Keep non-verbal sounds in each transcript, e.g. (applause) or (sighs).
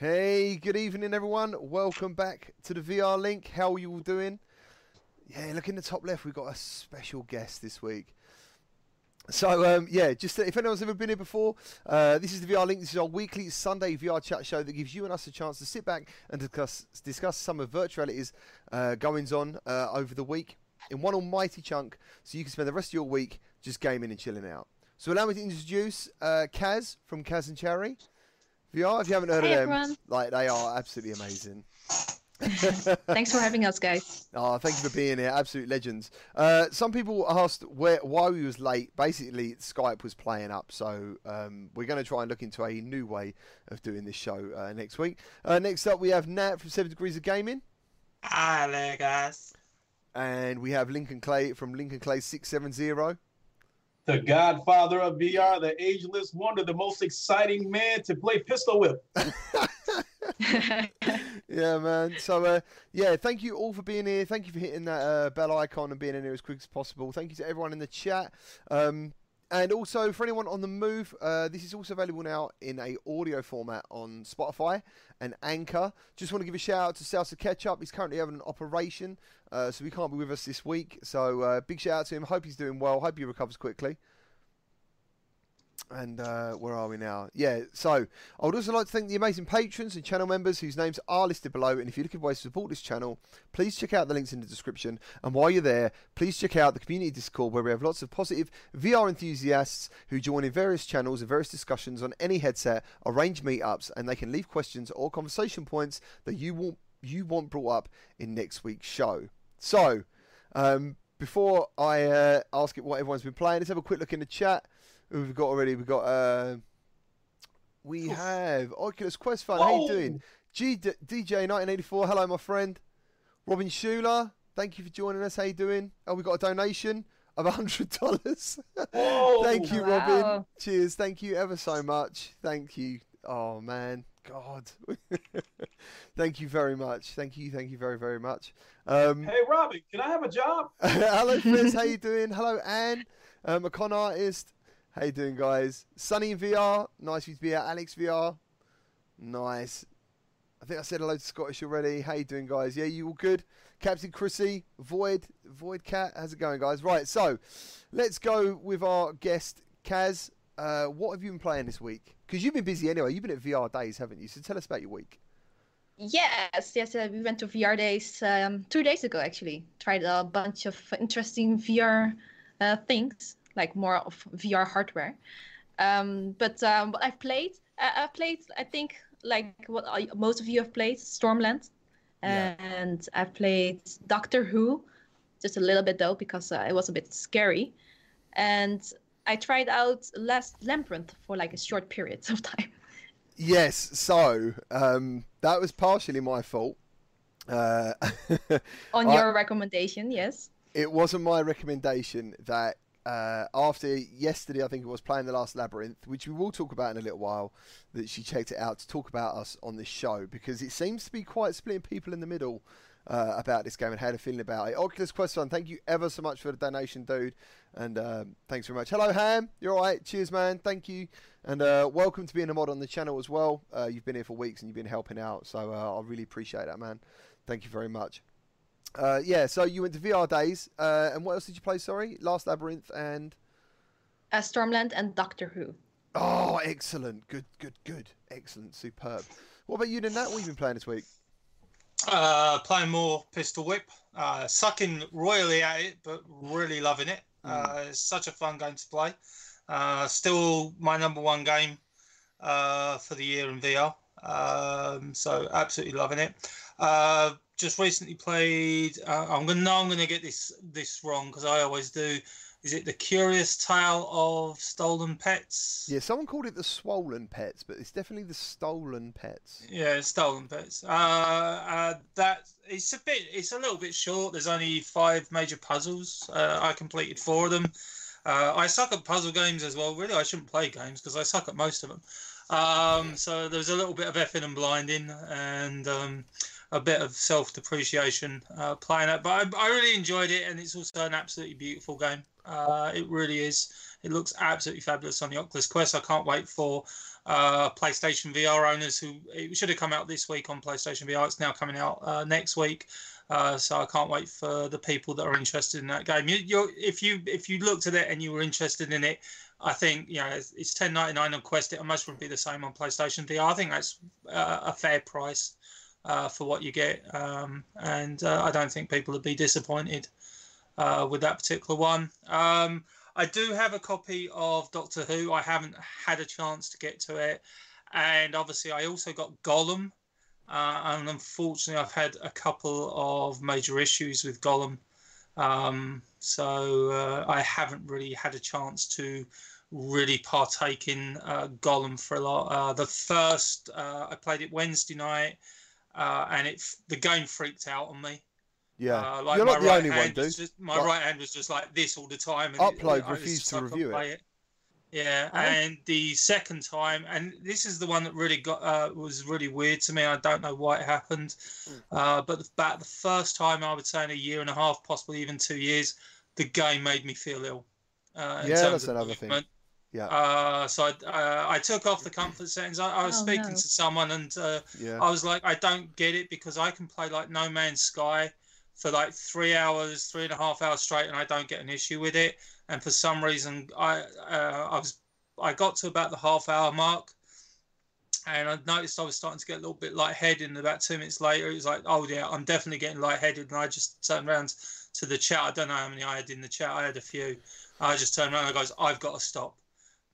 Hey, good evening, everyone. Welcome back to the VR link. How are you all doing? Yeah, look in the top left. We've got a special guest this week. So um, yeah, just if anyone's ever been here before, uh, this is the VR link. This is our weekly Sunday VR chat show that gives you and us a chance to sit back and discuss discuss some of virtuality's uh, goings on uh, over the week in one almighty chunk, so you can spend the rest of your week just gaming and chilling out. So allow me to introduce uh, Kaz from Kaz and Cherry. VR, if you haven't heard Hey, of them, everyone. like they are absolutely amazing. (laughs) Thanks for having us, guys. Oh, thank you for being here. Absolute legends. Uh, some people asked where why we was late. Basically, Skype was playing up, so um, we're going to try and look into a new way of doing this show uh, next week. Uh, next up, we have Nat from Seven Degrees of Gaming, Hi there, guys. and we have Lincoln Clay from Lincoln Clay Six Seven Zero. The godfather of VR, the ageless wonder, the most exciting man to play pistol whip. (laughs) (laughs) yeah, man. So, uh, yeah, thank you all for being here. Thank you for hitting that uh, bell icon and being in here as quick as possible. Thank you to everyone in the chat. Um, and also for anyone on the move, uh, this is also available now in a audio format on Spotify and Anchor. Just want to give a shout out to Salsa Ketchup. He's currently having an operation, uh, so he can't be with us this week. So uh, big shout out to him. Hope he's doing well. Hope he recovers quickly. And uh, where are we now? Yeah, so I would also like to thank the amazing patrons and channel members whose names are listed below. And if you're looking for ways to support this channel, please check out the links in the description. And while you're there, please check out the community Discord where we have lots of positive VR enthusiasts who join in various channels and various discussions on any headset, arrange meetups, and they can leave questions or conversation points that you want you want brought up in next week's show. So, um, before I uh, ask it what everyone's been playing, let's have a quick look in the chat. Who we've got already? We've got. Uh, we have Oculus Quest Fun. How you doing? G- D- DJ 1984. Hello, my friend. Robin Schuler. Thank you for joining us. How you doing? Oh, we got a donation of a hundred dollars. Whoa. Thank you, Robin. Cheers. Thank you ever so much. Thank you. Oh man, God. (laughs) thank you very much. Thank you. Thank you very very much. Um, Hey, Robin, can I have a job? (laughs) Hello, Chris. How (laughs) you doing? Hello, Anne. Um, a con artist. How you doing, guys? Sunny VR. Nice for you to be here. Alex VR. Nice. I think I said hello to Scottish already. How you doing, guys? Yeah, you all good? Captain Chrissy, Void, Void Cat. How's it going, guys? Right, so let's go with our guest, Kaz. Uh, what have you been playing this week? Because you've been busy anyway. You've been at VR days, haven't you? So tell us about your week. yes, yes, uh, we went to VR days um, two days ago, actually. Tried a bunch of interesting VR uh, things, like more of VR hardware. Um, but um, what I've played, I- I've played, I think, like what I- most of you have played, Stormland. Yeah. And I've played Doctor Who, just a little bit though, because uh, it was a bit scary. And I tried out Last Labyrinth for like a short period of (laughs) time. Yes, so um, that was partially my fault. Uh, (laughs) On I- your recommendation, yes. it wasn't my recommendation that uh, after yesterday, I think it was playing the last labyrinth, which we will talk about in a little while, that she checked it out to talk about us on this show because it seems to be quite splitting people in the middle uh, about this game and how they're feeling about it. Oculus Quest Fund, thank you ever so much for the donation, dude, and um, thanks very much. Hello, Ham, you're all right. Cheers, man. Thank you, and uh, welcome to being a mod on the channel as well. Uh, you've been here for weeks and you've been helping out, so uh, I really appreciate that, man. Thank you very much. Uh, yeah, so you went to VR days, uh, and what else did you play? Sorry, Last Labyrinth and Uh, Stormland and Doctor Who. oh, excellent, good, good, good, excellent, superb. What about you, then? That what have you been playing this week? Uh, playing more Pistol Whip, uh, sucking royally at it, but really loving it. Uh, it's such a fun game to play. Uh, still my number one game uh, for the year in VR. Um, so absolutely loving it. Uh, just recently played. Uh, I'm gonna know I'm gonna get this this wrong because I always do. Is it the Curious Tale of Stolen Pets? Yeah, someone called it the Swollen Pets, but it's definitely the Stolen Pets. Yeah, stolen pets. Uh, uh, that it's a bit. It's a little bit short. There's only five major puzzles. Uh, I completed four of them. Uh, I suck at puzzle games as well. Really, I shouldn't play games because I suck at most of them. Um, so was a little bit of effing and blinding and um, a bit of self depreciation uh, playing it. But I, I really enjoyed it, and it's also an absolutely beautiful game. Uh, it really is. It looks absolutely fabulous on the Oculus Quest. I can't wait for uh, PlayStation VR owners who it should have come out this week on PlayStation VR. It's now coming out uh, next week. Uh, so I can't wait for the people that are interested in that game. You, if you if you looked at it and you were interested in it, I think you know it's, it's ten ninety nine on Quest. It almost would be the same on PlayStation VR. I think that's uh, a fair price uh, for what you get, um, and uh, I don't think people would be disappointed uh, with that particular one. Um, I do have a copy of Doctor Who. I haven't had a chance to get to it, and obviously I also got Golem, uh, and unfortunately I've had a couple of major issues with Golem. Um, so uh, I haven't really had a chance to really partake in uh, Golem for a lot. Uh, the first uh, I played it Wednesday night, uh, and it the game freaked out on me. Yeah, Uh, like you're not the right only one, dude. just, my Like- right hand was just like this all the time. and Upload I was refused to review it. play Yeah, Oh. and the second time, and this is the one that really got uh, was really weird to me. I don't know why it happened, Mm. uh, but about the first time, I would say in a year and a half, possibly even two years, the game made me feel ill. Uh, Yeah, that's another thing. Movement. Yeah. Uh, so I, uh, I took off the comfort settings. I, I was Oh, speaking no. to someone, and uh, Yeah, I was like, I don't get it because I can play like No Man's Sky for like three hours, three and a half hours straight, and I don't get an issue with it. And for some reason, I uh, I was I got to about the half hour mark, and I noticed I was starting to get a little bit lightheaded. And about two minutes later, it was like, oh yeah, I'm definitely getting lightheaded. And I just turned around to the chat. I don't know how many I had in the chat. I had a few. I just turned around and I goes, I've got to stop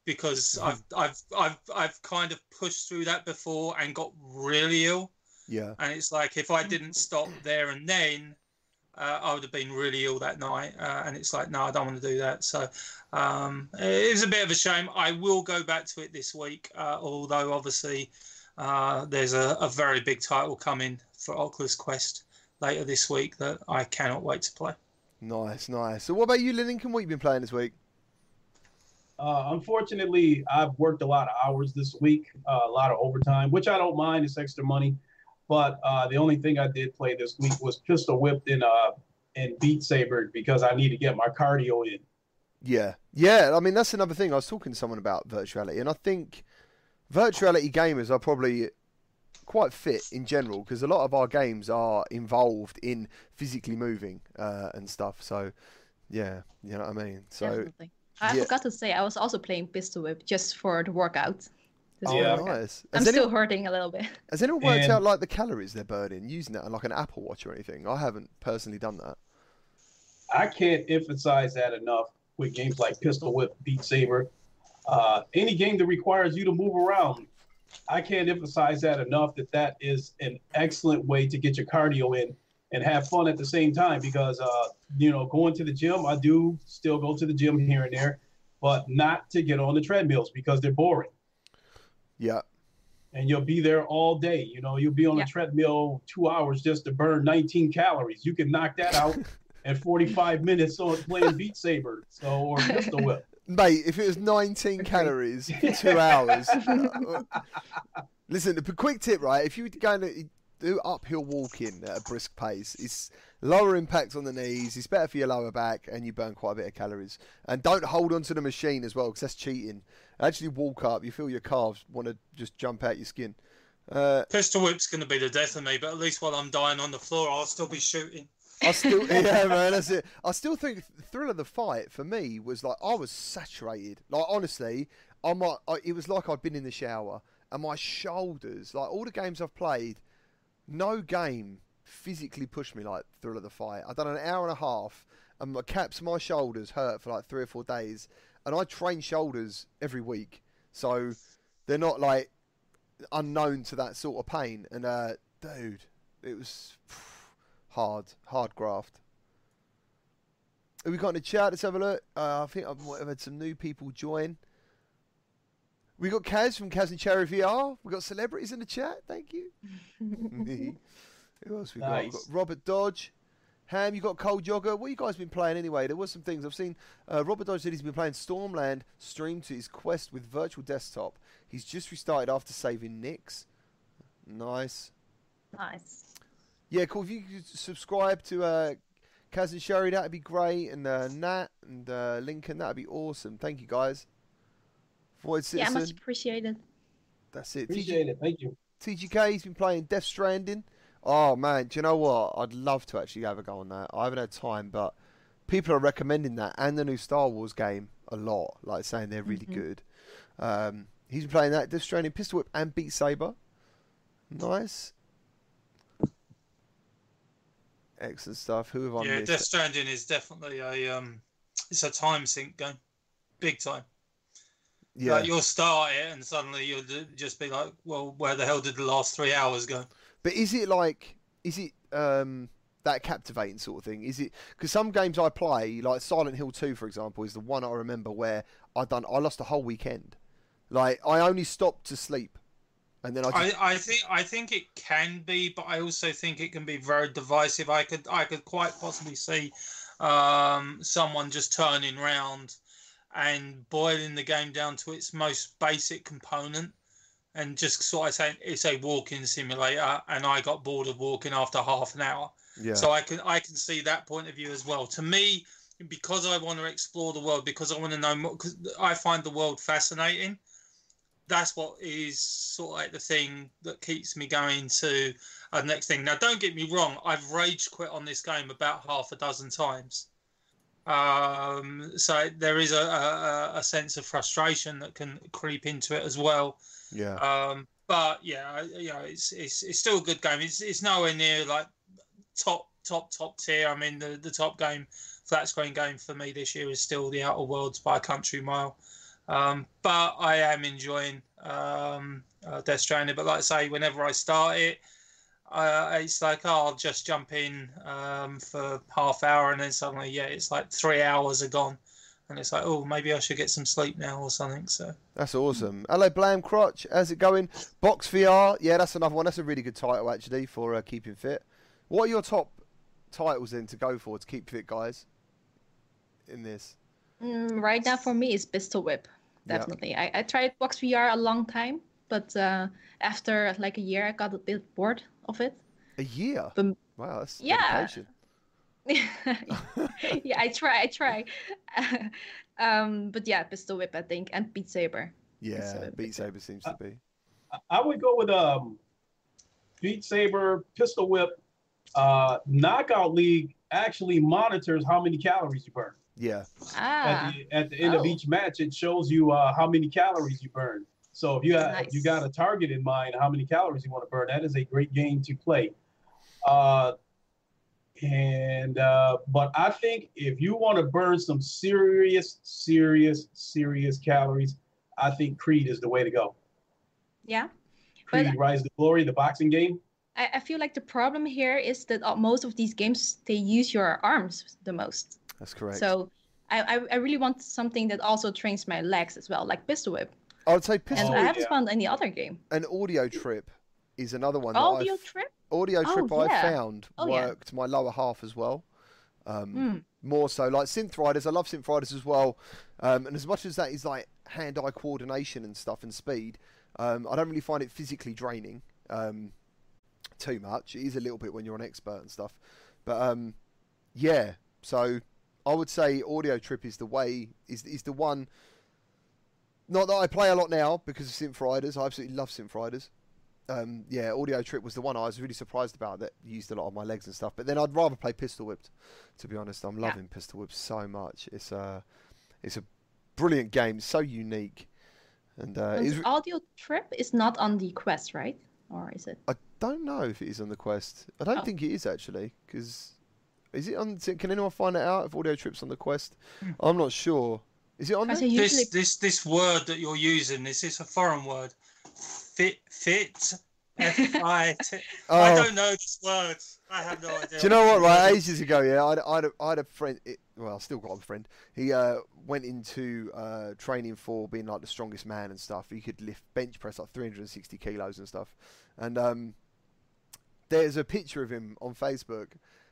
because I've I've I've I've kind of pushed through that before and got really ill. yeah, And it's like if I didn't stop there and then, uh, I would have been really ill that night. Uh, and it's like, no, I don't want to do that. So um, it was a bit of a shame. I will go back to it this week, uh, although obviously uh, there's a, a very big title coming for Oculus Quest later this week that I cannot wait to play. nice, nice. So, what about you, Lincoln? What have you been playing this week? Uh, unfortunately, I've worked a lot of hours this week, uh, a lot of overtime, which I don't mind. It's extra money. But uh, the only thing I did play this week was pistol whipped in uh, in Beat Saber because I need to get my cardio in. Yeah, yeah. I mean, that's another thing. I was talking to someone about virtuality, and I think virtuality gamers are probably quite fit in general because a lot of our games are involved in physically moving uh, and stuff. So, yeah, you know what I mean. So, Definitely. I yeah. forgot to say I was also playing Pistol Whip just for the workout. This oh, Yeah. workout. nice. I'm Has, still anyone, hurting a little bit. has anyone worked And- out like the calories they're burning using that on like an Apple Watch or anything? I haven't personally done that. I can't emphasize that enough with games like Pistol Whip, Beat Saber, uh, any game that requires you to move around. I can't emphasize that enough that that is an excellent way to get your cardio in and have fun at the same time because, uh, you know, going to the gym, I do still go to the gym here and there, but not to get on the treadmills because they're boring. Yeah, And you'll be there all day. You know, you'll be on Yeah. the treadmill two hours just to burn 19 calories. You can knock that out (laughs) in 45 minutes on playing Beat Saber, so or Pistol Whip. mate. If it was 19 calories for (laughs) two hours. uh, Listen, a quick tip, right? If you were going to do uphill walking at a brisk pace, it's lower impact on the knees. It's better for your lower back, and you burn quite a bit of calories. And don't hold onto the machine as well, because that's cheating. Actually, walk up. You feel your calves want to just jump out your skin. Uh, Pistol Whip's going to be the death of me, but at least while I'm dying on the floor, I'll still be shooting. I still, (laughs) yeah, man, that's it. I still think thrill of the fight for me was like I was saturated. Like honestly, I might. I, it was like I'd been in the shower, and my shoulders, like all the games I've played, no game physically pushed me like thrill of the fight. I've done an hour and a half, and my caps, my shoulders hurt for like three or four days, and I train shoulders every week, so they're not like unknown to that sort of pain. And uh, dude, it was (sighs) hard, hard graft. Have we got in the chat? Let's have a look. Uh, I think I've had some new people join. We got Kaz from Kaz and Cherry VR. We got celebrities in the chat. Thank you. (laughs) Who else we got? We've got Nice. Robert Dodge. Ham, you got Cold Jogger. What you guys been playing anyway? There was some things I've seen. Uh, Robert Dodge said he's been playing Stormland streamed to his Quest with virtual desktop. He's just restarted after saving Nix. Nice. nice. Yeah, cool. If you could subscribe to uh, Kaz and Sherry, that'd be great. And uh, Nat and uh, Lincoln, that'd be awesome. Thank you, guys. Void Yeah, much appreciated. That's it. Appreciate it. Thank you. TGK, he's been playing Death Stranding. Oh man, do you know what? I'd love to actually have a go on that. I haven't had time, but people are recommending that and the new Star Wars game a lot, like saying they're really Mhm. good. Um, he's been playing that Death Stranding, Pistol Whip, and Beat Saber. Nice. Excellent stuff. Who have I yeah, missed? Death Stranding is definitely a um, it's a time sink game, big time. Yeah, Like you'll start it and suddenly you'll just be like, well, where the hell did the last three hours go? But is it like is it um that captivating sort of thing? Is it because some games I play, like Silent Hill Two, for example, is the one I remember where I done I lost a whole weekend. Like I only stopped to sleep, and then I just I, I think I think it can be, but I also think it can be very divisive. I could I could quite possibly see um, someone just turning round and boiling the game down to its most basic component and just sort of saying it's a walking simulator and I got bored of walking after half an hour. yeah So I can I can see that point of view as well. To me, because I want to explore the world, because I want to know more, because I find the world fascinating. That's what is sort of like the thing that keeps me going to the next thing. Now, don't get me wrong. I've rage quit on this game about half a dozen times. Um, so there is a, a, a sense of frustration that can creep into it as well. yeah Um, but yeah, you know, it's, it's it's still a good game. It's it's nowhere near like top top top tier. I mean, the the top game flat screen game for me this year is still the Outer Worlds by a country mile. Um, but I am enjoying um, uh, Death Stranding. But like I say, whenever I start it, uh, it's like oh, I'll just jump in um, for half hour, and then suddenly, yeah, it's like three hours are gone, and it's like oh, maybe I should get some sleep now or something. So. that's awesome. Hello, Blam Crotch. How's it going? Box VR. Yeah, that's another one. That's a really good title actually for uh, keeping fit. What are your top titles then to go for to keep fit, guys? In this. Mm, right now, for me, it's Pistol Whip. Yeah. Definitely. I, I tried Box VR a long time, but uh, after like a year, I got a bit bored of it. A year. Wow, that's yeah. dedication. (laughs) yeah, I try. I try. (laughs) um, but yeah, Pistol Whip, I think, and Beat Saber. Yeah, So- Beat Saber seems to be. I- I would go with um, Beat Saber, Pistol Whip, uh, Knockout League actually monitors how many calories you burn. Yeah, Ah, At the, at the end Oh. of each match, it shows you uh, how many calories you burn. So if you have, if you got a target in mind, how many calories you want to burn, that is a great game to play. Uh, and uh, but I think if you want to burn some serious, serious, serious calories, I think Creed is the way to go. yeah. But- Creed Rise to Glory, the boxing game. I, I feel like the problem here is that uh, most of these games they use your arms the most. that's correct. So I, I, I really want something that also trains my legs as well, like Pistol Whip. I would say Pistol And Oh, I haven't yeah. found any other game. an audio trip is another one. that Audio I've- Trip? audio Oh, trip I yeah. found Oh, yeah. worked my lower half as well. Um, Hmm. More so, like synth riders. I love synth riders as well. Um, and as much as that is like hand-eye coordination and stuff and speed, um, I don't really find it physically draining um, too much. It is a little bit when you're an expert and stuff, but um, yeah. So I would say audio trip is the way is is the one. Not that I play a lot now because of synth riders. I absolutely love synth riders um, yeah, Audio Trip was the one I was really surprised about that used a lot of my legs and stuff. But then I'd rather play Pistol Whipped, to be honest. I'm Yeah. loving Pistol Whipped so much. It's a, it's a brilliant game, so unique, and uh, Audio Trip is not on the Quest, right? Or is it? I don't know if it is on the Quest. I don't Oh. think it is actually, because is it on? Can anyone find it out if Audio Trip's on the Quest? Hmm. I'm not sure. Is it on there? usually this this this word that you're using is this a foreign word fit fit f-i-t (laughs) i Oh. don't know this word i have no idea Do you know what? Right, ages ago, yeah, I had, I had, a, I had a friend. It, well, I still got a friend. He uh, went into uh, training for being like the strongest man and stuff. He could lift bench press like 360 kilos and stuff. And um, there's a picture of him on Facebook,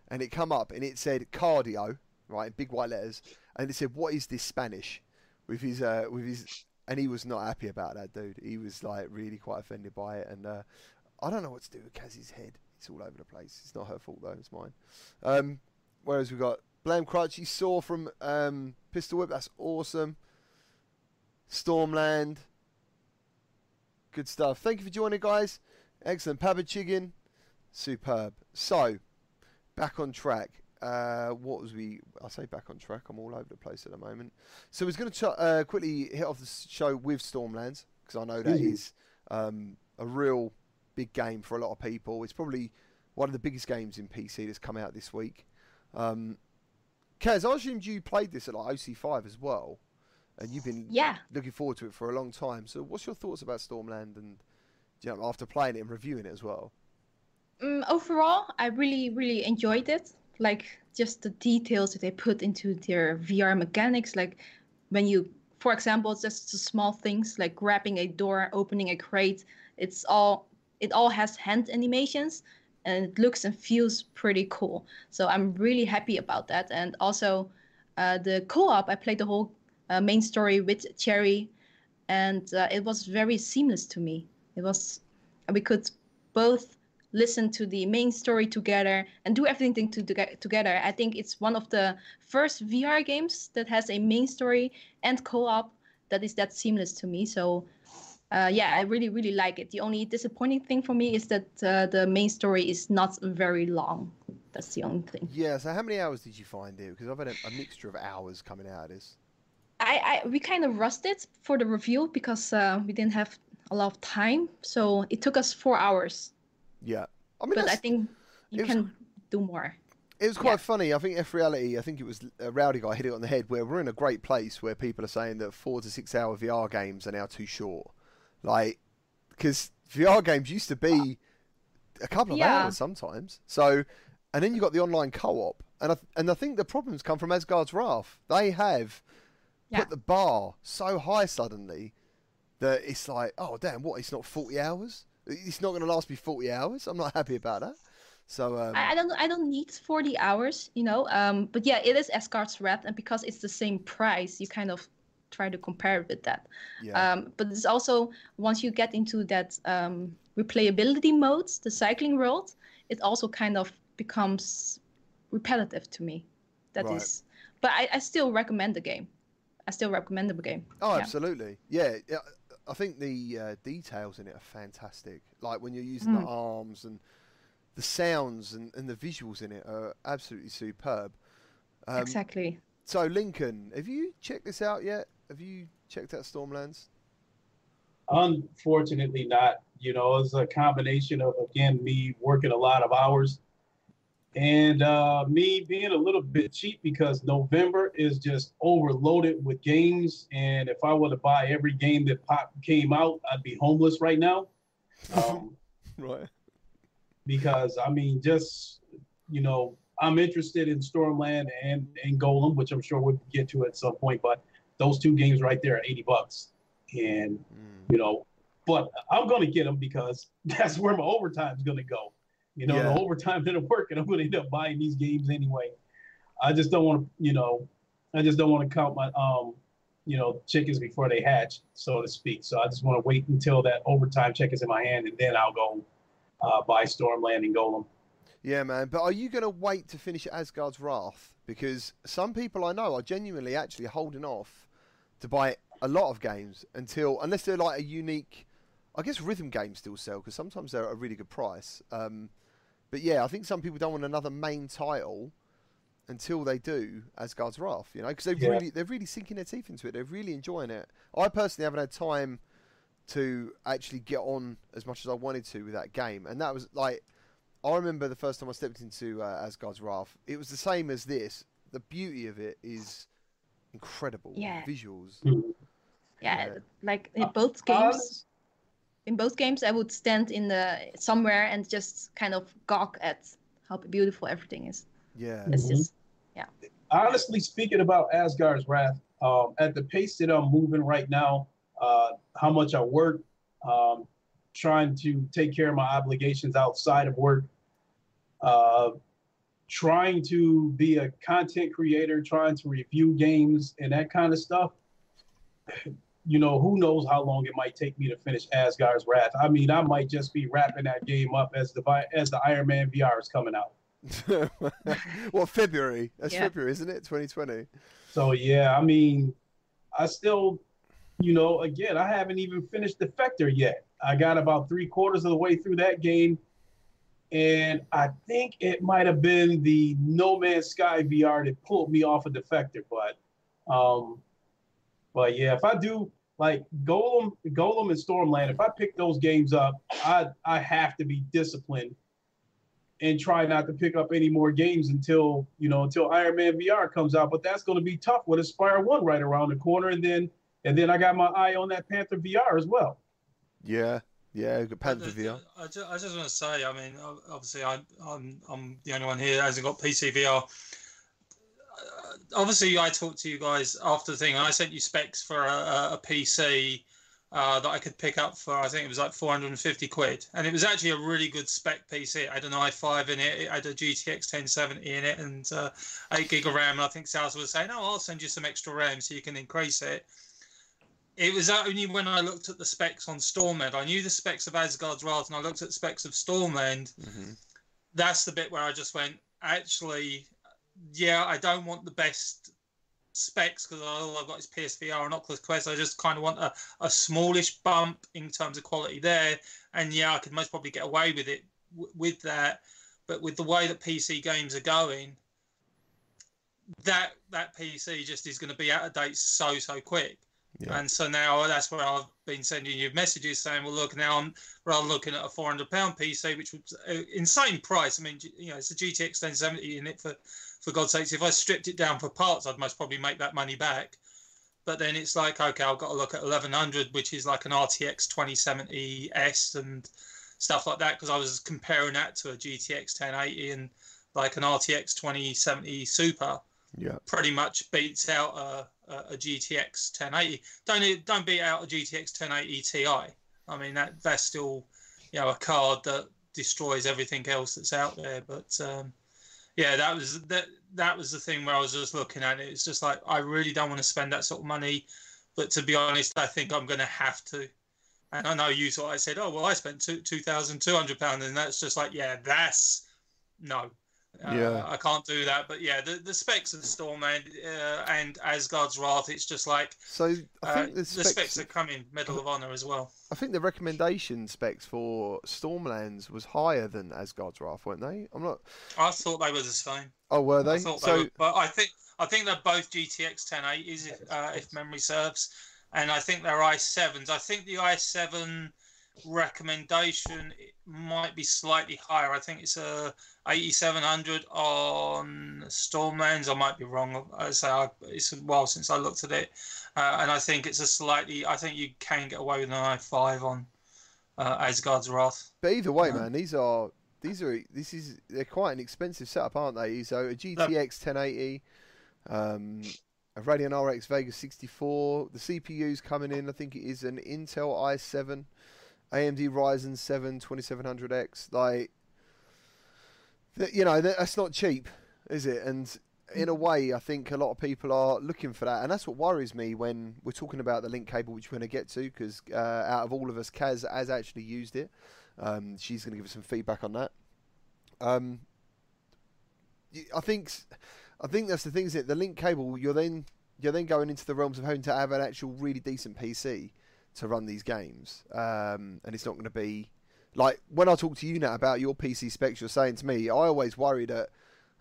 and it come up and it said cardio, right, in big white letters, and it said, "What is this Spanish?" With his uh, with his, and he was not happy about that, dude. He was like really quite offended by it, and uh, I don't know what to do with Kaz's head. It's all over the place. It's not her fault though. It's mine. Um, whereas we got Blame Crutch. You saw from um, Pistol Whip. That's awesome. Stormland. Good stuff. Thank you for joining, guys. Excellent. Papa Chicken, superb. So, back on track. Uh, what was we? I say back on track. I'm all over the place at the moment. So, we're going to ch- uh, quickly hit off the show with Stormlands because I know that Mhm. is um, a real big game for a lot of people. It's probably one of the biggest games in PC that's come out this week. Um, Kaz, I assumed you played this at like OC5 as well, and you've been Yeah. looking forward to it for a long time. So, what's your thoughts about Stormland and you know, after playing it and reviewing it as well? Um, overall, I really, really enjoyed it. Like just the details that they put into their VR mechanics. Like when you, for example, just the small things like grabbing a door, opening a crate. It's all, it all has hand animations, and it looks and feels pretty cool. So I'm really happy about that. And also, uh, the co-op. I played the whole uh, main story with Cherry, and uh, it was very seamless to me. It was, we could both listen to the main story together and do everything to, to, together. I think it's one of the first VR games that has a main story and co-op that is that seamless to me. So uh, yeah, I really really like it. The only disappointing thing for me is that uh, the main story is not very long. That's the only thing. Yeah. So, how many hours did you find it? Because I've had a, a mixture of hours coming out Is. I, I we kind of rushed it for the review because uh, we didn't have a lot of time, so it took us four hours. Yeah. I mean, But I think you was- can do more. It was quite Yeah. funny. I think F Reality, I think it was a Rowdy guy hit it on the head where we're in a great place where people are saying that four to six hour VR games are now too short. Like, because VR games used to be a couple of Yeah. hours sometimes. So, and then you got the online co op. And I, and I think the problems come from Asgard's Wrath. They have Yeah. put the bar so high suddenly that it's like, oh, damn, what? It's not 40 hours? It's not going to last me 40 hours? I'm not happy about that. So, um, I, I don't I don't need 40 hours, you know. Um, but yeah, it is Asgard's Wrath, and because it's the same price, you kind of try to compare it with that. yeah. Um, but it's also once you get into that um, replayability mode, the cycling world, it also kind of becomes repetitive to me. That is, Right. but I, I still recommend the game. I still recommend the game. Oh, Yeah. absolutely. Yeah, yeah. I think the uh, details in it are fantastic. Like when you're using Mm. the arms and the sounds and, and the visuals in it are absolutely superb. Um, exactly. So, Lincoln, have you checked this out yet? Have you checked out Stormlands? Unfortunately, not. You know, it's a combination of again me working a lot of hours and uh, me being a little bit cheap because November is just overloaded with games. And if I were to buy every game that pop came out, I'd be homeless right now. Um, (laughs) Right. because I mean, just you know, I'm interested in Stormland and and Golem, which I'm sure we'll get to at some point. But those two games right there are 80 bucks, and Mm. you know, but I'm gonna get them because (laughs) that's where my overtime's gonna go. You know, Yeah. the overtime didn't work, and I'm gonna end up buying these games anyway. I just don't want to, you know, I just don't want to count my um, you know, chickens before they hatch, so to speak. So I just want to wait until that overtime check is in my hand, and then I'll go uh, buy Stormland and Golem. Yeah, man. But are you going to wait to finish Asgard's Wrath? Because some people I know are genuinely actually holding off to buy a lot of games until, unless they're like a unique. I guess rhythm games still sell because sometimes they're at a really good price. Um, but yeah, I think some people don't want another main title until they do Asgard's Wrath. You know, because they've Yeah. really they're really sinking their teeth into it. They're really enjoying it. I personally haven't had time to actually get on as much as I wanted to with that game, and that was like I remember the first time I stepped into uh, Asgard's Wrath. It was the same as this. The beauty of it is incredible. Yeah. Visuals. Yeah, Yeah. like in Uh, both uh, games. In both games, I would stand in the somewhere and just kind of gawk at how beautiful everything is. Yeah. It's Mhm. just honestly speaking about Asgard's Wrath, um, at the pace that I'm moving right now, uh, how much I work, um, trying to take care of my obligations outside of work, uh, trying to be a content creator, trying to review games and that kind of stuff. You know, who knows how long it might take me to finish Asgard's Wrath. I mean, I might just be wrapping that game up as the as the Iron Man VR is coming out. (laughs) well, February. That's Yeah. February, isn't it? 2020. So yeah, I mean, I still, you know, again, I haven't even finished Defector yet. I got about three quarters of the way through that game, and I think it might have been the No Man's Sky VR that pulled me off of Defector. But, um, but yeah, if I do like Golem, Golem and Stormland, if I pick those games up, I I have to be disciplined and try not to pick up any more games until you know until Iron Man VR comes out. But that's going to be tough with Espire One right around the corner, and then and then I got my eye on that Panther VR as well. Yeah, yeah, Panther VR. I just, I just want to say, I mean, obviously, I, I'm I'm the only one here that hasn't got PC VR. Obviously, I talked to you guys after the thing, and I sent you specs for a, a PC uh, that I could pick up for I think it was like 450 quid, and it was actually a really good spec PC. It had an i5 in it, it had a GTX 1070 in it, and uh, eight gig of RAM. And I think Sales was saying, "Oh, I'll send you some extra RAM so you can increase it." It was only when I looked at the specs on Stormland, I knew the specs of Asgard's Wrath, and I looked at specs of Stormland. Mm-hmm. That's the bit where I just went, actually, yeah, I don't want the best specs because all I've got is PSVR and Oculus Quest. I just kind of want a, a smallish bump in terms of quality there. And yeah, I could most probably get away with it w- with that. But with the way that PC games are going, that that PC just is going to be out of date so so quick. Yeah. And so now that's where I've been sending you messages saying, well, look, now I'm rather looking at a 400 pound PC, which was an insane price. I mean, you know, it's a GTX 1070 in it for for God's sakes, if I stripped it down for parts, I'd most probably make that money back. But then it's like, okay, I've got to look at 1100, which is like an RTX 2070S and stuff like that, because I was comparing that to a GTX 1080 and like an RTX 2070 Super. Yeah. Pretty much beats out a, a, a GTX 1080. Don't don't beat out a GTX 1080 Ti. I mean that that's still, you know, a card that destroys everything else that's out there. But um, yeah, that was that. That was the thing where I was just looking at it. It's just like I really don't want to spend that sort of money, but to be honest, I think I'm going to have to. And I know you thought I said, "Oh well, I spent two two thousand two hundred pounds," and that's just like, yeah, that's no. Uh, yeah, I can't do that. But yeah, the, the specs of the Stormland uh, and Asgard's Wrath, it's just like so. I think uh, the, specs, the specs are coming Medal of Honor as well. I think the recommendation specs for Stormlands was higher than Asgard's Wrath, weren't they? I'm not. I thought they were the same. Oh, were they? I so, they were, but I think I think they're both GTX 1080s, if, uh, if memory serves, and I think they're i7s. I think the i7 recommendation might be slightly higher. I think it's a 8700 on Stormlands. I might be wrong. I say I, it's a while since I looked at it, uh, and I think it's a slightly. I think you can get away with an i5 on uh, Asgard's Wrath. But either way, man, these are these are this is they're quite an expensive setup, aren't they? So a GTX 1080. Um, a Radeon RX Vega 64. The CPU's coming in. I think it is an Intel i7 AMD Ryzen 7 2700X. Like, you know, that's not cheap, is it? And in a way, I think a lot of people are looking for that, and that's what worries me when we're talking about the link cable, which we're going to get to, because uh, out of all of us, Kaz has actually used it. Um, she's going to give us some feedback on that. Um, I think, I think that's the thing. Is it the link cable? You're then you're then going into the realms of having to have an actual really decent PC to run these games, um, and it's not going to be like when I talk to you now about your PC specs. You're saying to me, I always worry that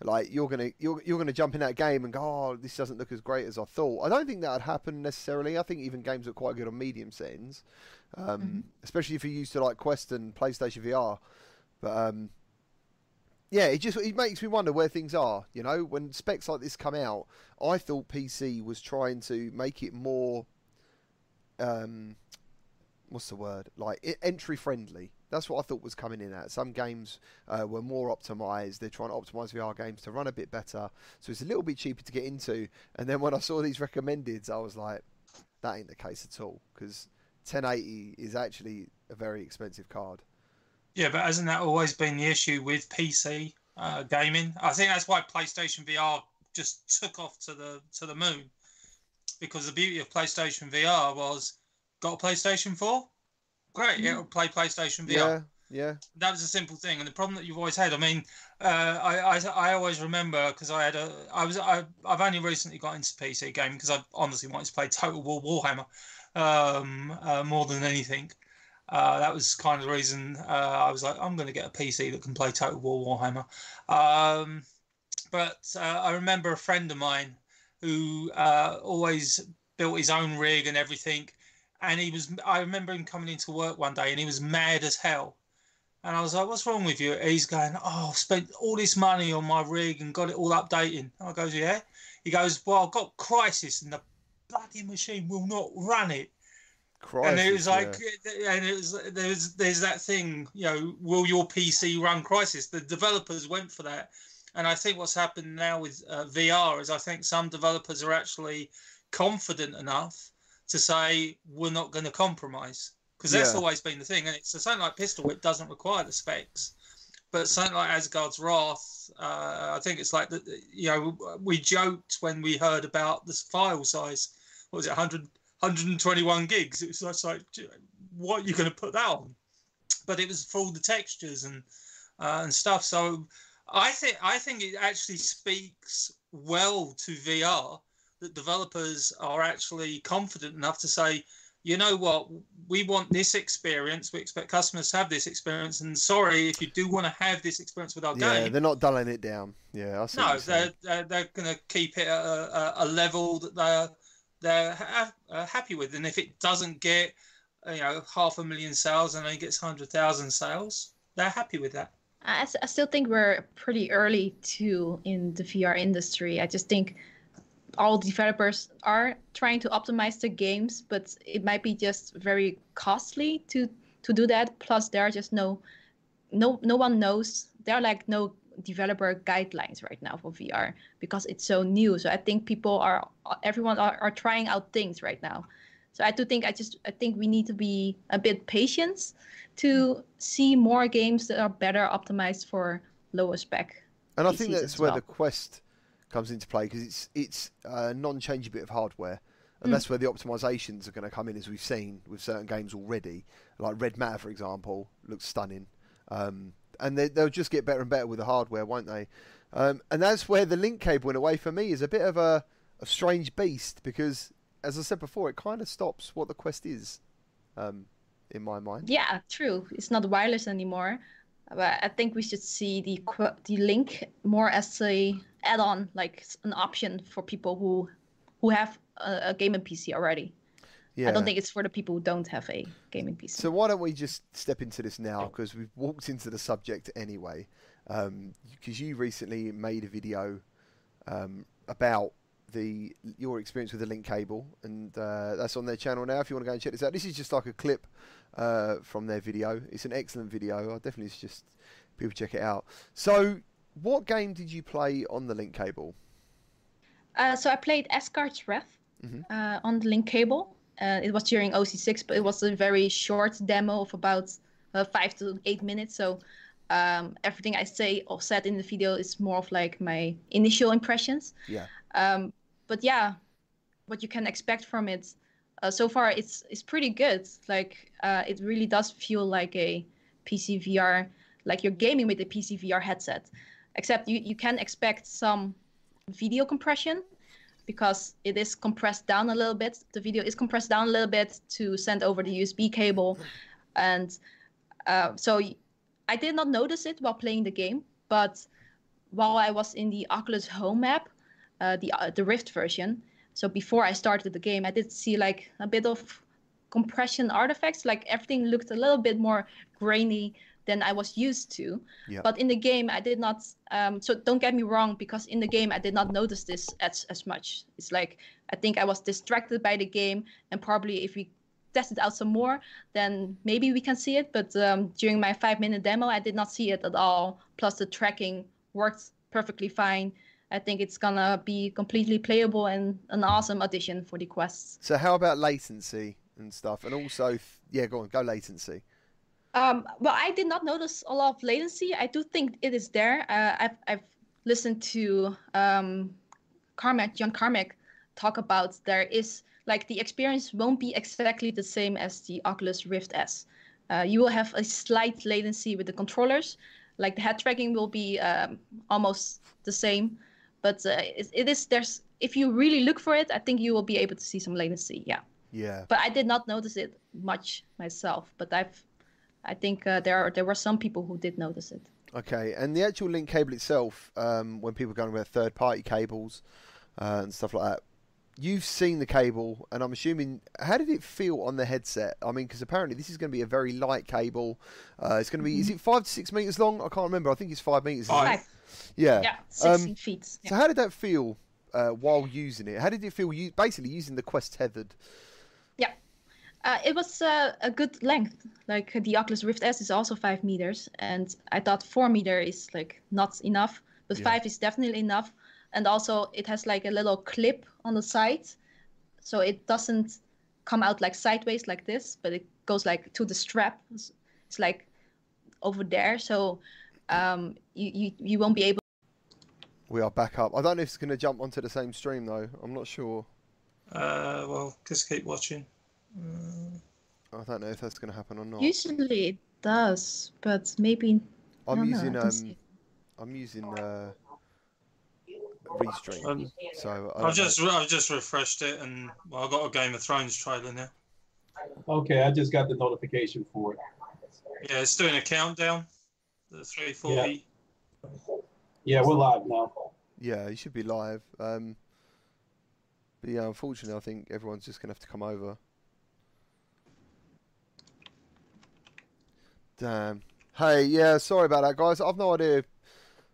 like you're gonna you're you're gonna jump in that game and go, oh, this doesn't look as great as I thought. I don't think that would happen necessarily. I think even games look quite good on medium settings, um, mm-hmm. especially if you're used to like Quest and PlayStation VR. But um, yeah, it just it makes me wonder where things are. You know, when specs like this come out, I thought PC was trying to make it more um, what's the word? Like entry friendly. That's what I thought was coming in at. Some games uh, were more optimized. They're trying to optimize VR games to run a bit better, so it's a little bit cheaper to get into. And then when I saw these recommendeds, I was like, that ain't the case at all because 1080 is actually a very expensive card. Yeah, but hasn't that always been the issue with PC uh, gaming? I think that's why PlayStation VR just took off to the to the moon because the beauty of PlayStation VR was got a PlayStation 4? Great, mm. it'll play PlayStation VR. Yeah, yeah. That was a simple thing, and the problem that you've always had. I mean, uh, I, I, I always remember because I had a I was I, I've only recently got into PC gaming because I honestly wanted to play Total War Warhammer um, uh, more than anything. Uh, that was kind of the reason uh, I was like, I'm going to get a PC that can play Total War Warhammer. Um, but uh, I remember a friend of mine who uh, always built his own rig and everything. And he was, I remember him coming into work one day and he was mad as hell. And I was like, what's wrong with you? He's going, oh, I've spent all this money on my rig and got it all updating. I goes, yeah. He goes, well, I've got Crysis and the bloody machine will not run it. Crysis, and it was like, yeah. and it was there's there's that thing, you know, will your PC run Crysis? The developers went for that, and I think what's happened now with uh, VR is I think some developers are actually confident enough to say we're not going to compromise because that's Yeah. always been the thing. And it's so something like Pistol Whip doesn't require the specs, but something like Asgard's Wrath, uh, I think it's like that. You know, we joked when we heard about this file size. What was it, 100, 121 gigs? It was like, what are you going to put that on? But it was for all the textures and uh, and stuff. So I think I think it actually speaks well to VR that developers are actually confident enough to say, you know what, we want this experience. We expect customers to have this experience. And sorry, if you do want to have this experience with our Yeah, game, they're not dulling it down. Yeah, I see. what no, they're, they're, they're going to keep it at a, a, a level that they're they're ha- uh, happy with. And if it doesn't get you know half a million sales and only gets hundred thousand sales, they're happy with that. I, I still think we're pretty early too in the VR industry. I just think all developers are trying to optimize the games, but it might be just very costly to to do that. Plus, there are just no no no one knows. There are like no developer guidelines right now for VR because it's so new. So I think people are everyone are, are trying out things right now. So I do think I just I think we need to be a bit patient to see more games that are better optimized for lower spec. And I think that's where well. the Quest comes into play because it's it's a non-changing bit of hardware, and Mm. that's where the optimizations are going to come in, as we've seen with certain games already. Like Red Matter, for example, looks stunning, um, and they, they'll just get better and better with the hardware, won't they? Um, and that's where the link cable, in a way, for me, is a bit of a, a strange beast because, as I said before, it kind of stops what the Quest is, um, in my mind. Yeah, true. It's not wireless anymore, but I think we should see the qu- the link more as a add-on, like an option for people who who have a, a gaming PC already. Yeah. I don't think it's for the people who don't have a gaming PC. So why don't we just step into this now? Because we've walked into the subject anyway. Because you recently made a video um, about the your experience with the link cable, and uh, that's on their channel now. If you want to go and check this out, this is just like a clip uh, from their video. It's an excellent video. I definitely suggest people check it out. So, what game did you play on the link cable? Uh, so I played Asgard's Wrath Mhm. uh, on the link cable. Uh, it was during OC6, but it was a very short demo of about uh, five to eight minutes. So um, everything I say or said in the video is more of like my initial impressions. Yeah. Um, but yeah, what you can expect from it uh, so far, it's it's pretty good. Like uh, it really does feel like a PC VR, like you're gaming with a PC VR headset. Except you, you can expect some video compression because it is compressed down a little bit. The video is compressed down a little bit to send over the USB cable, and uh, so I did not notice it while playing the game. But while I was in the Oculus Home app, uh, the uh, the Rift version, so before I started the game, I did see like a bit of compression artifacts. Like everything looked a little bit more grainy than I was used to. Yeah. But in the game, I did not. Um, so don't get me wrong, because in the game, I did not notice this as as much. It's like I think I was distracted by the game, and probably if we test it out some more, then maybe we can see it. But um, during my five minute demo, I did not see it at all. Plus, the tracking worked perfectly fine. I think it's gonna be completely playable and an awesome addition for the quests. So, how about latency and stuff? And also, yeah, go on, go latency. Um, well, I did not notice a lot of latency. I do think it is there. Uh, I've, I've listened to um, Carmack, John Carmack, talk about there is like the experience won't be exactly the same as the Oculus Rift S. Uh, you will have a slight latency with the controllers. Like the head tracking will be um, almost the same, but uh, it, it is there's if you really look for it, I think you will be able to see some latency. Yeah. Yeah. But I did not notice it much myself. But I've, I think uh, there are there were some people who did notice it. Okay, and the actual link cable itself, um, when people are going with third party cables uh, and stuff like that, you've seen the cable, and I'm assuming, how did it feel on the headset? I mean, because apparently this is going to be a very light cable. Uh, it's going to be, is it five to six meters long? I can't remember. I think it's five meters. Five. Five, Yeah. yeah, sixteen Um, feet. So how did that feel uh, while using it? How did it feel? You basically using the Quest tethered. Yeah. Uh, it was uh, a good length. Like the Oculus Rift S is also five meters, and I thought four meter is like not enough, but Yeah. five is definitely enough. And also, it has like a little clip on the side, so it doesn't come out like sideways like this, but it goes like to the strap. It's, it's like over there, so um, you, you you won't be able. We are back up. I don't know if it's going to jump onto the same stream though. I'm not sure. Uh, well, just keep watching. Mm, I don't know if that's going to happen or not. Usually it does, but maybe. I I'm don't know, I using don't see um, it. I'm using uh, Restream. Um, So I I've don't know. just I've just refreshed it, and well, I got a Game of Thrones trailer now. Okay, I just got the notification for it. Yeah, it's doing a countdown. The 340. Yeah, we're live now. Yeah, you should be live. Um, but yeah, unfortunately, I think everyone's just gonna have to come over. Damn. Hey, yeah, sorry about that, guys. I've no idea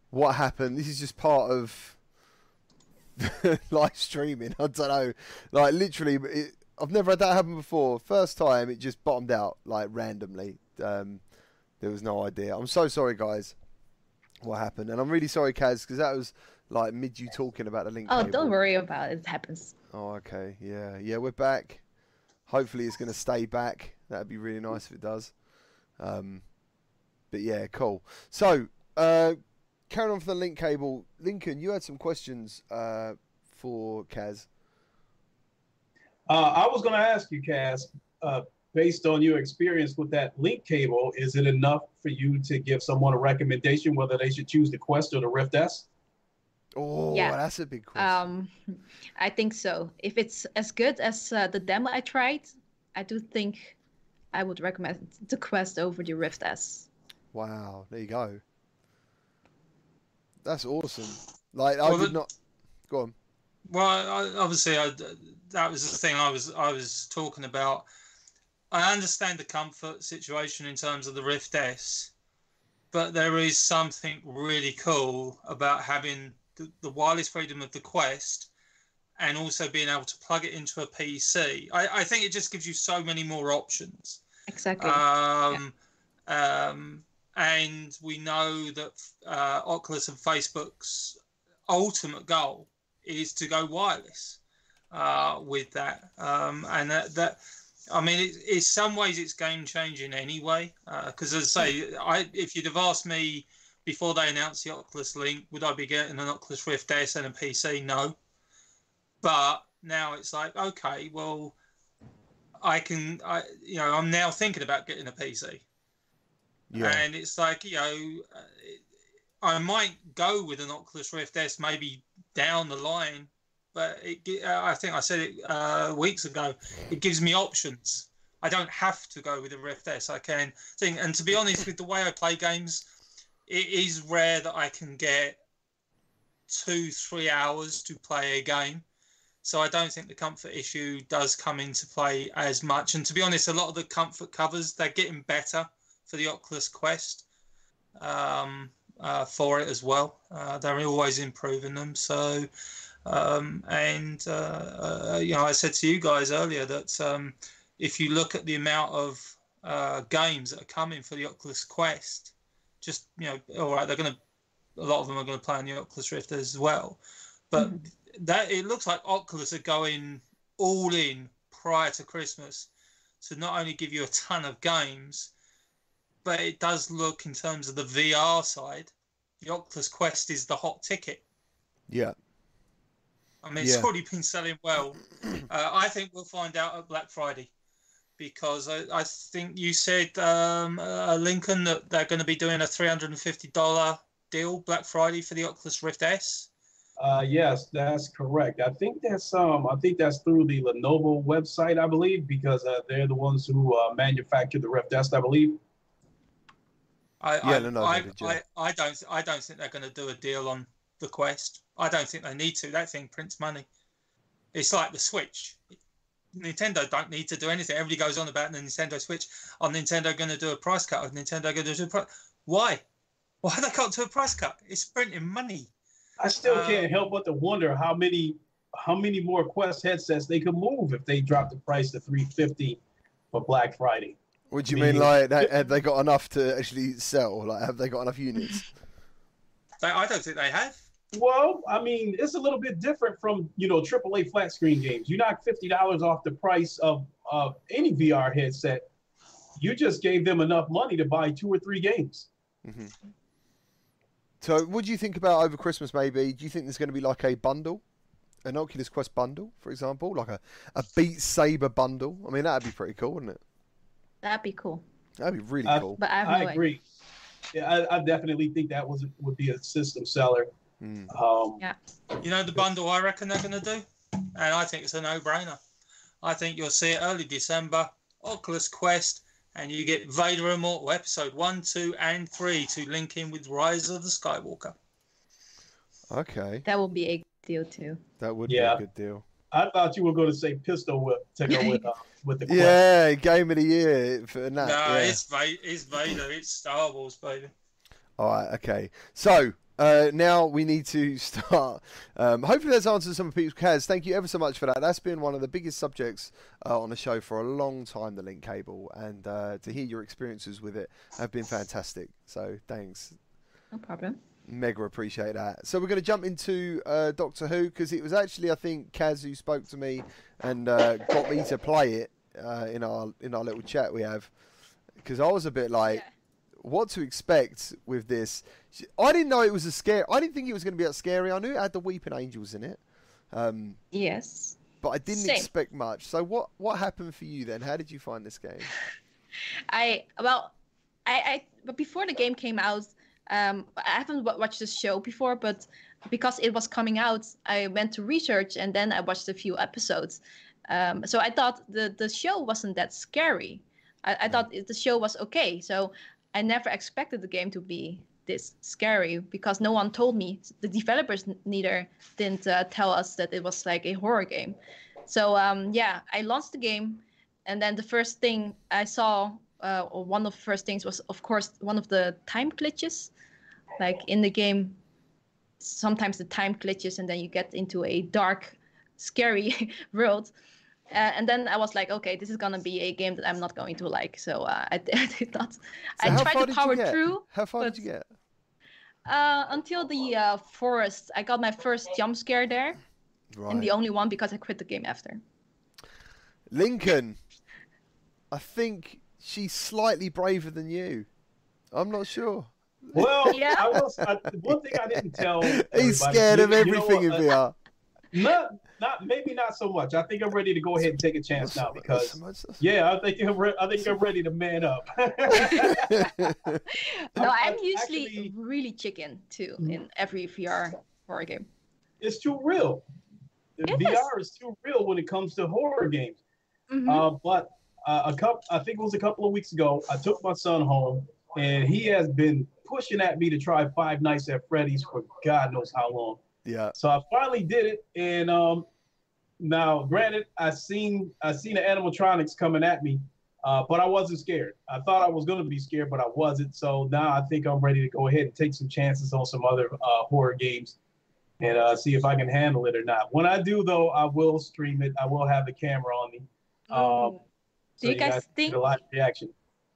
what happened. This is just part of (laughs) live streaming. I don't know. Like literally, it, I've never had that happen before. First time, it just bottomed out like randomly. Um, there was no idea. I'm so sorry, guys. What happened? And I'm really sorry, Kaz, because that was like mid you talking about the link. Oh, cable. don't worry about it. It happens. Oh, okay. Yeah, yeah, we're back. Hopefully, it's going to stay back. That'd be really nice if it does. Um, but yeah, cool. So, uh, carrying on from the link cable, Lincoln, you had some questions uh, for Kaz. Uh, I was going to ask you, Kaz, uh, based on your experience with that link cable, is it enough for you to give someone a recommendation whether they should choose the Quest or the Rift S? Oh, Yeah. that's a big question. Um, I think so. If it's as good as uh, the demo I tried, I do think I would recommend the Quest over the Rift S. wow, there you go. That's awesome. Like I Well, did the- not. Go on. Well, I, obviously, I, that was the thing I was I was talking about. I understand the comfort situation in terms of the Rift S, but there is something really cool about having the, the wireless freedom of the Quest and also being able to plug it into a PC. I, I think it just gives you so many more options. Exactly. Um, um, and we know that uh, Oculus and Facebook's ultimate goal is to go wireless uh, with that. Um, and that, that I mean, it, in some ways, it's game changing anyway. Because as I say, I if you'd have asked me before they announced the Oculus Link, would I be getting an Oculus Rift S and a PC? No. But now it's like, okay, well, I can, I you know, I'm now thinking about getting a PC, Yeah. and it's like, you know, uh, I might go with an Oculus Rift S maybe down the line, but it, uh, I think I said it uh, weeks ago. It gives me options. I don't have to go with a Rift S. I can think, and to be honest, with the way I play games, it is rare that I can get two, three hours to play a game. So I don't think the comfort issue does come into play as much. And to be honest, a lot of the comfort covers they're getting better for the Oculus Quest um, uh, for it as well. Uh, they're always improving them. So, um, and uh, uh, you know, I said to you guys earlier that um, if you look at the amount of uh, games that are coming for the Oculus Quest, just you know, all right, they're going to a lot of them are going to play on the Oculus Rift as well, but that it looks like Oculus are going all in prior to Christmas to not only give you a ton of games, but it does look in terms of the VR side, the Oculus Quest is the hot ticket. Yeah. I mean, it's Yeah. already been selling well. (clears throat) Uh, I think we'll find out at Black Friday because I, I think you said, um, uh, Lincoln, that they're going to be doing a $350 deal Black Friday for the Oculus Rift S. Uh, yes, that's correct. I think that's um, I think that's through the Lenovo website, I believe, because uh, they're the ones who uh, manufacture the Rift S, I believe. I, Yeah, I, no, no, I, they did, yeah. I, I don't I don't think they're going to do a deal on the Quest. I don't think they need to. That thing prints money. It's like the Switch. Nintendo don't need to do anything. Everybody goes on about the Nintendo Switch. Are Nintendo going to do a price cut? Are Nintendo going to do a price? Why? Why they can't do a price cut? It's printing money. I still Uh, can't help but to wonder how many how many more Quest headsets they could move if they dropped the price to 350 for Black Friday. What do you mean, like, have they got enough to actually sell? Like, have they got enough units? I don't think they have. Well, I mean, it's a little bit different from you know AAA flat screen games. You knock fifty dollars off the price of of any VR headset. You just gave them enough money to buy two or three games. hmm So, what do you think about over Christmas? Maybe do you think there's going to be like a bundle, an Oculus Quest bundle, for example, like a, a Beat Saber bundle? I mean, that'd be pretty cool, wouldn't it? That'd be cool. That'd be really Uh, cool. But I have no I idea. agree. Yeah, I, I definitely think that was would be a system seller. Mm. Um, You know the bundle I reckon they're going to do, and I think it's a no-brainer. I think you'll see it early December. Oculus Quest, and you get Vader Immortal episode one, two, and three to link in with Rise of the Skywalker. Okay, That will be a deal too. that would Yeah. be a good deal. I thought you were going to say pistol whip to go with uh, with the Quest. Yeah, game of the year for that. no, yeah. it's Vader. It's Vader. It's Star Wars, baby. All right, okay. So uh, now we need to (laughs) start. Um, hopefully, that's answered some of people's cares. Thank you ever so much for that. That's been one of the biggest subjects uh, on the show for a long time, the link cable, and uh, to hear your experiences with it have been fantastic. So thanks. No problem. Mega appreciate that. So we're going to jump into uh, Doctor Who because it was actually I think Kaz who spoke to me and uh, got me to play it uh, in our in our little chat we have because I was a bit like, Yeah. what to expect with this? I didn't know it was a scare. I didn't think it was going to be that scary. I knew it had the Weeping Angels in it, um, Yes. but I didn't Same. expect much. So what what happened for you then? How did you find this game? (laughs) I well, I, I but before the game came out, um, I haven't wa- watched this show before, but because it was coming out, I went to research and then I watched a few episodes. Um, so I thought the the show wasn't that scary. I, I thought the show was okay. So I never expected the game to be this scary because no one told me. The developers n- neither didn't uh, tell us that it was like a horror game. So um, yeah, I launched the game, and then the first thing I saw, uh, or one of the first things was, of course, one of the time glitches. Like in the game, sometimes the time glitches, and then you get into a dark, scary (laughs) world. Uh, and then I was like, okay, this is gonna be a game that I'm not going to like. So uh, I, I (laughs) did not. So I tried to power through How far but- did you get? uh, until the uh, forest. I got my first jump scare there, Right. and the only one because I quit the game after. Lincoln, I think she's slightly braver than you. I'm not sure. Well, (laughs) Yeah. I was I, one thing I didn't tell. (laughs) He's scared of you- you know everything in what, VR. Not, not maybe not so much. I think I'm ready to go ahead and take a chance now because yeah, I think I'm re- I think I'm ready to man up. (laughs) No, I'm- I'm I'm usually actually- really chicken too Mm. in every VR horror game. it's too real. It VR is too real when it comes to horror games. Mhm. Uh, but uh, a couple, I think it was a couple of weeks ago, I took my son home, and he has been pushing at me to try Five Nights at Freddy's for God knows how long. yeah. So I finally did it, and um, now granted, I seen I seen the animatronics coming at me, uh, but I wasn't scared. I thought I was gonna be scared, but I wasn't. So now I think I'm ready to go ahead and take some chances on some other uh, horror games, and uh, see if I can handle it or not. When I do, though, I will stream it. I will have the camera on me. Um, Do you guys can think- get a live reaction?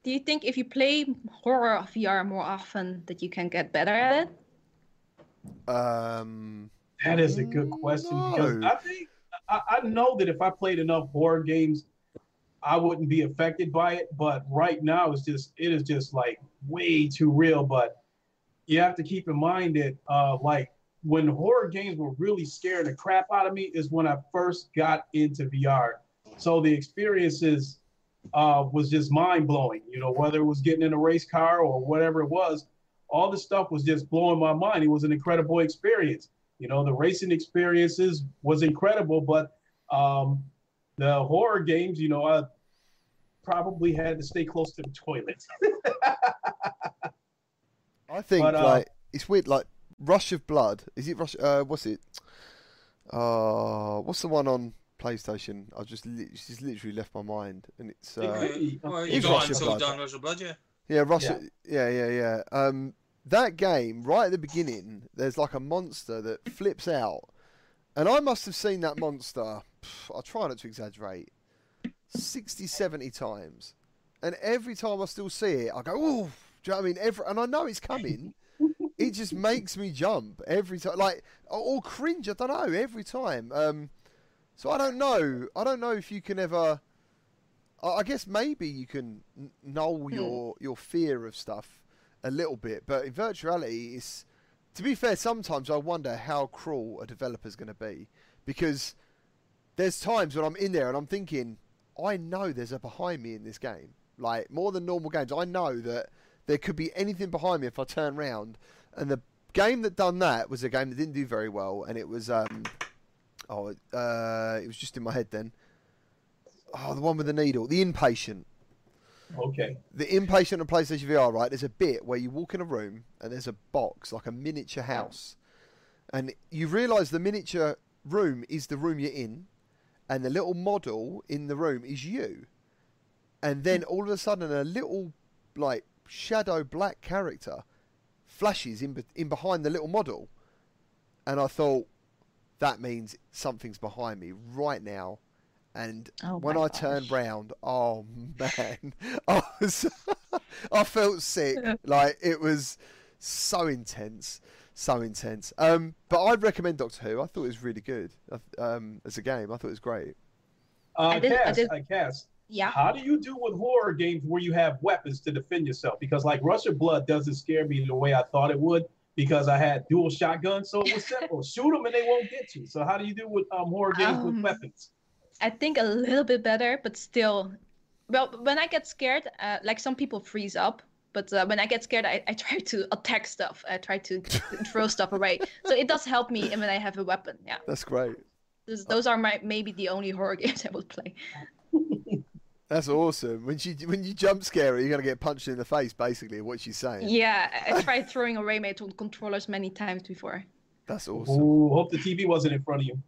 Do you think if you play horror VR more often that you can get better at it? Um, That is a good question because I think I, I know that if I played enough horror games, I wouldn't be affected by it. But right now, it's just it is just like way too real. But you have to keep in mind that uh, like when horror games were really scaring the crap out of me is when I first got into VR. So the experiences uh, was just mind blowing. You know, whether it was getting in a race car or whatever it was, all this stuff was just blowing my mind. It was an incredible experience. You know, the racing experiences was incredible, but um, the horror games, you know, I probably had to stay close to the toilet. (laughs) I think But, uh, like it's weird. Like Rush of Blood. Is it Rush? Uh, what's it? Uh, what's the one on PlayStation? I just li- it's just literally left my mind, and it's uh, could be. well, It's you got Rush of until Blood. done Rush of Blood, yeah. yeah, Rush. Yeah. Yeah, yeah, yeah. Um, that game right at the beginning, there's like a monster that flips out, and I must have seen that monster. I try not to exaggerate, 60, 70 times, and every time I still see it, I go, "Oh!" Do you know what I mean? Every, and I know it's coming. it just makes me jump every time, like or, or cringe. I don't know every time. Um, so I don't know. I don't know if you can ever. I I guess maybe you can null your your fear of stuff a little bit, but in virtuality, it's to be fair. Sometimes I wonder how cruel a developer's going to be because there's times when I'm in there and I'm thinking, I know there's a behind me in this game. Like more than normal games, I know that there could be anything behind me if I turn round. And the game that done that was a game that didn't do very well, and it was um, oh, uh, it was just in my head then. Oh, the one with the needle, the Inpatient. Okay. The Inpatient on PlayStation VR, right? There's a bit where you walk in a room and there's a box, like a miniature house, and you realise the miniature room is the room you're in, and the little model in the room is you, and then all of a sudden a little like shadow black character flashes in be- in behind the little model, and I thought that means something's behind me right now. And Oh when my I turned gosh. round, oh man, (laughs) I was, (laughs) I felt sick. Like it was so intense, so intense. Um, but I'd recommend Doctor Who. I thought it was really good. Um, as a game, I thought it was great. Uh, I did- I Cass, did- uh, Cass, Yeah. how do you do with horror games where you have weapons to defend yourself? Because like Rush of Blood doesn't scare me the way I thought it would because I had dual shotguns, so it was simple. Shoot them and they won't get you. So how do you do with um, horror games with Um, weapons? I think a little bit better, but still. Well, when I get scared, uh, like some people freeze up, but uh, when I get scared, I, I try to (laughs) attack stuff. I try to (laughs) throw stuff away. So it does help me when I have a weapon. Yeah, That's great. those, those are my maybe the only horror (laughs) games I will play. That's awesome. When she when you jump scare her, you're gonna get punched in the face. Basically, what she's saying. Yeah, I I tried throwing away my t- controllers many times before. That's awesome. Ooh, hope the TV wasn't in front of you.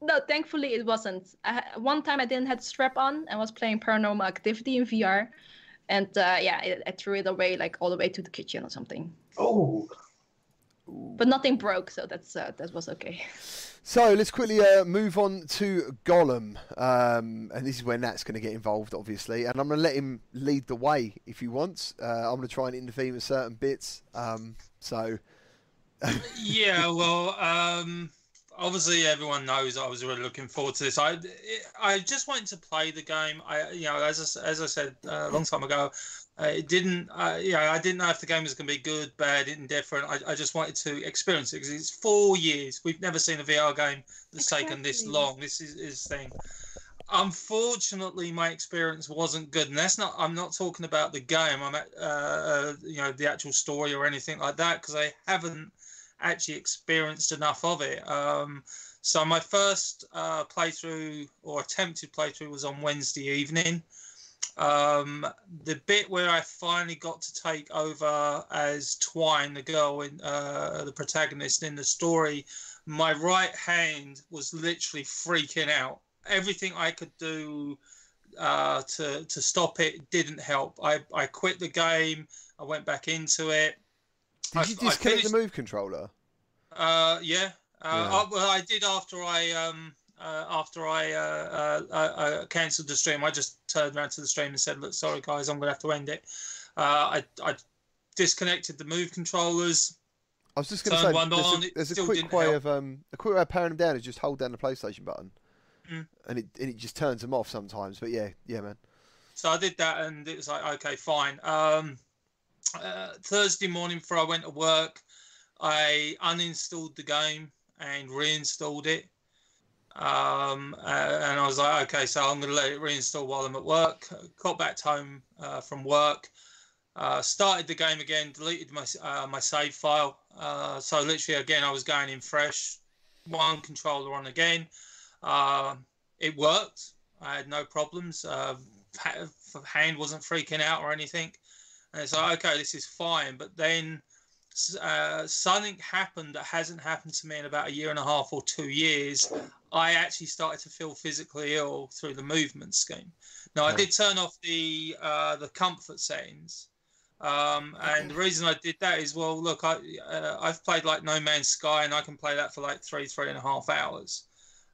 No, thankfully it wasn't. I, one time I didn't have strap on and was playing Paranormal Activity in VR, and uh, yeah, I, I threw it away like all the way to the kitchen or something. Oh, But nothing broke, so that's uh, that was okay. So let's quickly uh, move on to Golem, um, and this is where Nat's going to get involved, obviously, and I'm going to let him lead the way if he wants. Uh, I'm going to try and intervene with certain bits. Um, so (laughs) yeah, well, um, obviously everyone knows I was really looking forward to this. I I just wanted to play the game. I you know as I, as I said uh, a long time ago, uh, it didn't. Uh, know, I didn't know if the game was going to be good, bad, indifferent. I, I just wanted to experience it because it's four years. We've never seen a VR game that's taken this long. This is is thing. Unfortunately, my experience wasn't good, and that's not. I'm not talking about the game. I'm at, uh, uh, you know, the actual story or anything like that because I haven't actually experienced enough of it. Um, so my first uh, playthrough or attempted playthrough was on Wednesday evening. Um, the bit where I finally got to take over as Twine, the girl in uh, the protagonist in the story, my right hand was literally freaking out. Everything I could do uh, to to stop it didn't help. I, I quit the game. I went back into it. did I- you disconnect finished- the move controller? uh, yeah. Uh, Yeah. I, well, I did after I um uh, after I uh, uh, uh, uh, cancelled the stream. I just turned around to the stream and said, "Look, sorry guys, I'm gonna have to end it." Uh, I I disconnected the move controllers. I was just going to Turn say one there's, on, a, there's a quick way help. of um, a quick way of powering them down is just hold down the PlayStation button, Mm. and it and it just turns them off sometimes. But yeah, yeah, man. So I did that, and it was like, okay, fine. Um, uh, Thursday morning before I went to work, I uninstalled the game and reinstalled it. Um, and I was like, okay, so I'm going to let it reinstall while I'm at work. Got back home uh, from work, Uh, started the game again, deleted my uh, my save file. Uh, so literally again, I was going in fresh, one controller on again. Uh, it worked. I had no problems. Uh, hand wasn't freaking out or anything. And it's like, okay, this is fine. But then uh, something happened that hasn't happened to me in about a year and a half or two years. I actually started to feel physically ill through the movement scheme. Now, I did turn off the uh, the comfort settings. Um, and the reason I did that is, well, look, I, uh, I've played like No Man's Sky, and I can play that for like three, three and a half hours.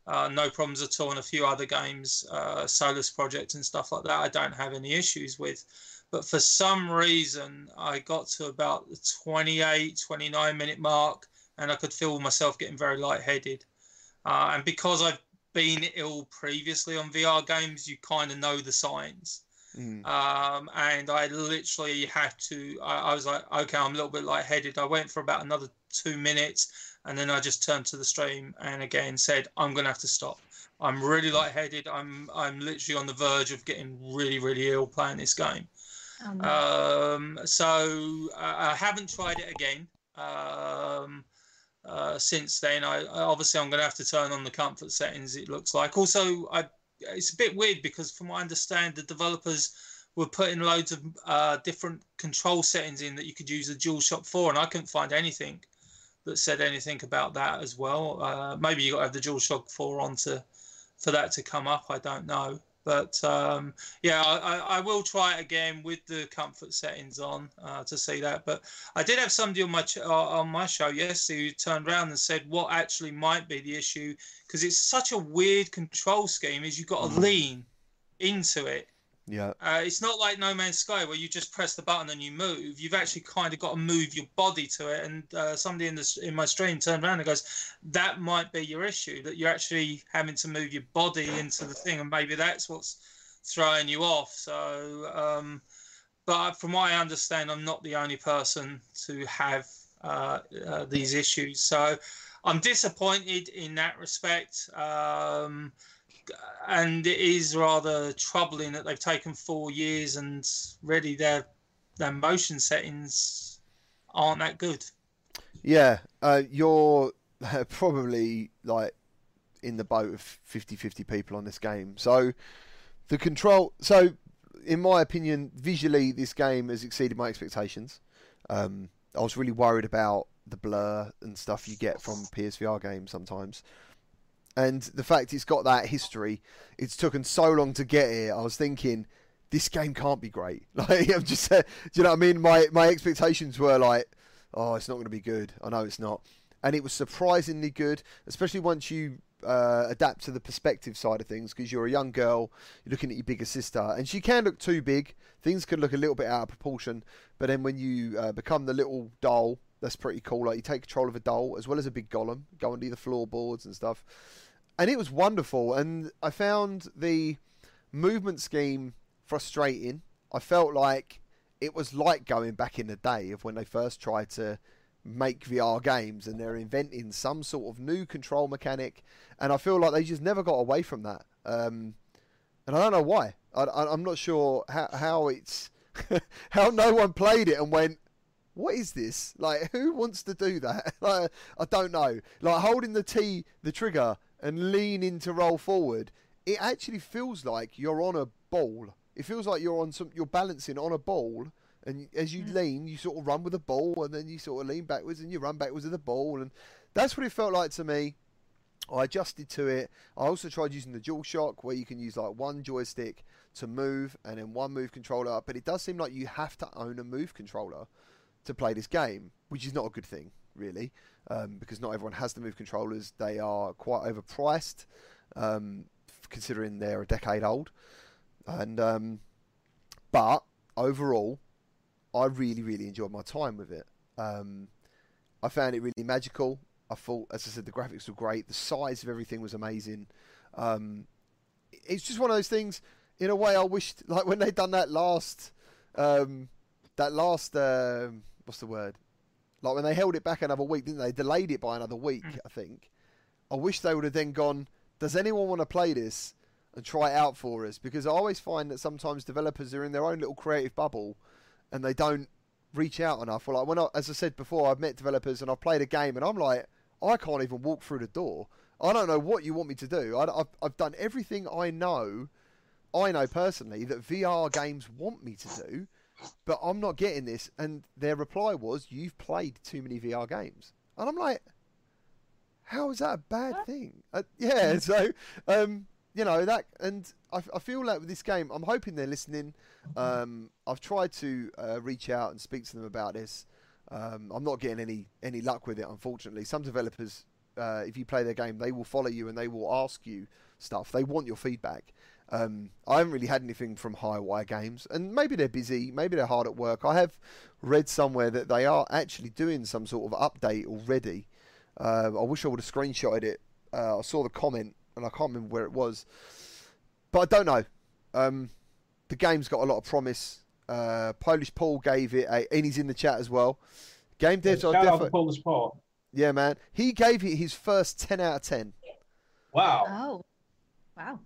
Uh, no problems at all. And a few other games, uh, Solus Project and stuff like that, I don't have any issues with. But for some reason, I got to about the 28, 29 minute mark, and I could feel myself getting very lightheaded. Uh, and because I've been ill previously on VR games, you kind of know the signs. Mm. Um, and I literally had to, I, I, was like, okay, I'm a little bit lightheaded. I went for about another two minutes and then I just turned to the stream and again said, I'm going to have to stop. I'm really lightheaded. I'm I'm literally on the verge of getting really really ill playing this game. No. um, so I haven't tried it again um, uh, since then. I, obviously I'm going to have to turn on the comfort settings. It looks like. Also, I it's a bit weird because from what I understand, the developers were putting loads of uh, different control settings in that you could use the DualShock 4, and I couldn't find anything that said anything about that as well. Uh, maybe you got to have the DualShock 4 on to, for that to come up. I don't know. But um, yeah, I, I, will try it again with the comfort settings on uh, to see that. But I did have somebody on my ch- uh, on my show yesterday who turned around and said what actually might be the issue because it's such a weird control scheme is you've got to mm. lean into it yeah. Uh, it's not like No Man's Sky where you just press the button and you move. You've actually kind of got to move your body to it. And uh, somebody in the in my stream turned around and goes, "That might be your issue. That you're actually having to move your body into the thing, and maybe that's what's throwing you off." So, um, but from what I understand, I'm not the only person to have uh, uh these issues. So, I'm disappointed in that respect. Um, and it is rather troubling that they've taken four years and really their their motion settings aren't that good. Yeah, uh, you're (laughs) probably like in the boat of 50-50 people on this game. So the control. So in my opinion, visually this game has exceeded my expectations. Um, I was really worried about the blur and stuff you get from PSVR games sometimes and the fact it's got that history, it's taken so long to get here. I was thinking, this game can't be great. (laughs) Like I'm just, uh, do you know what I mean? My my expectations were like, oh, it's not going to be good. I know it's not, and it was surprisingly good, especially once you uh, adapt to the perspective side of things because you're a young girl, you're looking at your bigger sister, and she can look too big. Things can look a little bit out of proportion, but then when you uh, become the little doll, that's pretty cool. Like you take control of a doll as well as a big golem, go under the floorboards and stuff and it was wonderful. And I found the movement scheme frustrating. I felt like it was like going back in the day of when they first tried to make VR games and they're inventing some sort of new control mechanic. And I feel like they just never got away from that. Um, and I don't know why. I, am not sure how, how it's (laughs) how no one played it and went, what is this? Like, (laughs) who wants to do that? (laughs) like, I don't know. Like holding the T, the trigger, and lean in to roll forward, it actually feels like you're on a ball. It feels like you're on some, you're balancing on a ball, and as you mm. lean, you sort of run with the ball, and then you sort of lean backwards and you run backwards with the ball, and that's what it felt like to me. I adjusted to it. I also tried using the DualShock, where you can use like one joystick to move and then one move controller. But it does seem like you have to own a move controller to play this game, which is not a good thing, really um, because not everyone has the move controllers. They are quite overpriced, um, considering they're a decade old. And um, but overall, I really, really enjoyed my time with it. Um, I found it really magical. I thought, as I said, the graphics were great. The size of everything was amazing. Um, it's just one of those things. In a way, I wished, like when they'd done that last, um, that last, what's the word? Like when they held it back another week, didn't they? Delayed it by another week, mm. I think. I wish they would have then gone. Does anyone want to play this and try it out for us? Because I always find that sometimes developers are in their own little creative bubble, and they don't reach out enough. Or like when I, as I said before, I've met developers and I've played a game, and I'm like, I can't even walk through the door. I don't know what you want me to do. I, have I've done everything I know, I know personally that VR games want me to do, but I'm not getting this. And their reply was, "You've played too many VR games," and I'm like, how is that a bad what? thing? Uh, yeah, (laughs) so um, you know that, and I, I, feel like with this game, I'm hoping they're listening. Um, I've tried to uh, reach out and speak to them about this. Um, I'm not getting any any luck with it, unfortunately. Some developers, uh, if you play their game, they will follow you and they will ask you stuff. They want your feedback. Um, I haven't really had anything from Highwire Games, and maybe they're busy, maybe they're hard at work. I have read somewhere that they are actually doing some sort of update already. Uh, I wish I would have screenshotted it. Uh, I saw the comment, and I can't remember where it was, but I don't know. Um, the game's got a lot of promise. Uh, Polish Paul gave it a, and he's in the chat as well. Game devs are definitely Polish Paul. Yeah, man. He gave it his first ten out of ten. Wow. Oh, wow.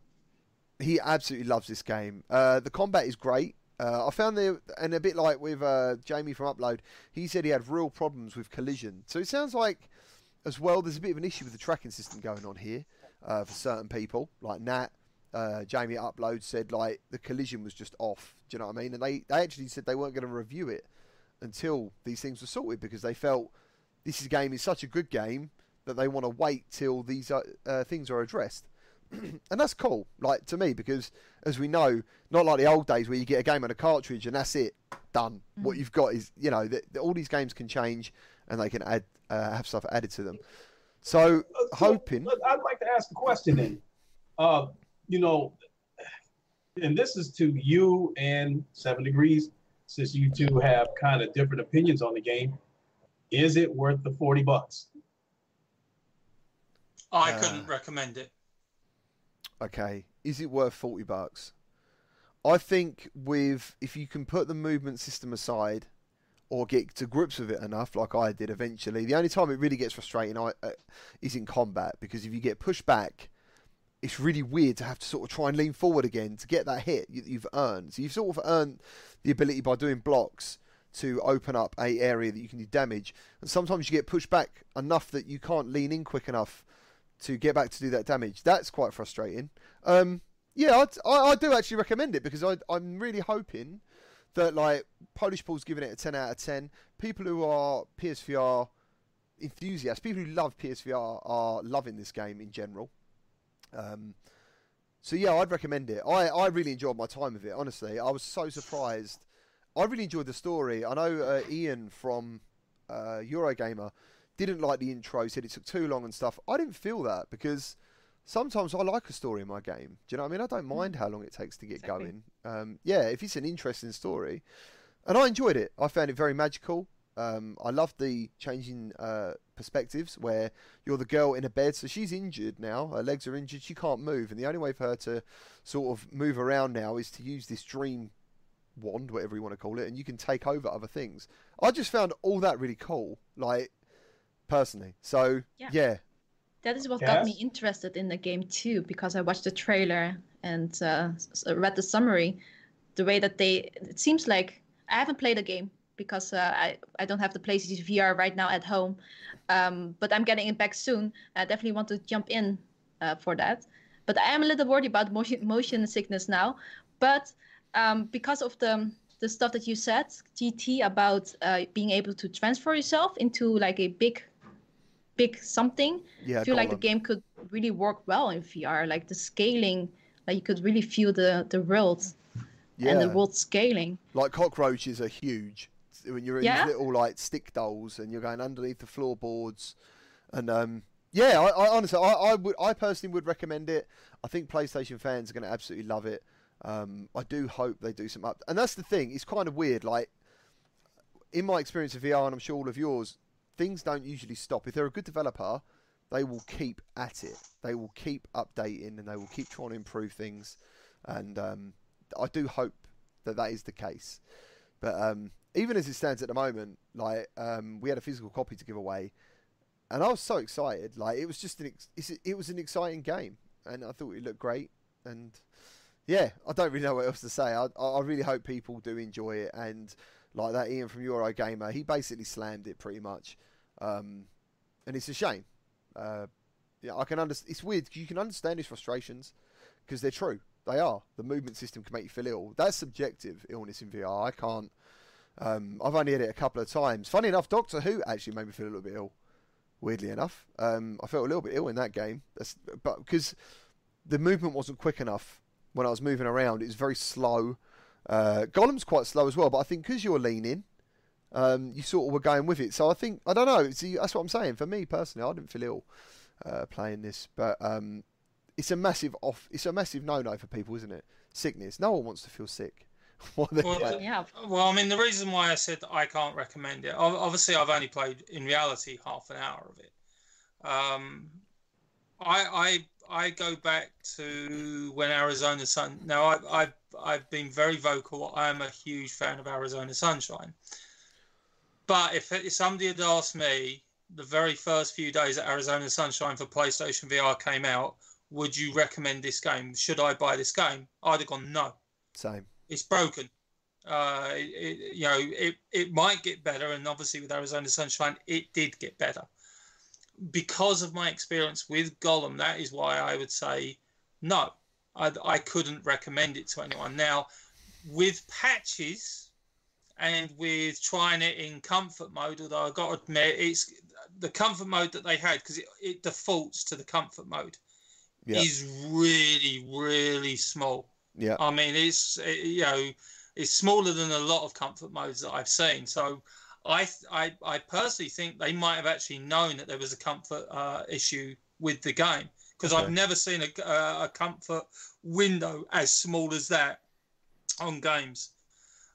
He absolutely loves this game. Uh, the combat is great. Uh, I found there, and a bit like with uh, Jamie from Upload, he said he had real problems with collision. So it sounds like, as well, there's a bit of an issue with the tracking system going on here uh, for certain people, like Nat uh, Jamie Upload said like the collision was just off. Do you know what I mean? And they, they actually said they weren't going to review it until these things were sorted because they felt this game is such a good game that they want to wait till these uh, things are addressed. (clears throat) and that's cool, like to me, because as we know, not like the old days where you get a game on a cartridge and that's it, done. Mm-hmm. What you've got is, you know, that all these games can change and they can add uh, have stuff added to them. So, uh, so hoping. I'd like to ask a question then. Uh, you know, and this is to you and Seven Degrees, since you two have kind of different opinions on the game. Is it worth the 40 bucks? I uh, couldn't recommend it. Okay. Is it worth 40 bucks? I think with if you can put the movement system aside or get to grips with it enough, like I did eventually, the only time it really gets frustrating uh, is in combat because if you get pushed back it's really weird to have to sort of try and lean forward again to get that hit you, have earned. So you've sort of earned the ability by doing blocks to open up a area that you can do damage. And sometimes you get pushed back enough that you can't lean in quick enough to get back to do that damage. That's quite frustrating. Um, yeah, I, I, do actually recommend it because I, I'm really hoping that like Polish Paul's giving it a 10 out of 10. People who are PSVR enthusiasts, people who love PSVR are loving this game in general. Um, so yeah, I'd recommend it. I, I really enjoyed my time with it. Honestly, I was so surprised. I really enjoyed the story. I know uh, Ian from uh, Eurogamer didn't like the intro, said it took too long and stuff. I didn't feel that because sometimes I like a story in my game. Do you know what I mean? I don't mind how long it takes to get exactly. going. Um, yeah, if it's an interesting story, and I enjoyed it. I found it very magical. Um, I love the changing uh, perspectives where you're the girl in a bed, so she's injured now. Her legs are injured. She can't move, and the only way for her to sort of move around now is to use this dream wand, whatever you want to call it, and you can take over other things. I just found all that really cool, like personally. So yeah. yeah. That is what yes. got me interested in the game too, because I watched the trailer and uh, read the summary. The way that they, it seems like I haven't played a game because uh, I, I don't have the PlayStation VR right now at home. Um, but I'm getting it back soon. I definitely want to jump in uh, for that. But I am a little worried about motion, motion sickness now. But um, because of the the stuff that you said, GT, about uh, being able to transfer yourself into like a big, big something, yeah, I feel like the game could really work well in VR. Like the scaling, like you could really feel the the world yeah. and the world scaling. Like cockroaches are huge when you're in yeah. these little like stick dolls and you're going underneath the floorboards, and um, yeah, I, I honestly, I, I, would, I personally would recommend it. I think PlayStation fans are going to absolutely love it. Um, I do hope they do some up, and that's the thing. It's kind of weird. Like in my experience of VR, and I'm sure all of yours, things don't usually stop. If they're a good developer, they will keep at it. They will keep updating, and they will keep trying to improve things. And um, I do hope that that is the case. But um, even as it stands at the moment, like um, we had a physical copy to give away, and I was so excited. Like it was just an ex- it was an exciting game, and I thought it looked great. And yeah, I don't really know what else to say. I I really hope people do enjoy it, and like that Ian from Eurogamer, he basically slammed it pretty much, um, and it's a shame. Uh, yeah, I can understand. It's weird. because You can understand his frustrations because they're true. They are. The movement system can make you feel ill. That's subjective illness in VR. I can't. Um, I've only had it a couple of times. Funny enough, Doctor Who actually made me feel a little bit ill. Weirdly enough, um, I felt a little bit ill in that game. That's, but because the movement wasn't quick enough when I was moving around, it was very slow. Uh, Golem's quite slow as well, but I think because you're leaning, um, you sort of were going with it. So I think I don't know. See, that's what I'm saying. For me personally, I didn't feel ill uh, playing this, but um, it's a massive off. It's a massive no-no for people, isn't it? Sickness. No one wants to feel sick. (laughs) well, yeah. well, I mean, the reason why I said I can't recommend it, obviously, I've only played in reality half an hour of it. Um, I, I, I go back to when Arizona Sun. Now, I, I've, I've been very vocal. I am a huge fan of Arizona Sunshine. But if, if somebody had asked me the very first few days that Arizona Sunshine for PlayStation VR came out, would you recommend this game? Should I buy this game? I'd have gone no. Same. It's broken. Uh, it, you know, it, it might get better, and obviously with Arizona Sunshine, it did get better. Because of my experience with Golem, that is why I would say no. I, I couldn't recommend it to anyone. Now, with patches and with trying it in comfort mode, although I got to admit, it's the comfort mode that they had because it, it defaults to the comfort mode yeah. is really, really small. Yeah. I mean, it's it, you know, it's smaller than a lot of comfort modes that I've seen. So, I I, I personally think they might have actually known that there was a comfort uh, issue with the game because okay. I've never seen a, a comfort window as small as that on games.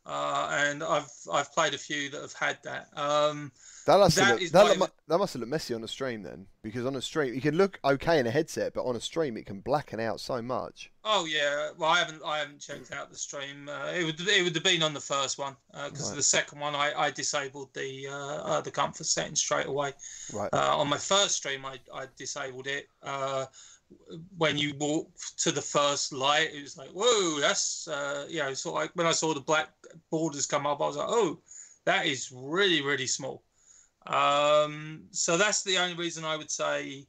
Uh, and I've I've played a few that have had that. Um, that must, that, look, that, look, that must have looked messy on a stream then, because on a stream you can look okay in a headset, but on a stream it can blacken out so much. Oh yeah, well I haven't I haven't checked out the stream. Uh, it would it would have been on the first one because uh, right. the second one I, I disabled the uh, uh the comfort setting straight away. Right. Uh, on my first stream I, I disabled it. Uh, when you walk to the first light, it was like whoa, that's you know sort of like when I saw the black borders come up, I was like oh, that is really really small. Um, so that's the only reason I would say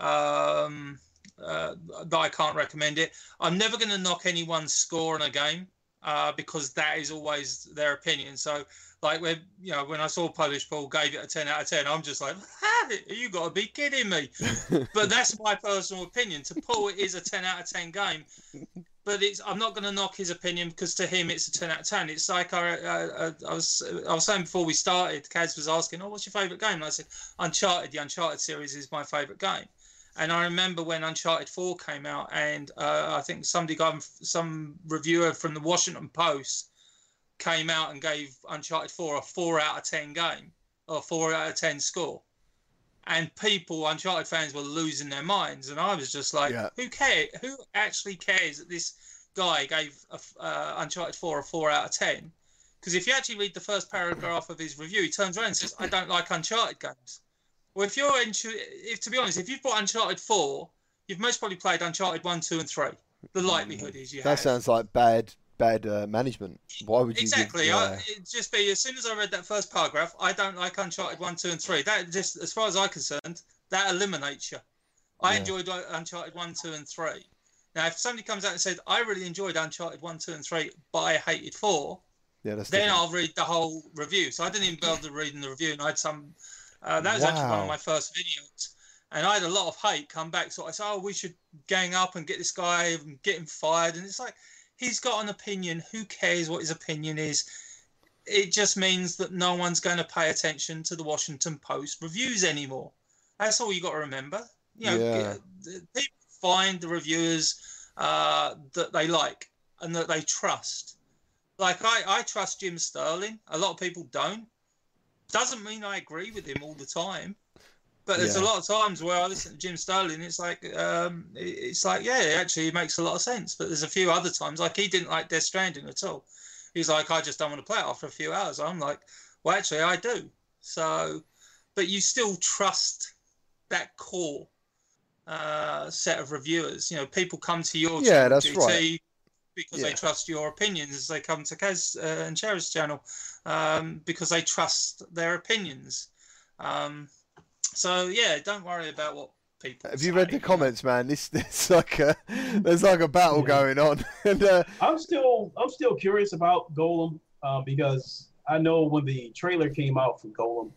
um, uh, that I can't recommend it. I'm never going to knock anyone's score in a game uh, because that is always their opinion. So, like when you know when I saw Polish Paul gave it a 10 out of 10, I'm just like, you got to be kidding me. (laughs) but that's my personal opinion. To Paul, it is a 10 out of 10 game (laughs) but it's I'm not going to knock his opinion because to him it's a ten out of ten. It's like I, I, I, was I was saying before we started. Kaz was asking, "Oh, what's your favourite game?" And I said, "Uncharted. The Uncharted series is my favourite game." And I remember when Uncharted Four came out, and uh, I think somebody got some reviewer from the Washington Post came out and gave Uncharted Four a four out of ten game or four out of ten score and people, Uncharted fans, were losing their minds. And I was just like, yeah. who cares? Who actually cares that this guy gave a, uh, Uncharted 4 a 4 out of 10? Because if you actually read the first paragraph of his review, he turns around and says, I don't like Uncharted games. Well, if you're into, if to be honest, if you've bought Uncharted 4, you've most probably played Uncharted 1, 2, and 3. The likelihood is you That have. sounds like bad bad uh, management. Why would you? Exactly. Give, it'd just be as soon as I read that first paragraph, I don't like Uncharted one, two, and three. That just, as far as I'm concerned, that eliminates you. I yeah. enjoyed Uncharted one, two, and three. Now, if somebody comes out and says, "I really enjoyed Uncharted one, two, and three, but I hated four, yeah, then different. I'll read the whole review. So I didn't even bother reading the review, and I had some. Uh, that was wow. actually one of my first videos and I had a lot of hate come back. So I said, "Oh, we should gang up and get this guy and get him fired." And it's like, he's got an opinion. Who cares what his opinion is? It just means that no one's going to pay attention to the Washington Post reviews anymore. That's all you got to remember. You know, yeah. people find the reviewers uh, that they like and that they trust. Like I, I trust Jim Sterling. A lot of people don't. Doesn't mean I agree with him all the time. But there's yeah. a lot of times where I listen to Jim Sterling, it's like, um, it's like, yeah, actually, it makes a lot of sense. But there's a few other times, like he didn't like Death Stranding at all. He's like, I just don't want to play it after a few hours. I'm like, well, actually, I do. So, but you still trust that core uh, set of reviewers. You know, people come to your yeah, that's GT right. because Yeah. they trust your opinions as they come to Kaz uh, and Cherry's channel um, because they trust their opinions. Um, so yeah, don't worry about what people. Have you read the comments, man? This there's like a there's like a battle Yeah. going on, (laughs) and uh, I'm still I'm still curious about Golem uh, because I know when the trailer came out for Golem,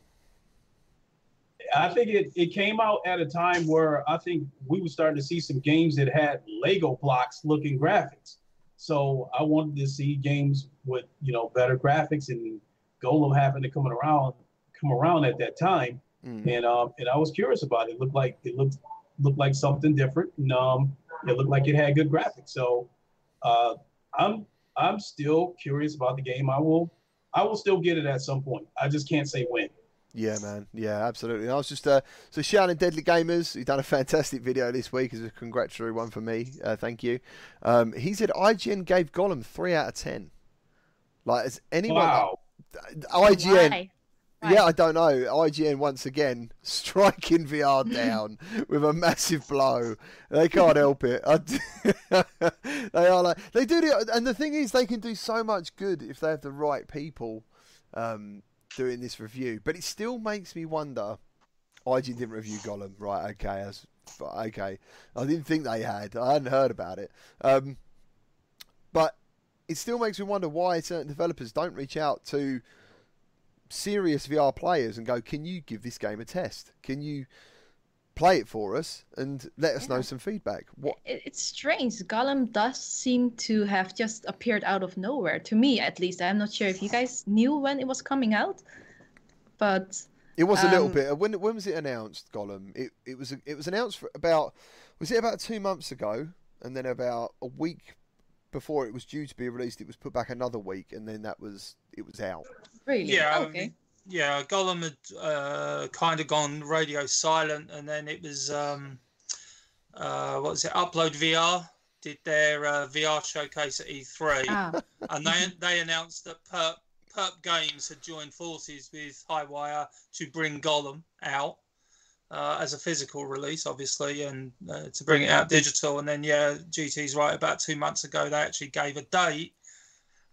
I think it, it came out at a time where I think we were starting to see some games that had Lego blocks looking graphics. So I wanted to see games with you know better graphics and Golem happened to come around come around at that time mm, and um, and I was curious about it. It looked like it looked looked like something different, and um, it looked like it had good graphics. So uh, I'm I'm still curious about the game. I will I will still get it at some point. I just can't say when. yeah, man, yeah, absolutely. I was just uh, so shouting Deadly Gamers, who's done a fantastic video this week, is a congratulatory one for me. Uh, thank you. Um, he said IGN gave Golem three out of ten. Like, has anyone? Wow. IGN. Why? Yeah, I don't know. IGN once again (laughs) striking VR down (laughs) with a massive blow. They can't help it. (laughs) They are like they do the, and the thing is, they can do so much good if they have the right people um, doing this review. But it still makes me wonder. IGN didn't review Golem, right? Okay, that's okay. I didn't think they had. I hadn't heard about it. Um, but it still makes me wonder why certain developers don't reach out to serious VR players and go, "Can you give this game a test? Can you play it for us and let us know some feedback?" What? It's strange. Golem does seem to have just appeared out of nowhere, to me at least. I'm not sure if you guys knew when it was coming out, but It was a little Um, bit. When when was it announced, Golem? It it was it was announced for about was it about two months ago, and then about a week before it was due to be released, it was put back another week, and then that was it was out. really, Yeah, um, okay. yeah. Golem had uh, kind of gone radio silent, and then it was um, uh, what was it? Upload VR did their uh, VR showcase at E3, Ah, and they they announced that Perp Perp Games had joined forces with Highwire to bring Golem out uh, as a physical release, obviously, and uh, to bring it out digital. And then, yeah, GT's right. About two months ago, they actually gave a date,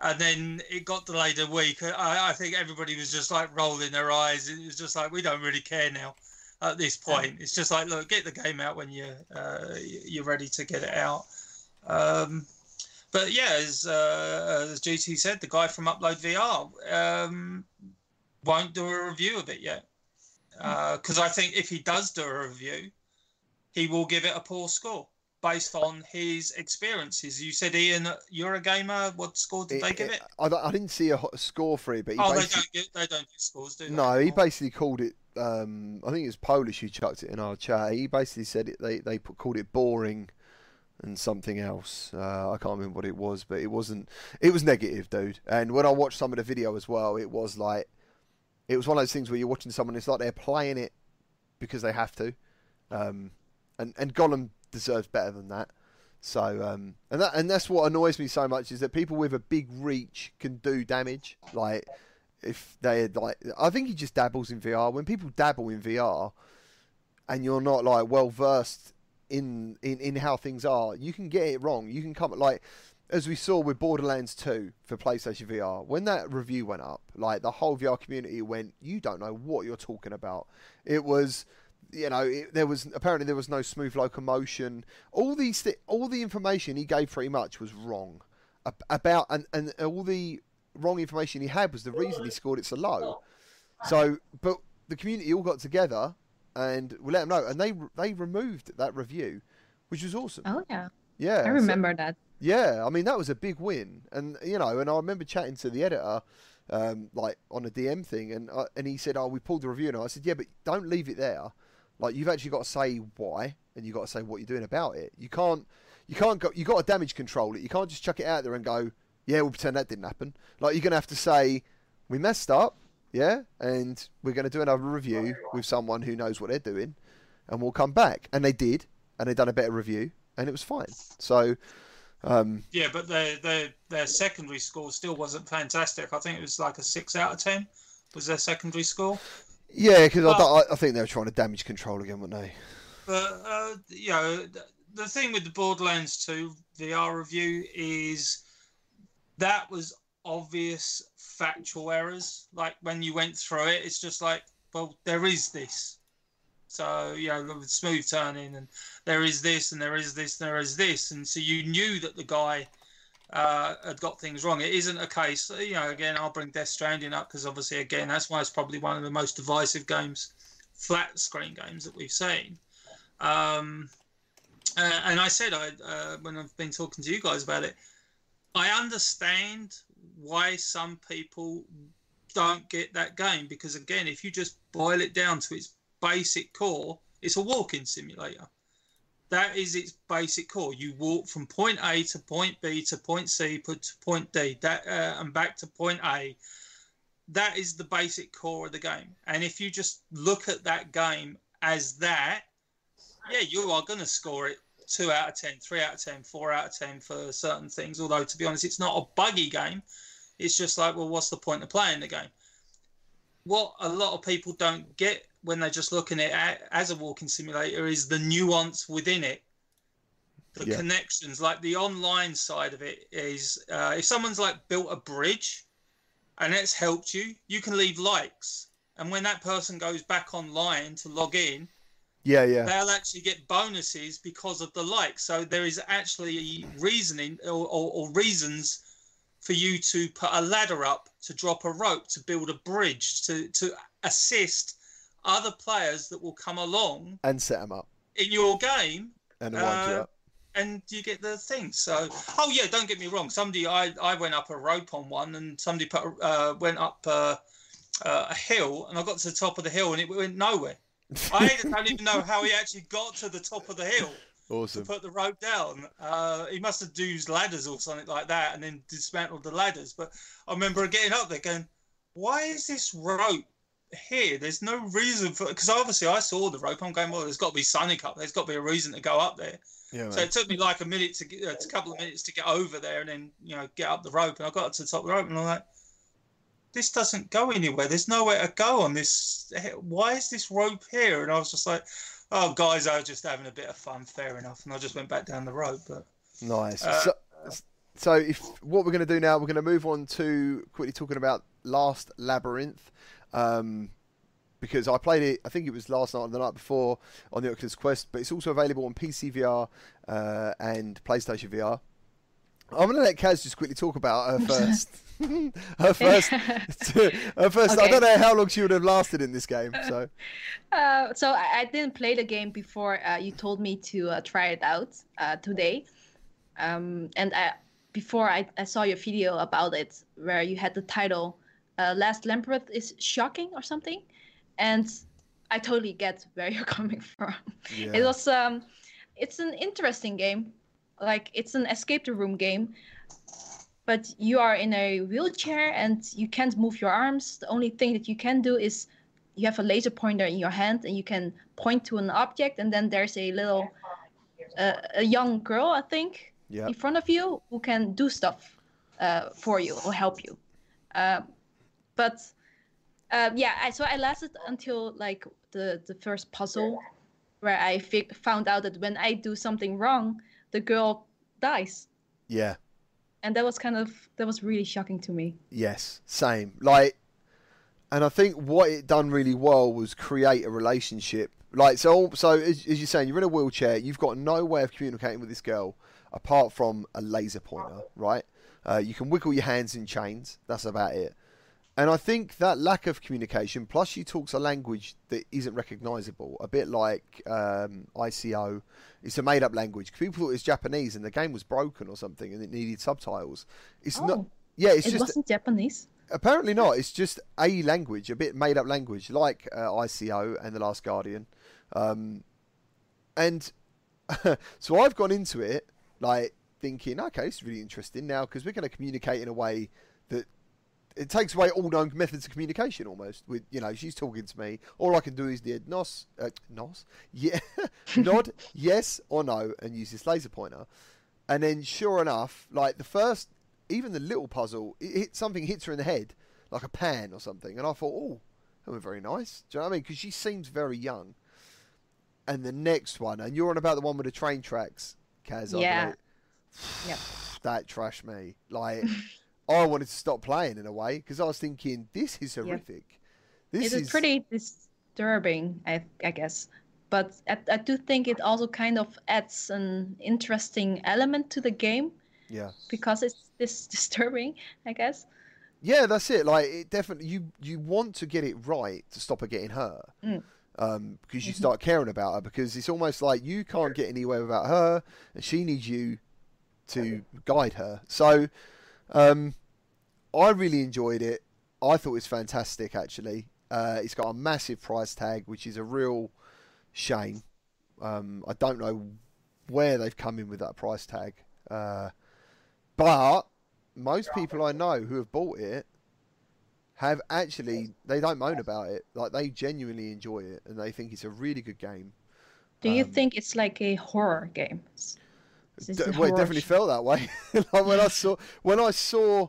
and then it got delayed a week. I, I think everybody was just like rolling their eyes. It was just like we don't really care now. At this point, it's just like, look, get the game out when you uh, you're ready to get it out. Um, but yeah, as, uh, as GT said, the guy from Upload VR um, won't do a review of it yet. Because I think if he does do a review, he will give it a poor score based on his experiences. You said, Ian, you're a gamer. What score did they give it? I, I didn't see a score for it, but he Oh, they don't, get, they don't do scores, do they? no, he basically called it. Um, I think it was Polish who chucked it in our chat. He basically said it. They they put, called it boring and something else. Uh, I can't remember what it was, but it wasn't. It was negative, dude. And when I watched some of the video as well, it was like it was one of those things where you're watching someone. It's like they're playing it because they have to. Um, and and Golem deserves better than that. So um, and that and that's what annoys me so much is that people with a big reach can do damage. Like if they like, I think he just dabbles in VR. When people dabble in VR, and you're not like well versed in, in in how things are, you can get it wrong. You can come like as we saw with Borderlands 2 for PlayStation VR, when that review went up, like the whole VR community went, "You don't know what you're talking about." It was, you know, it, there was apparently there was no smooth locomotion. All these, all the information he gave pretty much was wrong about, and and all the wrong information he had was the reason he scored it so low. So, but the community all got together and we let them know, and they they removed that review, which was awesome. Oh yeah, Yeah, I so- remember that. yeah, I mean that was a big win, and you know, and I remember chatting to the editor, um, like on a DM thing, and uh, and he said, "Oh, we pulled the review," and I said, "Yeah, but don't leave it there. Like you've actually got to say why, and you have got to say what you're doing about it. You can't, you can't go. You got to damage control it. You can't just chuck it out there and go, yeah, we'll pretend that didn't happen. Like you're gonna have to say, we messed up, yeah, and we're gonna do another review with someone who knows what they're doing, and we'll come back. And they did, and they done a better review, and it was fine. So. Um, Yeah, but their their their secondary score still wasn't fantastic. I think it was like a six out of ten. Was their secondary score? Yeah, because I, I think they were trying to damage control again, weren't they? But uh, you know, the thing with the Borderlands 2 VR review is that was obvious factual errors. Like when you went through it, it's just like, well, there is this. So, you know, with smooth turning, and there is this, and there is this, and there is this. And so you knew that the guy uh, had got things wrong. It isn't a case, you know, again, I'll bring Death Stranding up because obviously, again, that's why it's probably one of the most divisive games, flat screen games that we've seen. Um, uh, and I said, I uh, when I've been talking to you guys about it, I understand why some people don't get that game because, again, if you just boil it down to its basic core, it's a walking simulator. That is its basic core. You walk from point A to point B to point C to point D, that uh, and back to point A. That is the basic core of the game. And if you just look at that game as that, yeah, you are going to score it two out of ten, three out of ten, four out of ten for certain things. Although to be honest, it's not a buggy game. It's just like, well, what's the point of playing the game? What a lot of people don't get when they're just looking at it as a walking simulator is the nuance within it. The yeah. connections like the online side of it is uh, if someone's like built a bridge and it's helped you you can leave likes. And when that person goes back online to log in yeah yeah. they'll actually get bonuses because of the likes so there is actually reasoning or, or, or reasons for you to put a ladder up to drop a rope to build a bridge to to assist other players that will come along and set them up in your game and wind you uh, up. and you get the thing. So, oh yeah, don't get me wrong. Somebody, I, I went up a rope on one, and somebody put uh, went up uh, uh, a hill, and I got to the top of the hill, and it went nowhere. (laughs) I don't even know how he actually got to the top of the hill. Awesome. To put the rope down, uh, he must have used ladders or something like that, and then dismantled the ladders. But I remember getting up there, going, "Why is this rope here, there's no reason for because obviously I saw the rope. I'm going, well, there's got to be Sonic up. There's got to be a reason to go up there. Yeah, so it took me like a minute to get, uh, a couple of minutes to get over there, and then you know get up the rope. And I got to the top of the rope, and I'm like, this doesn't go anywhere. There's nowhere to go on this. Why is this rope here? And I was just like, oh, guys, I was just having a bit of fun. Fair enough. And I just went back down the rope. But nice. Uh, so, so if what we're going to do now, we're going to move on to quickly talking about Last Labyrinth um, because I played it. I think it was last night or the night before on the Oculus Quest, but it's also available on PC VR uh, and PlayStation VR. I'm going to let Kaz just quickly talk about her first. (laughs) her first. (laughs) her first. Okay. I don't know how long she would have lasted in this game. So. (laughs) Uh, so I, didn't play the game before uh, you told me to uh, try it out uh, today, um, and I, before I, I saw your video about it where you had the title uh, Last Labyrinth is shocking or something, and I totally get where (laughs) you're coming from. Yeah. It was um, it's an interesting game, like it's an escape the room game, but you are in a wheelchair and you can't move your arms. The only thing that you can do is you have a laser pointer in your hand and you can point to an object, and then there's a little uh, a young girl, I think, yep. in front of you who can do stuff uh, for you or help you. Uh, but uh, yeah, I, so I lasted until like the the first puzzle, where I fi- found out that when I do something wrong, the girl dies. Yeah. And that was kind of that was really shocking to me. Yes, same. Like, and I think what it done really well was create a relationship. Like, so so as, as you're saying, you're in a wheelchair. You've got no way of communicating with this girl apart from a laser pointer, right? Uh, you can wiggle your hands in chains. That's about it. And I think that lack of communication, plus she talks a language that isn't recognisable, a bit like um, ICO. It's a made-up language. People thought it was Japanese, and the game was broken or something, and it needed subtitles. It's oh, not. Yeah, it's it just. wasn't Japanese. Apparently not. It's just a language, a bit made-up language, like uh, ICO and The Last Guardian. Um, and (laughs) so I've gone into it like thinking, okay, it's really interesting now because we're going to communicate in a way that it takes away all known methods of communication almost. With you know, she's talking to me. All I can do is the nos, uh, nos, yeah, (laughs) nod, yes or no, and use this laser pointer. And then, sure enough, like the first, even the little puzzle, it hit something hits her in the head, like a pan or something, and I thought, oh, that was very nice. Do you know what I mean? Because she seems very young. and the next one, and you're on about the one with the train tracks, Kaz. Yeah. Yep. (sighs) That trashed me. Like, (laughs) I wanted to stop playing in a way because I was thinking, this is horrific. This it is pretty disturbing, I, I guess. But I, I do think it also kind of adds an interesting element to the game Yeah. because it's this (laughs) disturbing, I guess. Yeah, that's it. Like, it definitely you you want to get it right to stop her getting hurt. Mm. Um, because you Mhm. start caring about her because it's almost like you can't get anywhere without her, and she needs you to guide her. So, um, I really enjoyed it. I thought it was fantastic. Actually, uh, it's got a massive price tag, which is a real shame. Um, I don't know where they've come in with that price tag, uh, but most people I know who have bought it have actually they don't moan about it. Like they genuinely enjoy it and they think it's a really good game. Do you Um, think it's like a horror game? S- is this D- a well, it definitely sh- felt that way. (laughs) like when I saw when I saw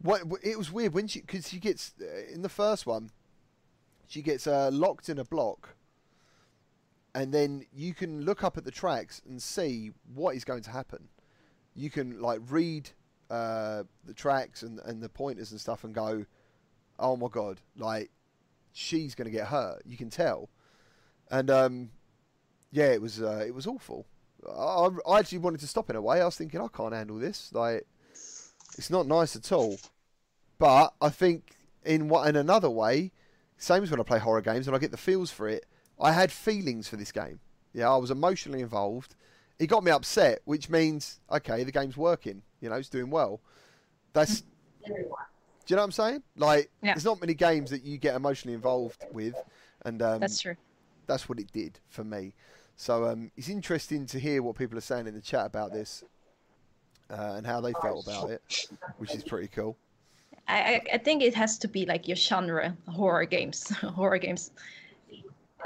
what it was weird when she because she gets uh, in the first one, she gets uh, locked in a block, and then you can look up at the tracks and see what is going to happen. You can like read uh, the tracks and and the pointers and stuff and go, oh my god, like she's going to get hurt. You can tell, and um, yeah, it was uh, it was awful. I, I actually wanted to stop in a way. I was thinking, I can't handle this. Like, it's not nice at all. But I think in what in another way, same as when I play horror games and I get the feels for it. I had feelings for this game. Yeah, I was emotionally involved. It got me upset, which means okay, the game's working. You know, it's doing well. That's. Do you know what I'm saying? Like, Yeah. there's not many games that you get emotionally involved with, and um, That's true. that's what it did for me. So um, it's interesting to hear what people are saying in the chat about this uh, and how they felt about it, which is pretty cool. I, I think it has to be like your genre horror games. (laughs) horror games.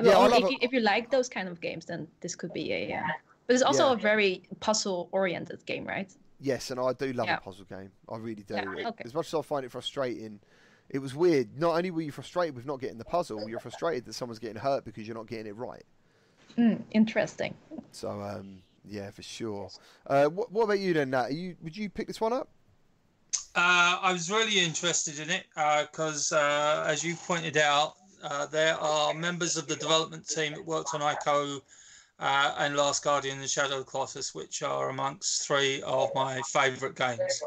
Yeah, Well, if, you, if you like those kind of games, then this could be a. Uh, but it's also Yeah. a very puzzle-oriented game, right? Yes, and I do love Yeah. a puzzle game. I really do. Yeah, okay. As much as I find it frustrating, it was weird. Not only were you frustrated with not getting the puzzle, you're frustrated that someone's getting hurt because you're not getting it right. Mm, interesting. So um, yeah, for sure. Uh, what, what about you then, Nat? Are you, would you pick this one up? Uh, I was really interested in it because, uh, as you pointed out, uh, there are members of the development team that worked on ICO uh, and Last Guardian and Shadow of the Colossus, which are amongst three of my favourite games.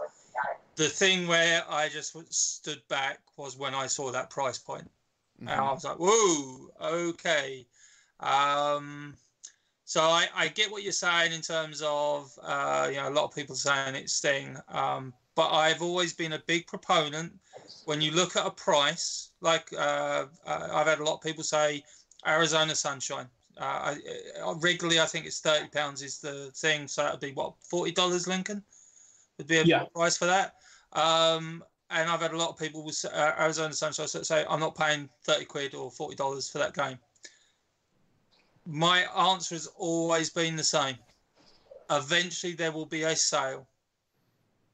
The thing where I just stood back was when I saw that price point. And I was like, whoa, okay. Um, so I, I get what you're saying in terms of, uh, you know, a lot of people saying it's Sting. Um, but I've always been a big proponent when you look at a price, like uh, uh, I've had a lot of people say Arizona Sunshine. Uh, I, I, regularly, I think it's thirty pounds is the thing, so that'd be what forty dollars. Lincoln would be a Yeah. price for that. Um, and I've had a lot of people with uh, Arizona Sunshine say I'm not paying thirty quid or forty dollars for that game. My answer has always been the same. Eventually, there will be a sale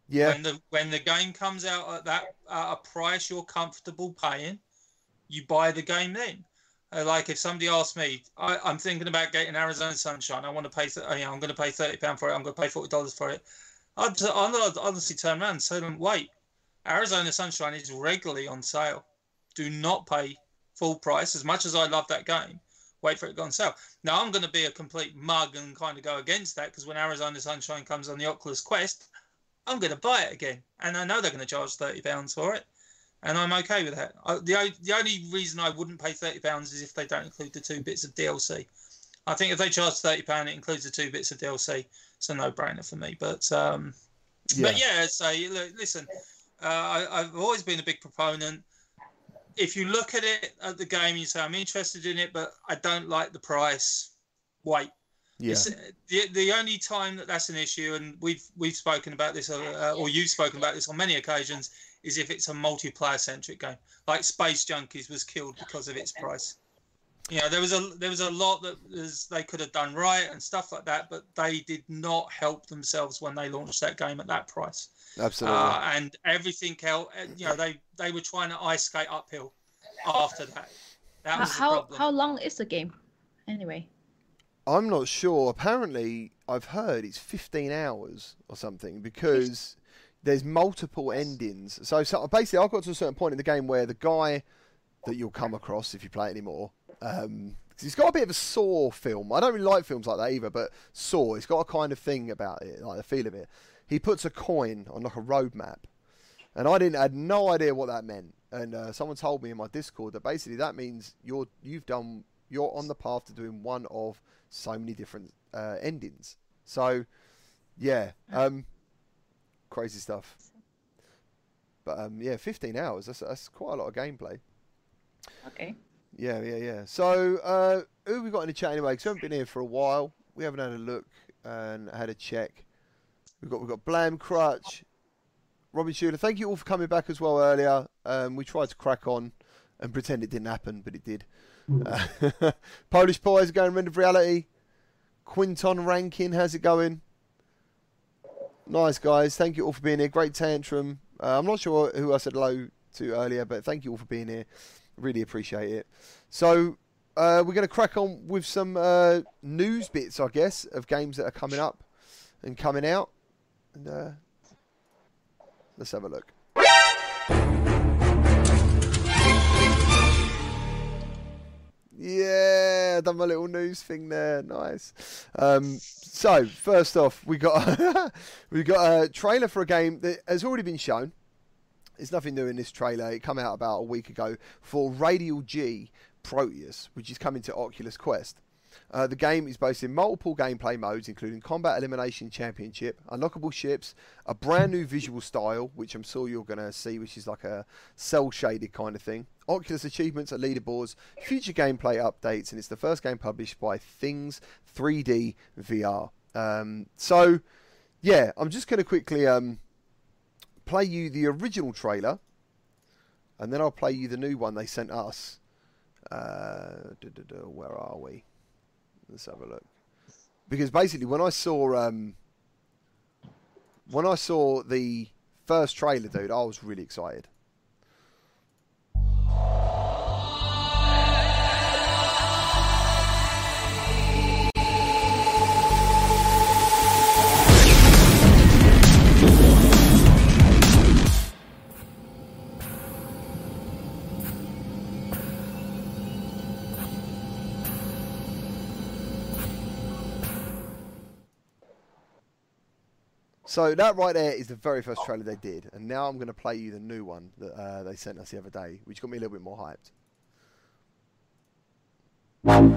Yeah, when the when the game comes out at that at a price you're comfortable paying, you buy the game then. Uh, like if somebody asks me, I, I'm thinking about getting Arizona Sunshine. I want to pay. th- You know, I'm going to pay thirty pound for it. I'm going to pay forty dollars for it. I'd, I'd honestly turn around and say wait, Arizona Sunshine is regularly on sale. Do not pay full price. As much as I love that game, wait for it to go on sale. Now I'm going to be a complete mug and kind of go against that because when Arizona Sunshine comes on the Oculus Quest, I'm going to buy it again, and I know they're going to charge thirty pounds for it, and I'm okay with that. I, the the only reason I wouldn't pay thirty pounds is if they don't include the two bits of DLC. I think if they charge thirty pound, it includes the two bits of DLC. It's a no-brainer for me. But um, yeah, but yeah, so look, listen, uh, I, I've always been a big proponent. If you look at it at the game, you say I'm interested in it, but I don't like the price. Wait, yeah, it's, the, the only time that that's an issue, and we've we've spoken about this, uh, or you've spoken about this on many occasions, is if it's a multiplayer centric game. Like Space Junkies was killed because of its price. You know, there was a there was a lot that was, they could have done right and stuff like that, but they did not help themselves when they launched that game at that price. absolutely. Uh, and everything else, you know, they they were trying to ice skate uphill after that. That How, was how problem. how long is the game, anyway? I'm not sure. Apparently, I've heard it's 15 hours or something because there's multiple endings. So, so basically, I got to a certain point in the game where the guy that you'll come across if you play it anymore, um, it's got a bit of a Saw film. I don't really like films like that either, but Saw, it's got a kind of thing about it, like the feel of it. He puts a coin on like a road map, and I didn't I had no idea what that meant. And uh, someone told me in my Discord that basically that means you're you've done you're on the path to doing one of so many different uh, endings. So, yeah, um, crazy stuff. But um, yeah, 15 hours. That's that's quite a lot of gameplay. Okay. Yeah, yeah, yeah. So, uh, who we got in the chat anyway? Because we haven't been here for a while. We haven't had a look and had a check. We've got we've got Blam Crutch, Robin Schuler. Thank you all for coming back as well earlier. Um, we tried to crack on and pretend it didn't happen, but it did. Uh, (laughs) Polish Boys going Rend of Reality. Quinton Rankin, how's it going? Nice guys. Thank you all for being here. Great tantrum. Uh, I'm not sure who I said hello to earlier, but thank you all for being here. Really appreciate it. So uh, we're going to crack on with some uh, news bits, I guess, of games that are coming up and coming out. And uh, let's have a look. Yeah, done my little news thing there. Nice. Um, so first off, we got (laughs) we got a trailer for a game that has already been shown. There's nothing new in this trailer. It came out about a week ago for Radial G Proteus, which is coming to Oculus Quest. Uh, the game is based in multiple gameplay modes, including Combat Elimination Championship, unlockable ships, a brand new visual style, which I'm sure you're going to see, which is like a cell shaded kind of thing. Oculus achievements and leaderboards, future gameplay updates, and it's the first game published by Things 3D VR. Um, so, yeah, I'm just going to quickly um, play you the original trailer, and then I'll play you the new one they sent us. Uh, where are we? Let's have a look. Because basically, when I saw um, when I saw the first trailer, dude, I was really excited. So that right there is the very first trailer they did, and now I'm going to play you the new one that uh, they sent us the other day, which got me a little bit more hyped. Hold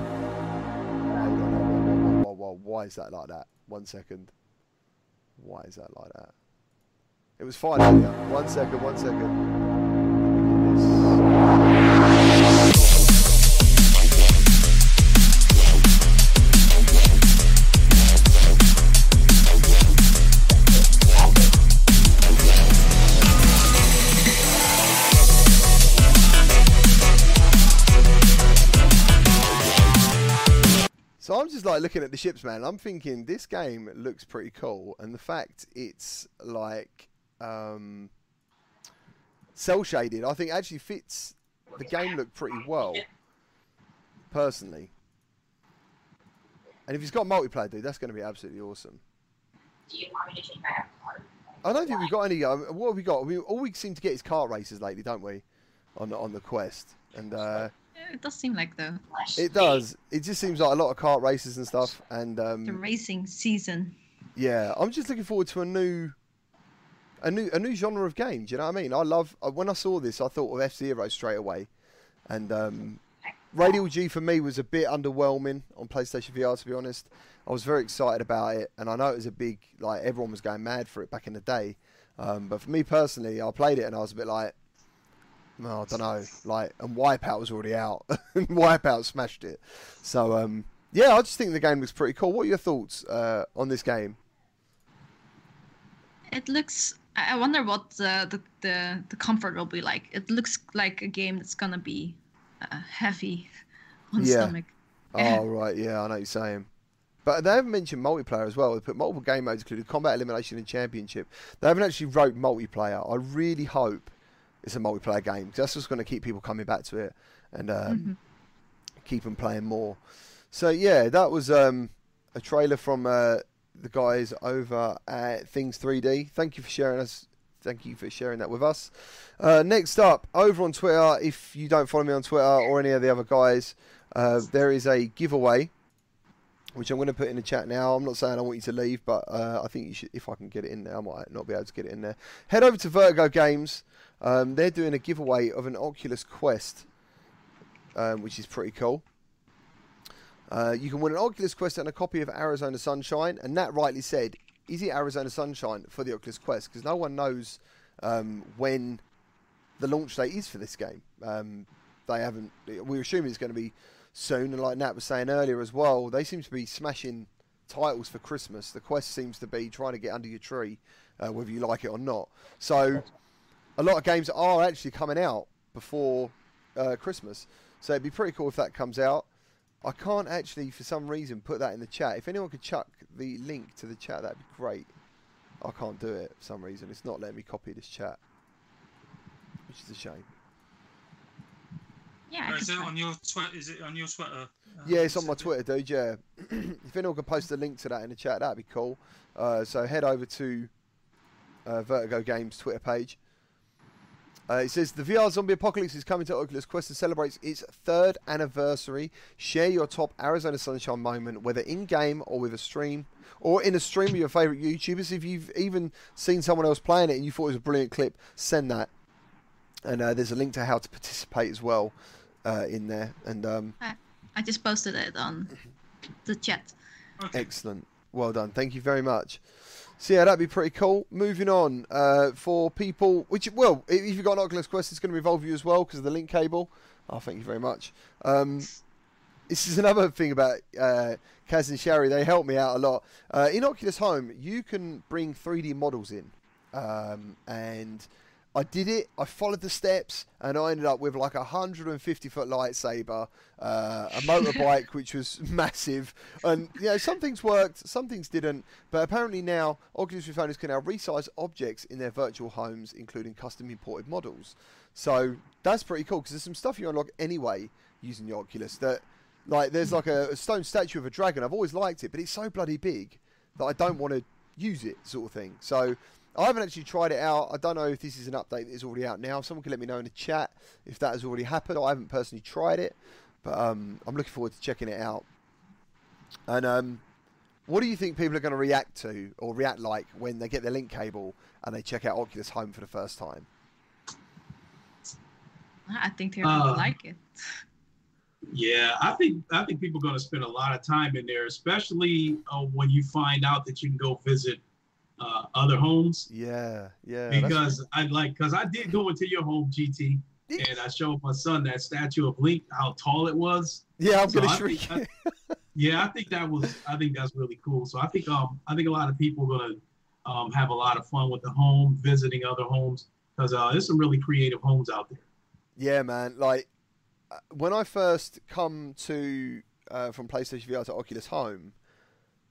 whoa, whoa, whoa, whoa, Why is that like that? One second. Why is that like that? It was fine earlier. One second, one second. Like looking at the ships, man. I'm thinking this game looks pretty cool, and the fact it's like um, cell shaded, I think actually fits the game look pretty well, personally. And if it's got multiplayer, dude, that's going to be absolutely awesome. Do you want me to change my avatar? I don't think we've got any. Um, what have we got? We, all we seem to get is kart races lately, don't we? On the, on the quest, and uh, it does seem like the it does. It just seems like a lot of kart races and stuff. And um, the racing season. Yeah, I'm just looking forward to a new, a new, a new genre of game. Do you know what I mean? I love uh, when I saw this, I thought of F Zero straight away, and um, Radial G for me was a bit underwhelming on PlayStation VR. To be honest, I was very excited about it, and I know it was a big like everyone was going mad for it back in the day. Um, but for me personally, I played it and I was a bit like, I don't know, like, and Wipeout was already out, (laughs) and Wipeout smashed it. So um, yeah, I just think the game looks pretty cool. What are your thoughts uh, on this game? It looks. I wonder what the, the the the comfort will be like. It looks like a game that's gonna be uh, heavy (laughs) on Yeah. stomach. (laughs) Oh right, yeah, I know what you're saying. But they haven't mentioned multiplayer as well. They put multiple game modes, including combat elimination and championship. They haven't actually wrote multiplayer. I really hope it's a multiplayer game. That's just going to keep people coming back to it and um, Mhm. keep them playing more. So yeah, that was um, a trailer from uh, the guys over at Things 3D. Thank you for sharing us. Thank you for sharing that with us. Uh, next up, over on Twitter, if you don't follow me on Twitter or any of the other guys, uh, there is a giveaway, which I'm going to put in the chat now. I'm not saying I want you to leave, but uh, I think you should. If I can get it in there, I might not be able to get it in there. Head over to Vertigo Games. Um, they're doing a giveaway of an Oculus Quest, um, which is pretty cool. Uh, you can win an Oculus Quest and a copy of Arizona Sunshine. And Nat rightly said, is it Arizona Sunshine for the Oculus Quest? Because no one knows um, when the launch date is for this game. Um, they haven't. We're assuming it's going to be soon. And like Nat was saying earlier as well, they seem to be smashing titles for Christmas. The Quest seems to be trying to get under your tree, uh, whether you like it or not. So a lot of games are actually coming out before uh, Christmas. So it'd be pretty cool if that comes out. I can't actually, for some reason, put that in the chat. If anyone could chuck the link to the chat, that'd be great. I can't do it for some reason. It's not letting me copy this chat, which is a shame. Yeah. Or is it on your Twitter? Is it on your Twitter? Uh, Yeah, it's on my Twitter, dude. Yeah, (clears throat) if anyone could post a link to that in the chat, that'd be cool. Uh, so head over to uh, Vertigo Games Twitter page. Uh, it says the VR Zombie Apocalypse is coming to Oculus Quest and celebrates its third anniversary. Share your top Arizona Sunshine moment, whether in game or with a stream, or in a stream with your favorite YouTubers. If you've even seen someone else playing it and you thought it was a brilliant clip, send that. And uh, there's a link to how to participate as well uh, in there. And um, I just posted it on the chat. Okay. Excellent. Well done. Thank you very much. So yeah, that'd be pretty cool. Moving on uh, for people, which well, if you've got an Oculus Quest, it's going to involve you as well because of the link cable. Oh, thank you very much. Um, this is (laughs) another thing about uh, Kaz and Sherry. They help me out a lot. Uh, in Oculus Home, you can bring 3D models in, um, and I did it. I followed the steps, and I ended up with like a 150 foot lightsaber, uh, a (laughs) motorbike which was massive, and you know some things worked, some things didn't. But apparently now Oculus Rift owners can now resize objects in their virtual homes, including custom imported models. So that's pretty cool because there's some stuff you unlock anyway using the Oculus. That like there's like a, a stone statue of a dragon. I've always liked it, but it's so bloody big that I don't want to use it, sort of thing. So I haven't actually tried it out. I don't know if this is an update that is already out now. Someone can let me know in the chat if that has already happened. I haven't personally tried it, but um, I'm looking forward to checking it out. And um, what do you think people are going to react to or react like when they get their link cable and they check out Oculus Home for the first time? I think they're gonna Uh, like it. Yeah, I think I think people are going to spend a lot of time in there, especially uh, when you find out that you can go visit uh, other homes. Yeah, yeah. Because I like, because I did go into your home, GT, and I showed my son that statue of Link, how tall it was. yeah, I'm So going to I shrink think. Yeah, I think that was, I think that's really cool. So I think, um, I think a lot of people are going to um, have a lot of fun with the home, visiting other homes, because uh, there's some really creative homes out there. Yeah, man. Like uh, when I first come to uh, from PlayStation VR to Oculus Home,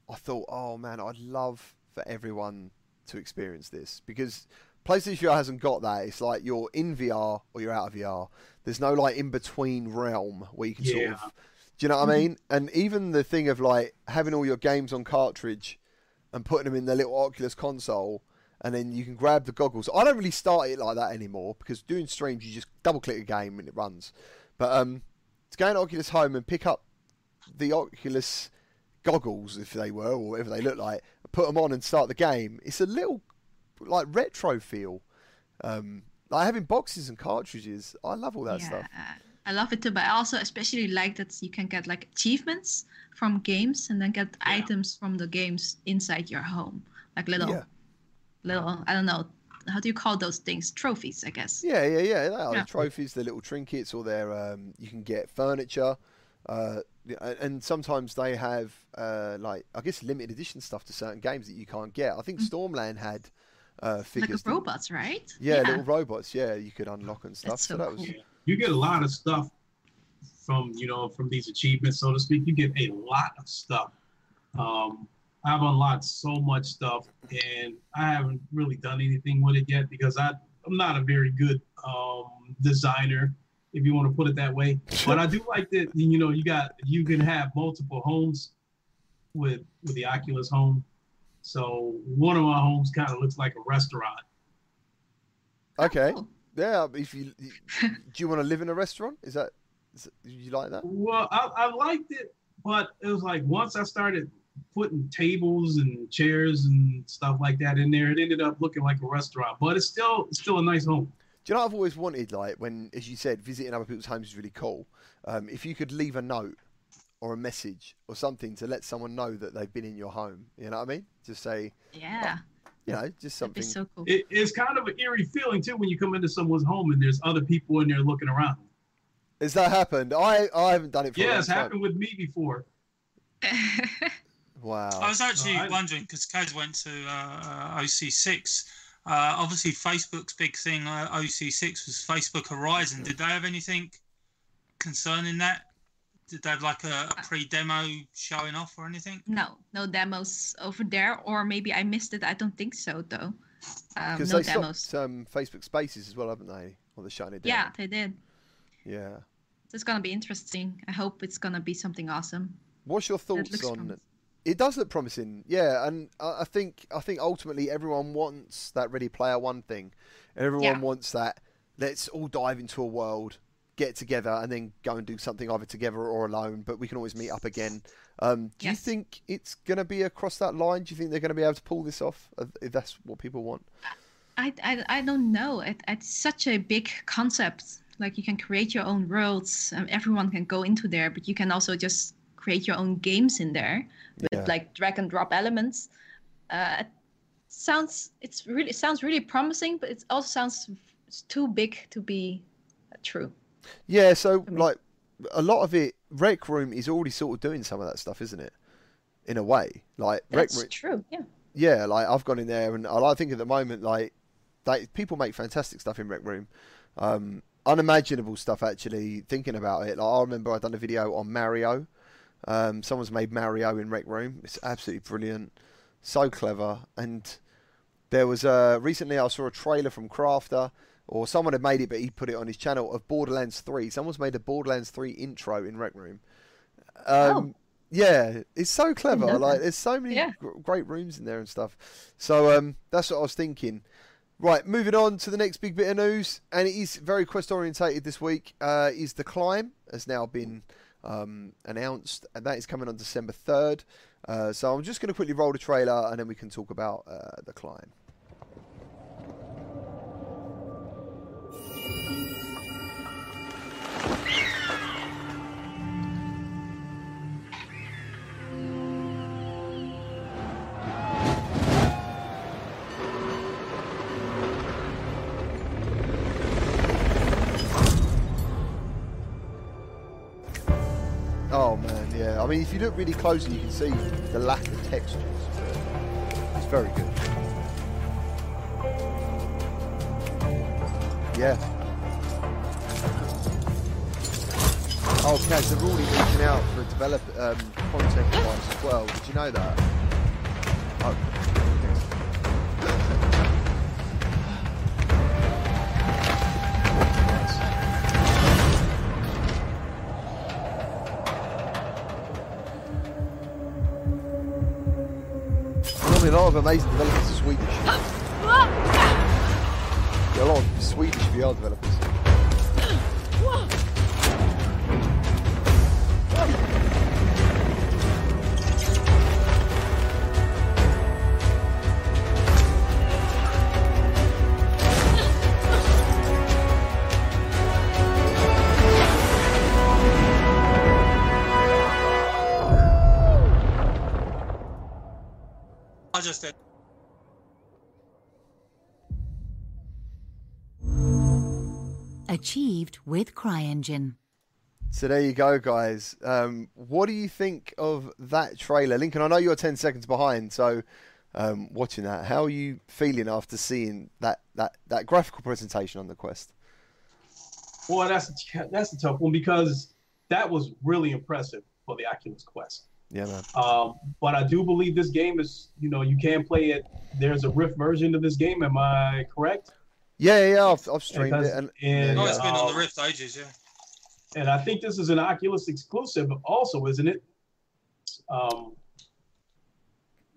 I thought, oh man, I'd love for everyone to experience this because PlayStation VR hasn't got that. It's like you're in VR or you're out of VR. There's no like in between realm where you can sort of. Do you know what I mean? And even the thing of like having all your games on cartridge and putting them in the little Oculus console and then you can grab the goggles. I don't really start it like that anymore because doing streams you just double click a game and it runs. But um, to go into Oculus Home and pick up the Oculus goggles, if they were or whatever they look like, put them on and start the game. It's a little like retro feel. Um, like having boxes and cartridges. I love all that yeah, stuff. I love it too, but I also especially like that you can get like achievements from games and then get Yeah. items from the games inside your home, like little, Yeah. little. I don't know, how do you call those things? Trophies, I guess. Yeah, yeah, yeah. They are Yeah. the trophies, the little trinkets, or their um, you can get furniture, uh, and- and sometimes they have uh, like I guess limited edition stuff to certain games that you can't get. I think Stormland had uh, figures. a didn't- robots, right? Yeah, little robots. Yeah, you could unlock and stuff. That's so so that was cool. You get a lot of stuff from you know from these achievements, so to speak. You get a lot of stuff. Um, I've unlocked so much stuff, and I haven't really done anything with it yet because I I'm not a very good um, designer if you want to put it that way. But I do like that. You know, you got you can have multiple homes with with the Oculus Home. So one of my homes kind of looks like a restaurant. Okay. Oh, Yeah. If you do, you want to live in a restaurant? Is that is, you like that? Well, I, I liked it, but it was like once I started putting tables and chairs and stuff like that in there, it ended up looking like a restaurant. But it's still it's still a nice home. Do you know what I've always wanted? Like when, as you said, visiting other people's homes is really cool. Um, if you could leave a note or a message or something to let someone know that they've been in your home, you know what I mean? Just say, yeah, you know, just that'd be something. so cool. It, it's kind of an eerie feeling too when you come into someone's home and there's other people in there looking around. Has that happened? I I haven't done it for a Yeah, long it's time. happened with me before. (laughs) Wow. I was actually I- wondering because Kaz went to uh, OC6. Uh, obviously, Facebook's big thing, uh, OC6, was Facebook Horizon. Did they have anything concerning that? Did they have like a, a pre demo showing off or anything? no, no demos over there, or maybe I missed it. I don't think so though. Um, no they demos. stopped um, Facebook Spaces as well, haven't they? Or the Shiny shutting it down. Yeah, they did. Yeah. So it's gonna be interesting. I hope it's gonna be something awesome. What's your thoughts on? promising. It does look promising, yeah, and I think I think ultimately everyone wants that Ready Player One thing. Everyone Yeah. wants that. Let's all dive into a world, get together, and then go and do something either together or alone. But we can always meet up again. Um, do you think it's going to be across that line? Do you think they're going to be able to pull this off? If that's what people want. I, I, I don't know. It, it's such a big concept. Like you can create your own worlds. Um, everyone can go into there, but you can also just create your own games in there with Yeah. like drag and drop elements. Uh, it sounds it's really it sounds really promising, but it also sounds it's too big to be true. Yeah, so like a lot of it, Rec Room is already sort of doing some of that stuff, isn't it? In a way, like Rec That's Room. true. Yeah. yeah, like I've gone in there and I think at the moment like they people make fantastic stuff in Rec Room, um, unimaginable stuff actually. Thinking about it, like I remember I done a video on Mario. Um, someone's made Mario in Rec Room. It's absolutely brilliant, so clever. And there was uh, recently I saw a trailer from Crafter. Or someone had made it, but he put it on his channel of Borderlands 3. Someone's made a Borderlands 3 intro in Rec Room. Um, Yeah, it's so clever. Like, there's so many Yeah. gr- great rooms in there and stuff. So um, that's what I was thinking. Right, moving on to the next big bit of news, and it is very quest orientated this week. Uh, is the climb has now been um, announced, and that is coming on December third. Uh, so I'm just going to quickly roll the trailer, and then we can talk about uh, the climb. Mean, if you look really closely, you can see the lack of textures. It's very good. Yeah. Oh, Kaz, they're already reaching out for a develop um, content device as well. Did you know that? Of amazing developers are Swedish. A lot of Swedish VR developers. I. Achieved with CryEngine. So there you go, guys. Um, what do you think of that trailer, Lincoln? I know you're ten seconds behind, so um, watching that, how are you feeling after seeing that that that graphical presentation on the Quest? Well, that's that's a tough one because that was really impressive for the Oculus Quest. Yeah, man. Um, but I do believe this game is, you know, you can play it. There's a Rift version of this game. Am I correct? Yeah, yeah, yeah I've, I've streamed Because it, and in, Oh, it's been on uh, the Rift ages, yeah. and I think this is an Oculus exclusive, also, isn't it? Um,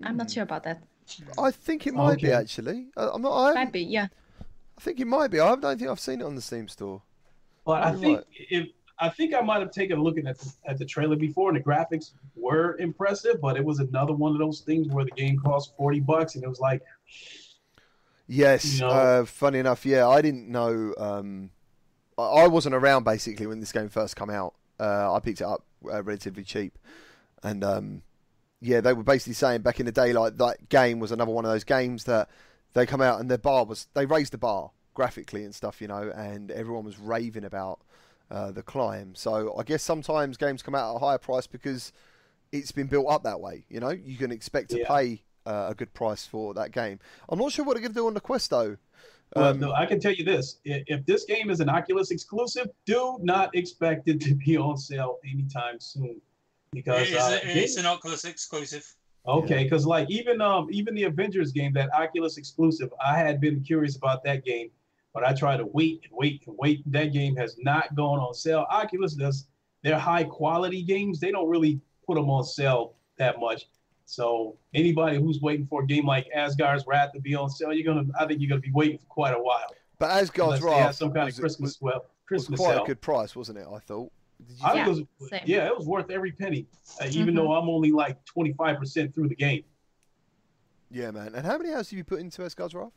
I'm not sure about that. I think it might be actually. I, I'm not. I, Might be, yeah. I think it might be. I don't think I've seen it on the Steam store. but I You're think right. if I think I might have taken a look at the, at the trailer before, and the graphics were impressive, but it was another one of those things where the game cost forty bucks, and it was like, Yes. You know- uh, funny enough, yeah, I didn't know. Um, I, I wasn't around basically when this game first came out. Uh, I picked it up uh, relatively cheap, and um, yeah, they were basically saying back in the day, like that game was another one of those games that they come out and their bar was they raised the bar graphically and stuff, you know, and everyone was raving about uh, the climb. So I guess sometimes games come out at a higher price because it's been built up that way. You know, you can expect to Yeah. pay uh, a good price for that game. I'm not sure what they're going to do on the Quest though. well, Um, no, I can tell you this: if this game is an Oculus exclusive, do not expect it to be on sale anytime soon, because It is, uh, it's an Oculus exclusive. Okay, because like even um even the Avengers game, that Oculus exclusive, I had been curious about that game, but I try to wait and wait and wait. That game has not gone on sale. Oculus does their high quality games, they don't really put them on sale that much. So anybody who's waiting for a game like Asgard's Wrath to be on sale, you're gonna I think you're gonna be waiting for quite a while. but Asgard's Unless they Wrath some kind of Christmas was, well was quite sale. a good price, wasn't it? I thought. Did you I think- think it was same. yeah, it was worth every penny, uh, even Mhm. though I'm only like 25% through the game. Yeah, man. And how many hours have you put into Asgard's Wrath?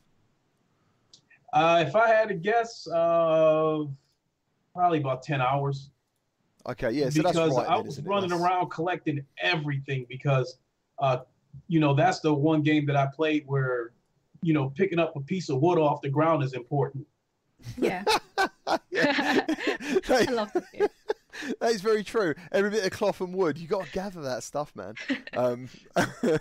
Uh, if I had to guess, uh, probably about 10 hours. Okay, yeah, so that's because right. I was isn't it? running That's- around collecting everything because, uh, you know, that's the one game that I played where, you know, picking up a piece of wood off the ground is important. Yeah. (laughs) Yeah. (laughs) I love that game. (laughs) that is very true. Every bit of cloth and wood, you got to gather that stuff, man. (laughs) Um, (laughs)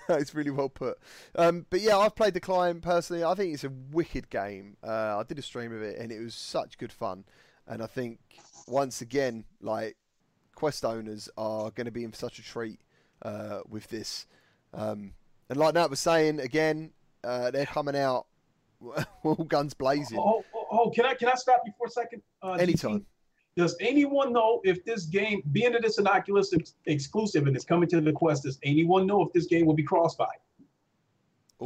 it's really well put. Um, but yeah, I've played the climb personally. I think it's a wicked game. Uh, I did a stream of it, and it was such good fun. And I think once again, like quest owners are going to be in for such a treat uh, with this. Um, and like Nat was saying, again, uh, they're coming out all guns blazing. Oh, oh, oh, can I can I stop you for a second? Uh, GT? Anytime. Does anyone know if this game, being that it's an Oculus ex- exclusive and it's coming to the Quest, does anyone know if this game will be cross-buy?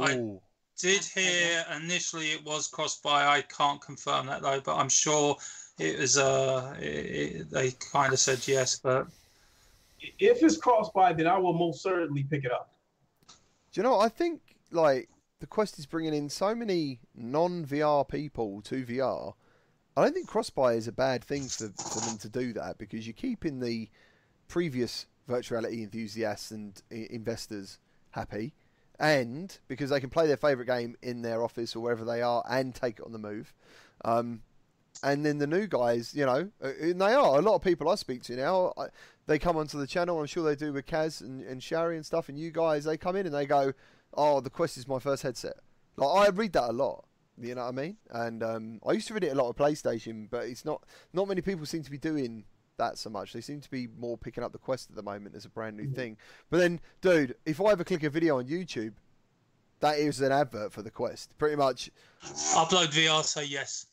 I- Did hear initially it was crossed by. I can't confirm that though, but I'm sure it was. Uh, it, it, they kind of said yes, but If it's cross-buy, then I will most certainly pick it up. Do you know? I think like the Quest is bringing in so many non-VR people to VR. I don't think cross-buy is a bad thing for, for them to do that because you're keeping the previous virtuality enthusiasts and I- investors happy, and because they can play their favorite game in their office or wherever they are and take it on the move. Um, and then the new guys, you know, uh, and they are a lot of people I speak to now. I, they come onto the channel. I'm sure they do with Kaz and, and Shari and stuff. And you guys, they come in and they go, "Oh, the Quest is my first headset." Like I read that a lot. You know what I mean? And um, I used to read it a lot of PlayStation, but it's not. Not many people seem to be doing that so much. They seem to be more picking up the Quest at the moment as a brand new thing. But then, dude, if I ever click a video on YouTube, that is an advert for the Quest, pretty much upload VR. Say yes,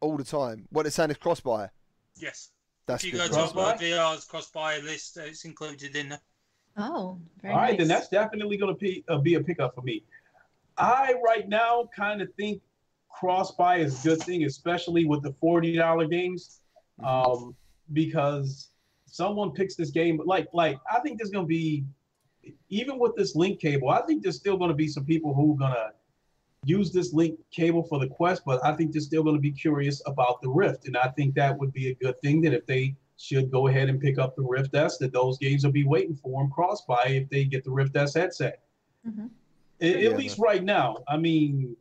all the time. What it's saying is cross-buy. yes. That's if you good. go to news. Upload VR's cross-buy list, it's included in there. Oh, very All right, then that's definitely going to be, uh, be a pickup for me. I right now kind of think cross-buy is a good thing, especially with the forty dollar games, um, because someone picks this game. Like, like I think there's going to be, even with this link cable, I think there's still going to be some people who are going to use this link cable for the Quest, but I think they're still going to be curious about the Rift, and I think that would be a good thing. That if they should go ahead and pick up the Rift S, that those games will be waiting for them cross-buy if they get the Rift S headset. Mhm. At, Yeah, least right now. I mean,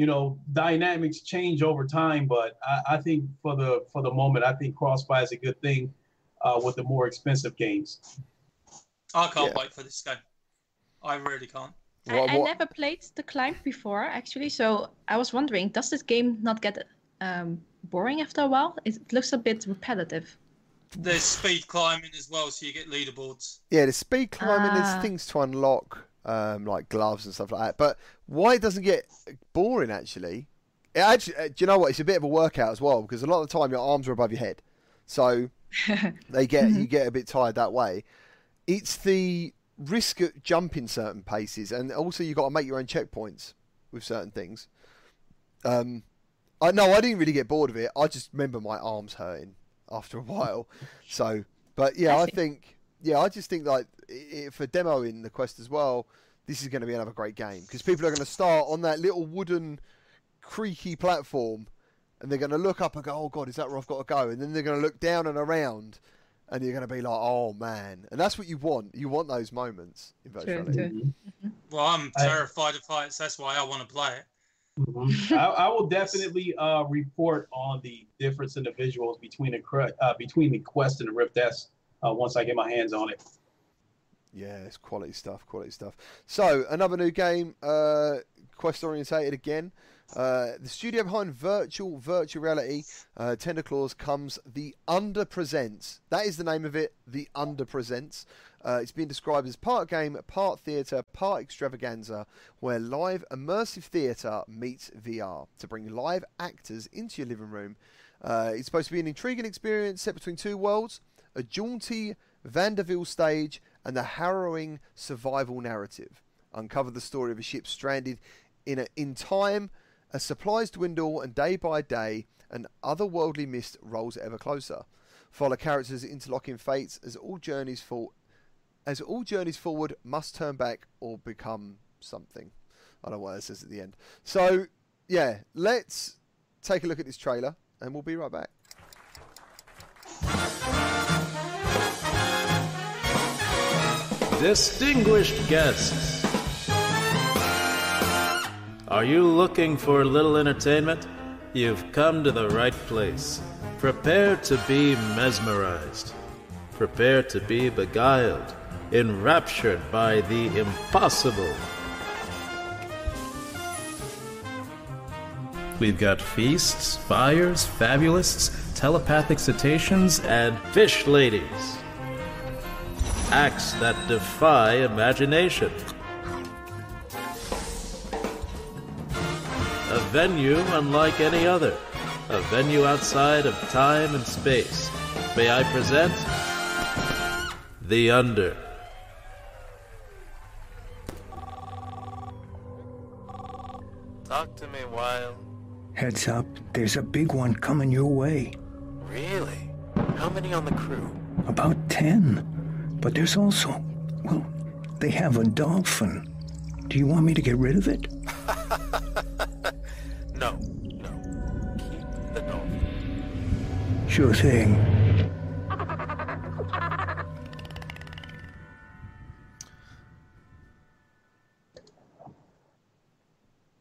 you know, dynamics change over time, but I, I think for the for the moment, I think cross-buy is a good thing uh, with the more expensive games. I can't Yeah. wait for this game. I really can't. I, What- I what- never played the climb before, actually. So I was wondering, does this game not get um, boring after a while? It looks a bit repetitive. There's speed climbing as well, so you get leaderboards. Yeah, the speed climbing, Ah. there's things to unlock, um, like gloves and stuff like that. But why it doesn't get boring actually? It actually, uh, do you know what? It's a bit of a workout as well because a lot of the time your arms are above your head, so (laughs) they get you get a bit tired that way. It's the risk of jumping certain paces, and also you've got to make your own checkpoints with certain things. Um, I no, I didn't really get bored of it. I just remember my arms hurting after a while. (laughs) So, but yeah, I think yeah, I just think like i i for demoing the quest as well, this is going to be another great game because people are going to start on that little wooden, creaky platform, and they're going to look up and go, "Oh God, is that where I've got to go?" And then they're going to look down and around, and you're going to be like, "Oh man!" And that's what you want. You want those moments in virtual True, reality. Mhm. Well, I'm I- terrified of heights. That's why I want to play it. Mhm. I, I will definitely uh, report on the difference in the visuals between the uh, between the Quest and the Rift S uh, once I get my hands on it. Yeah, it's quality stuff, quality stuff. So another new game, uh, quest orientated again. Uh, the studio behind virtual virtual reality, uh, Tender Claws comes the Under Presents. That is the name of it. The Under Presents. Uh, it's been described as part game, part theatre, part extravaganza, where live immersive theatre meets VR to bring live actors into your living room. Uh, it's supposed to be an intriguing experience set between two worlds, a jaunty vaudeville stage, and the harrowing survival narrative. Uncover the story of a ship stranded in a, in time, as supplies dwindle, and day by day, an otherworldly mist rolls ever closer. Follow characters' interlocking fates as all journeys as all journeys forward must turn back or become something. I don't know what that says at the end. So, yeah, let's take a look at this trailer, and we'll be right back. Distinguished guests, are you looking for a little entertainment? You've come to the right place. Prepare to be mesmerized. Prepare to be beguiled, enraptured by the impossible. We've got feasts, fires, fabulists, telepathic cetaceans, and fish ladies. Acts that defy imagination. A venue unlike any other. A venue outside of time and space. May I present? The Under. Talk to me, Wild. Heads up, there's a big one coming your way. Really? How many on the crew? About ten. But there's also, well, they have a dolphin. Do you want me to get rid of it? (laughs) No, no. Keep the dolphin. Sure thing.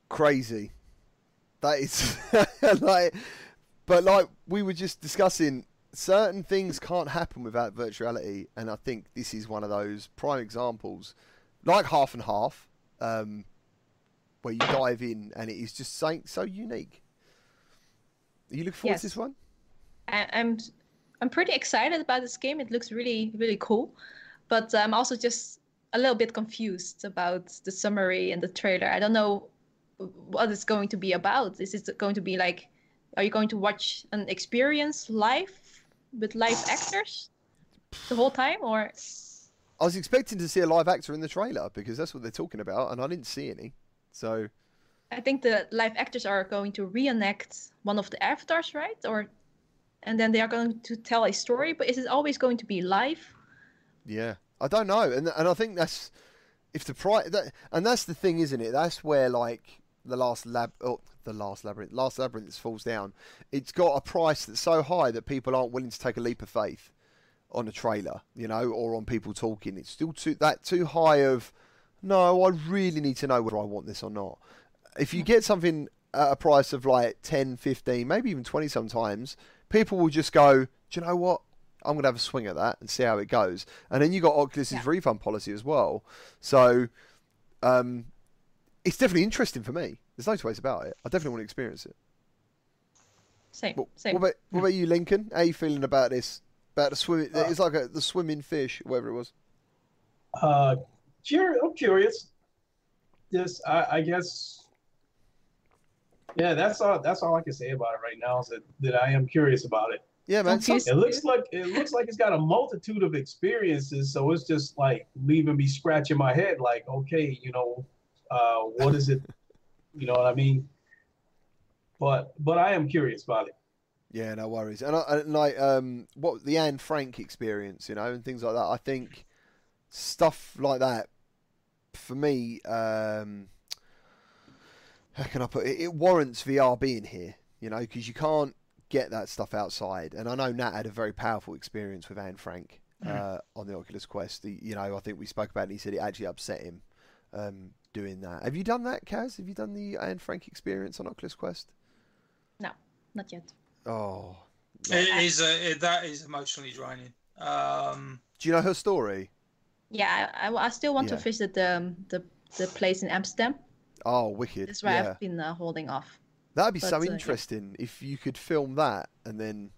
crazy. That is (laughs) like, but like we were just discussing, certain things can't happen without virtuality, and I think this is one of those prime examples, like half and half, um, where you dive in and it is just so, so unique. Are you looking forward Yes. to this one? I, I'm I'm pretty excited about this game. It looks really really cool, but I'm also just a little bit confused about the summary and the trailer. I don't know what it's going to be about. Is it going to be like, are you going to watch an experience live with live actors the whole time, or I was expecting to see a live actor in the trailer because that's what they're talking about, and I didn't see any. So I think the live actors are going to reenact one of the avatars, right? Or and then they are going to tell a story. But is it always going to be live? Yeah, I don't know, and and I think that's if the price that and that's the thing, isn't it? That's where like the last lab, oh, the last labyrinth, last labyrinth falls down. It's got a price that's so high that people aren't willing to take a leap of faith on a trailer, you know, or on people talking. It's still too that too high of no. I really need to know whether I want this or not. If you get something at a price of like 10, 15, maybe even 20 sometimes, people will just go, do you know what? I'm going to have a swing at that and see how it goes. And then you got Oculus's Yeah. refund policy as well. So um, it's definitely interesting for me. There's no two ways about it. I definitely want to experience it. Same, What, same. what, about, what about (laughs) you, Lincoln? How are you feeling about this? About the swim? it's like a, the swimming fish, whatever it was. Uh, cur- I'm curious. Just, I, I guess, yeah, that's all. That's all I can say about it right now. Is that, that I am curious about it. Yeah, man. some- It looks like it looks like it's got a multitude of experiences, so it's just like leaving me scratching my head, like, okay, you know, uh, what is it? (laughs) You know what I mean? But but I am curious about it. Yeah, no worries. And, I, and like um, what the Anne Frank experience, you know, and things like that. I think stuff like that, for me, um, how can I put it? It warrants VR being here, you know, because you can't get that stuff outside. And I know Nat had a very powerful experience with Anne Frank uh, on the Oculus Quest. The, you know, I think we spoke about it. And he said it actually upset him um, doing that. Have you done that, Kaz? Have you done the Anne Frank experience on Oculus Quest? No, not yet. Oh, It is a, it, that is emotionally draining. Um, do you know her story? Yeah, I, I, I still want Yeah. to visit the, the the place in Amsterdam. Oh, wicked! That's why yeah. I've been uh, holding off. That'd be But, so uh, yeah. interesting if you could film that and then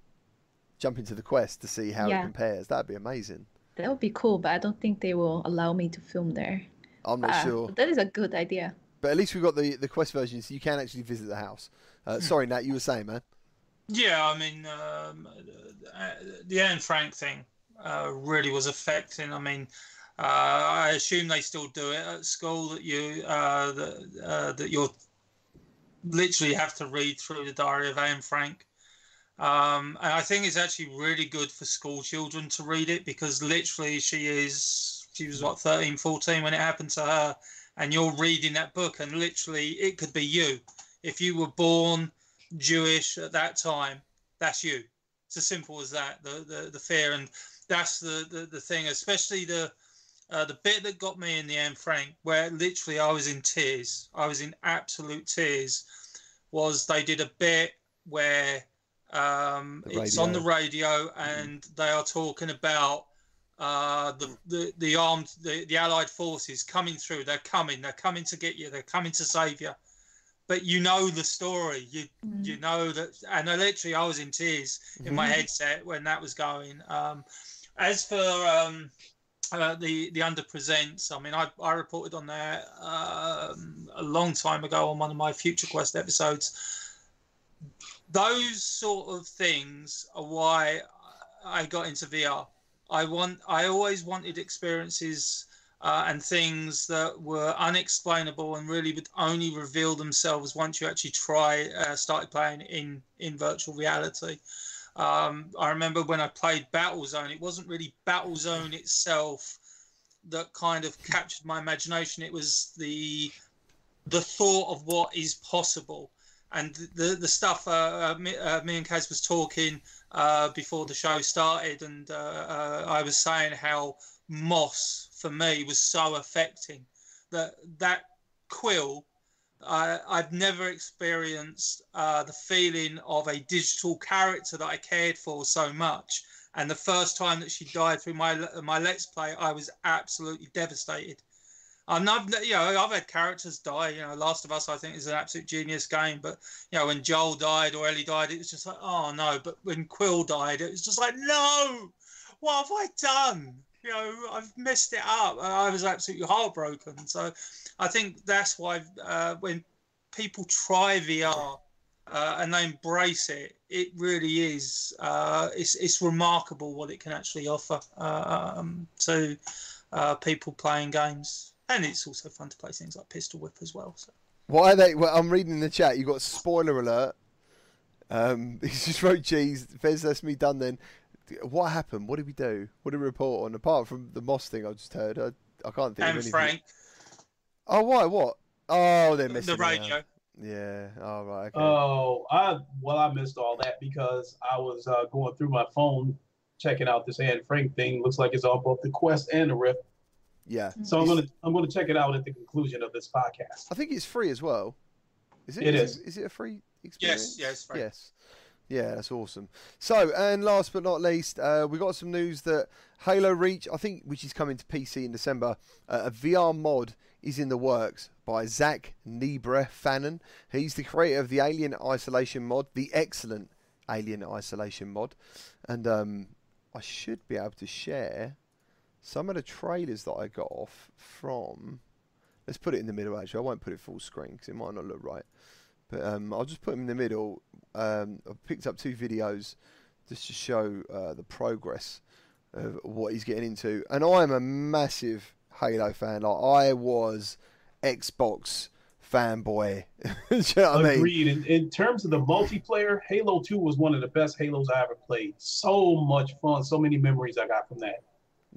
jump into the quest to see how it compares. That'd be amazing. That would be cool, but I don't think they will allow me to film there. I'm not Ah, sure, that is a good idea. but at least we've got the the quest version, so you can actually visit the house. Hmm. Uh, sorry, Nat, you were saying, man. yeah, I mean, um, uh, the Anne Frank thing uh, really was affecting. I mean, uh, I assume they still do it at school that you uh, that uh, that you're literally have to read through the diary of Anne Frank. Um, and I think it's actually really good for school children to read it because literally she is she was what 13 14 when it happened to her and you're reading that book and literally it could be you. If you were born Jewish at that time that's you. It's as simple as that the the, the fear and that's the, the the thing especially the uh, the bit that got me in the Anne Frank where literally I was in tears. I was in absolute tears was they did a bit where um, it's on the radio. radio and they are talking about uh, the, the the armed the, the allied forces coming through. They're coming. They're coming to get you. They're coming to save you. But you know the story. You Mm. you know that and I literally I was in tears in my Mhm. headset when that was going. Um, as for um, uh, the the under presents I mean I, I reported on that um, a long time ago on one of my future quest episodes. Those sort of things are why I got into VR. I want, I always wanted experiences uh, and things that were unexplainable and really would only reveal themselves once you actually try, uh, started playing in in virtual reality. Um, I remember when I played Battlezone, it wasn't really Battlezone itself that kind of captured my imagination. It was the the thought of what is possible and the the stuff uh, uh, me, uh, me and Kaz was talking uh, before the show started, and uh, uh, I was saying how Moss for me was so affecting that that quill. I, I've never experienced uh, the feeling of a digital character that I cared for so much. And the first time that she died through my my let's play, I was absolutely devastated. And I've, you know, I've had characters die. You know, Last of Us, I think, is an absolute genius game. But you know, when Joel died or Ellie died, it was just like, oh no. But when Quill died, it was just like, no, what have I done? You know, I've messed it up. I was absolutely heartbroken. So, I think that's why uh, when people try VR uh, and they embrace it, it really is. Uh, it's it's remarkable what it can actually offer uh, um, to uh, people playing games, and it's also fun to play things like Pistol Whip as well. So. Why are they? Well, I'm reading in the chat. You got spoiler alert. Um, (laughs) he just wrote, "Geez, Fez, that's me done." Then, what happened? What did we do? What did we report on? Apart from the Moss thing I just heard, I, I can't think of And anything. Frank, Oh, why? What? Oh, they're missing the radio. Yeah. Oh, right. Okay. Oh, I well, I missed all that because I was uh, going through my phone, checking out this Anne Frank thing. Looks like it's on both the Quest and the Rift. Yeah. So I'm gonna I'm gonna check it out at the conclusion of this podcast. I think it's free as well. Is it? It is is. It, is it a free experience? yes, free. Yes. Yeah, that's awesome. So, and last but not least, uh, we got some news that Halo Reach, I think, which is coming to PC in December, uh, a VR mod is in the works by Zach Nibre Fannon. He's the creator of the Alien Isolation mod, the excellent Alien Isolation mod, and um, I should be able to share some of the trailers that I got off from. Let's put it in the middle. Actually, I won't put it full screen because it might not look right. But um, I'll just put them in the middle. Um, I picked up two videos just to show uh, the progress of what he's getting into. And I am a massive Halo fan. Like I was Xbox fanboy. (laughs) You know what I mean? Agreed. In, in terms of the multiplayer, Halo 2 was one of the best Halos I ever played. So much fun. So many memories I got from that.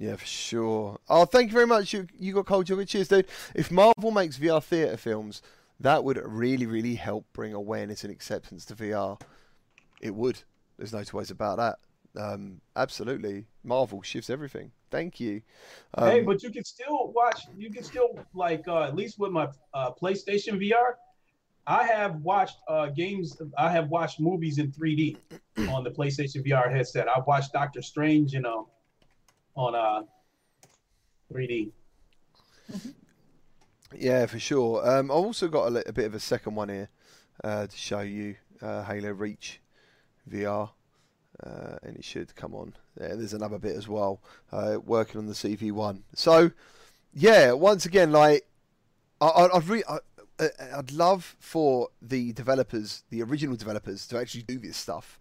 Yeah, for sure. Oh, thank you very much. You you got cold chocolate. Cheers, dude. If Marvel makes VR theater films, that would really, really help bring awareness and acceptance to VR. It would. There's no two ways about that. Um, absolutely. Marvel shifts everything. Thank you. Um, hey, but you can still watch. You can still like uh, at least with my uh, PlayStation VR. I have watched uh, games. I have watched movies in 3D on the PlayStation VR headset. I've watched Doctor Strange, you know, on uh 3D. Yeah, for sure. Um, I've also got a, li- a bit of a second one here uh, to show you uh, Halo Reach VR, uh, and it should come on. Yeah, there's another bit as well, uh, working on the CV1. So, yeah, once again, like I, I, I've re- I- I'd love for the developers, the original developers, to actually do this stuff.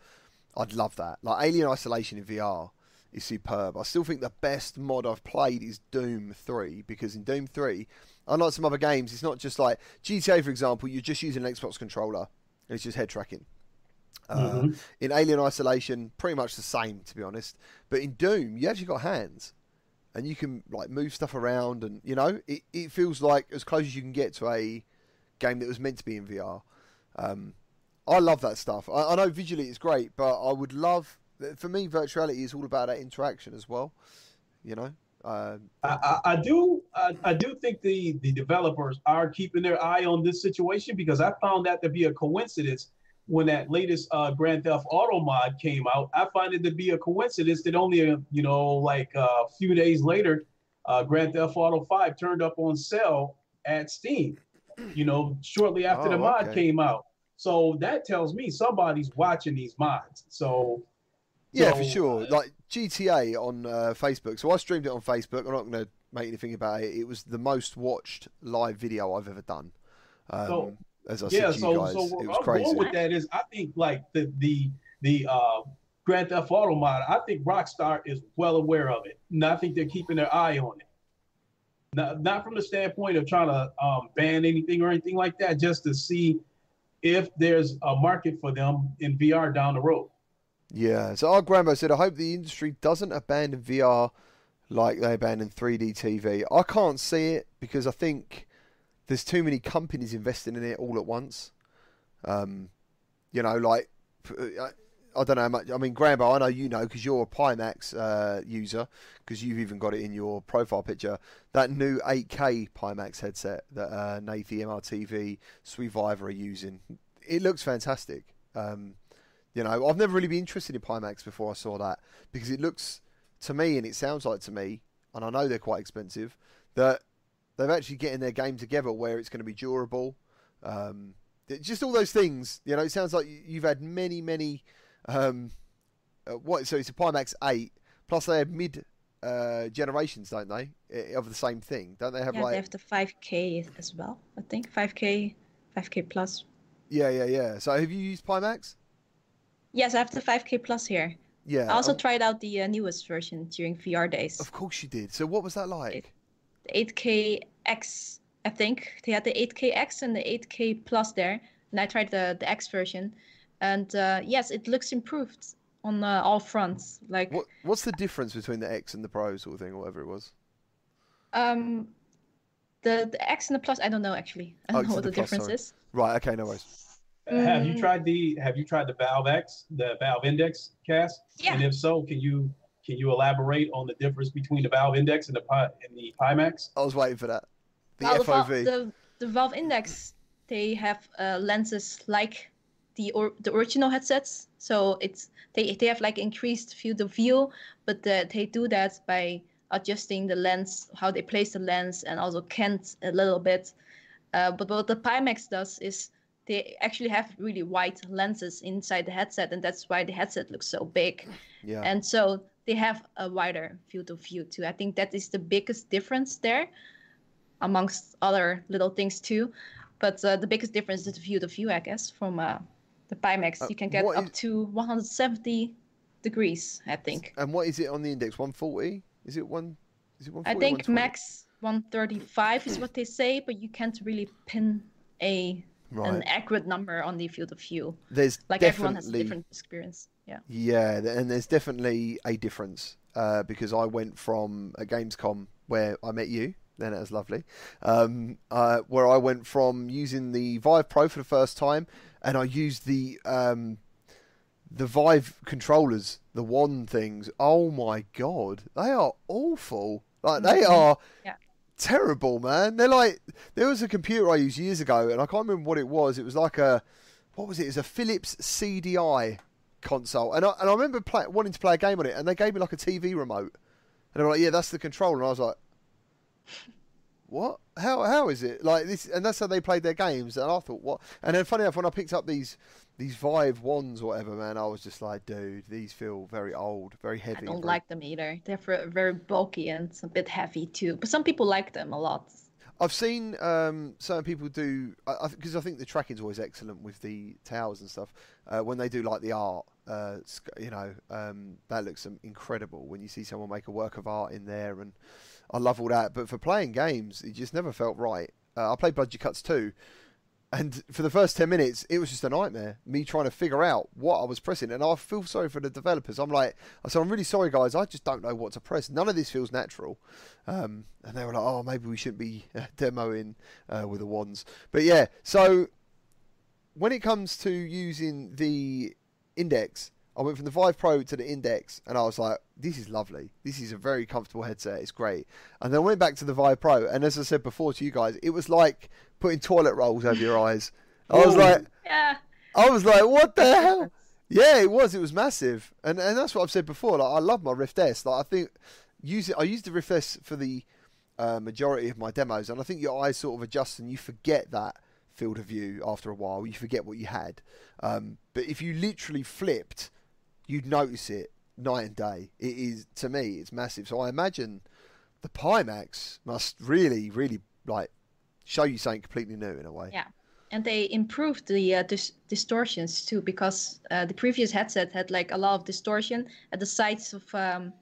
I'd love that. Like Alien Isolation in VR is superb. I still think the best mod I've played is Doom 3 because in Doom 3, unlike some other games, it's not just like GTA, for example, you're just using an Xbox controller and it's just head tracking. Uh, Mhm. In Alien Isolation, pretty much the same, to be honest. But in Doom, you actually got hands and you can like move stuff around and you know it, it feels like as close as you can get to a game that was meant to be in VR. Um, I love that stuff. I, I know visually it's great, but I would love for me virtuality is all about that interaction as well. You know, um, I, I, I do I, I do think the the developers are keeping their eye on this situation because I found that to be a coincidence when that latest uh, Grand Theft Auto mod came out. I find it to be a coincidence that only a, you know like a few days later, uh, Grand Theft Auto Five turned up on sale at Steam. You know, shortly after Oh, the mod okay. came out. So that tells me somebody's watching these mods. So yeah, for sure. uh, Like GTA on uh, Facebook. So I streamed it on Facebook. I'm not going to make anything about it. It was the most watched live video I've ever done. Um, So, as I yeah, said to you guys, so it was I'm crazy. going with that is I think like the the the uh Grand Theft Auto mod, I think Rockstar is well aware of it. And I think they're keeping their eye on it. Not, not from the standpoint of trying to um, ban anything or anything like that, just to see if there's a market for them in VR down the road. Yeah. So our grandma said, I hope the industry doesn't abandon VR like they abandoned 3D TV. I can't see it because I think there's too many companies investing in it all at once. Um, you know, like I, I don't know how much. I mean, Grambo, I know you know because you're a Pimax uh, user because you've even got it in your profile picture. That new 8K Pimax headset that uh, Nathie MRTV Survivor are using, it looks fantastic. Um, you know, I've never really been interested in Pimax before I saw that because it looks to me and it sounds like to me, and I know they're quite expensive, that they're actually getting their game together where it's going to be durable. Um, just all those things, you know. It sounds like you- you've had many, many. Um, uh, what? So it's a Pimax eight. Plus they have mid uh, generations, don't they, eh, of the same thing? Don't they have yeah, like? they have the 5K as well. I think 5K, 5K plus. Yeah, yeah, yeah. So have you used Pimax? Yes, I have the 5K plus here. Yeah. I also um, tried out the uh, newest version during VR days. of course you did. So what was that like? The 8KX, I think they had the 8KX and the 8K plus there, and I tried the the X version, and uh, yes, it looks improved on uh, all fronts. Like What What's the difference between the X and the Pro sort of thing, or whatever it was? um, the the X and the plus, I don't know actually. I Oh, don't it's know what the the plus, difference sorry. is. Right. Okay. No worries. Have you Mm. tried the Have you tried the Valve X, the Valve Index Kaz? Yeah. And if so, can you can you elaborate on the difference between the Valve Index and the Pi, and the Pimax? I was waiting for that. The Well, Val- FOV. the, the Valve Index, they have uh, lenses like the or, the original headsets. So it's they they have like increased field of view, but the, they do that by adjusting the lens, how they place the lens, and also cant a little bit. Uh, but what the Pimax does is they actually have really wide lenses inside the headset, and that's why the headset looks so big. yeah. And so they have a wider field of view too. I think that is the biggest difference there, amongst other little things too. But uh, the biggest difference is the field of view, I guess, from uh, the Pimax. Uh, you can get up is- to 170 degrees, I think. And what is it on the index? 140? Is it one? Is it 140? I think max 135 is what they say, but you can't really pin a an accurate number on the field of view. There's Like everyone has a different experience. Yeah. Yeah, and there's definitely a difference uh, because I went from a Gamescom where I met you, then it was lovely, um, uh, where I went from using the Vive Pro for the first time, and I used the um, the Vive controllers, the one things. Oh my god, they are awful. Like they Mhm. are Yeah. Terrible, man. They're like there was a computer I used years ago, and I can't remember what it was. It was like a what was it? It was a Philips CDI console, and I, and I remember play, wanting to play a game on it, and they gave me like a TV remote, and they were like, "Yeah, that's the controller," and I was like, "What? How? How is it like this?" And that's how they played their games, and I thought, "What?" And then funny enough, when I picked up these these Vive wands or whatever, man, I was just like, "Dude, these feel very old, very heavy." I don't very- like them either. They're very bulky and it's a bit heavy too. But some people like them a lot. I've seen um, certain people do because I, think the tracking's always excellent with the towers and stuff. Uh, when they do like the art, uh, you know, um, that looks incredible when you see someone make a work of art in there, and I love all that. But for playing games, it just never felt right. Uh, I played Budget Cuts too, and for the first 10 minutes, it was just a nightmare. Me trying to figure out what I was pressing. And I feel sorry for the developers. I'm like, I said, I'm really sorry, guys. I just don't know what to press. None of this feels natural. Um, and they were like, oh, maybe we shouldn't be uh, demoing uh, with the wands. But yeah, so when it comes to using the index, I went from the Vive Pro to the Index, and I was like, "This is lovely. This is a very comfortable headset. It's great." And then I went back to the Vive Pro, and as I said before to you guys, it was like putting toilet rolls over your eyes. I was Ooh. like, Yeah. I was like, "What the hell?" Yeah, it was. It was massive, and and that's what I've said before. Like, I love my Rift S. Like, I think use it. I used the Rift S for the uh, majority of my demos, and I think your eyes sort of adjust, and you forget that field of view after a while. You forget what you had. Um, but if you literally flipped, you'd notice it night and day. It is to me, it's massive. So I imagine the Pimax must really, really like show you something completely new in a way. Yeah. And they improved the uh, dis- distortions too, because uh, the previous headset had like a lot of distortion at the sides of, um,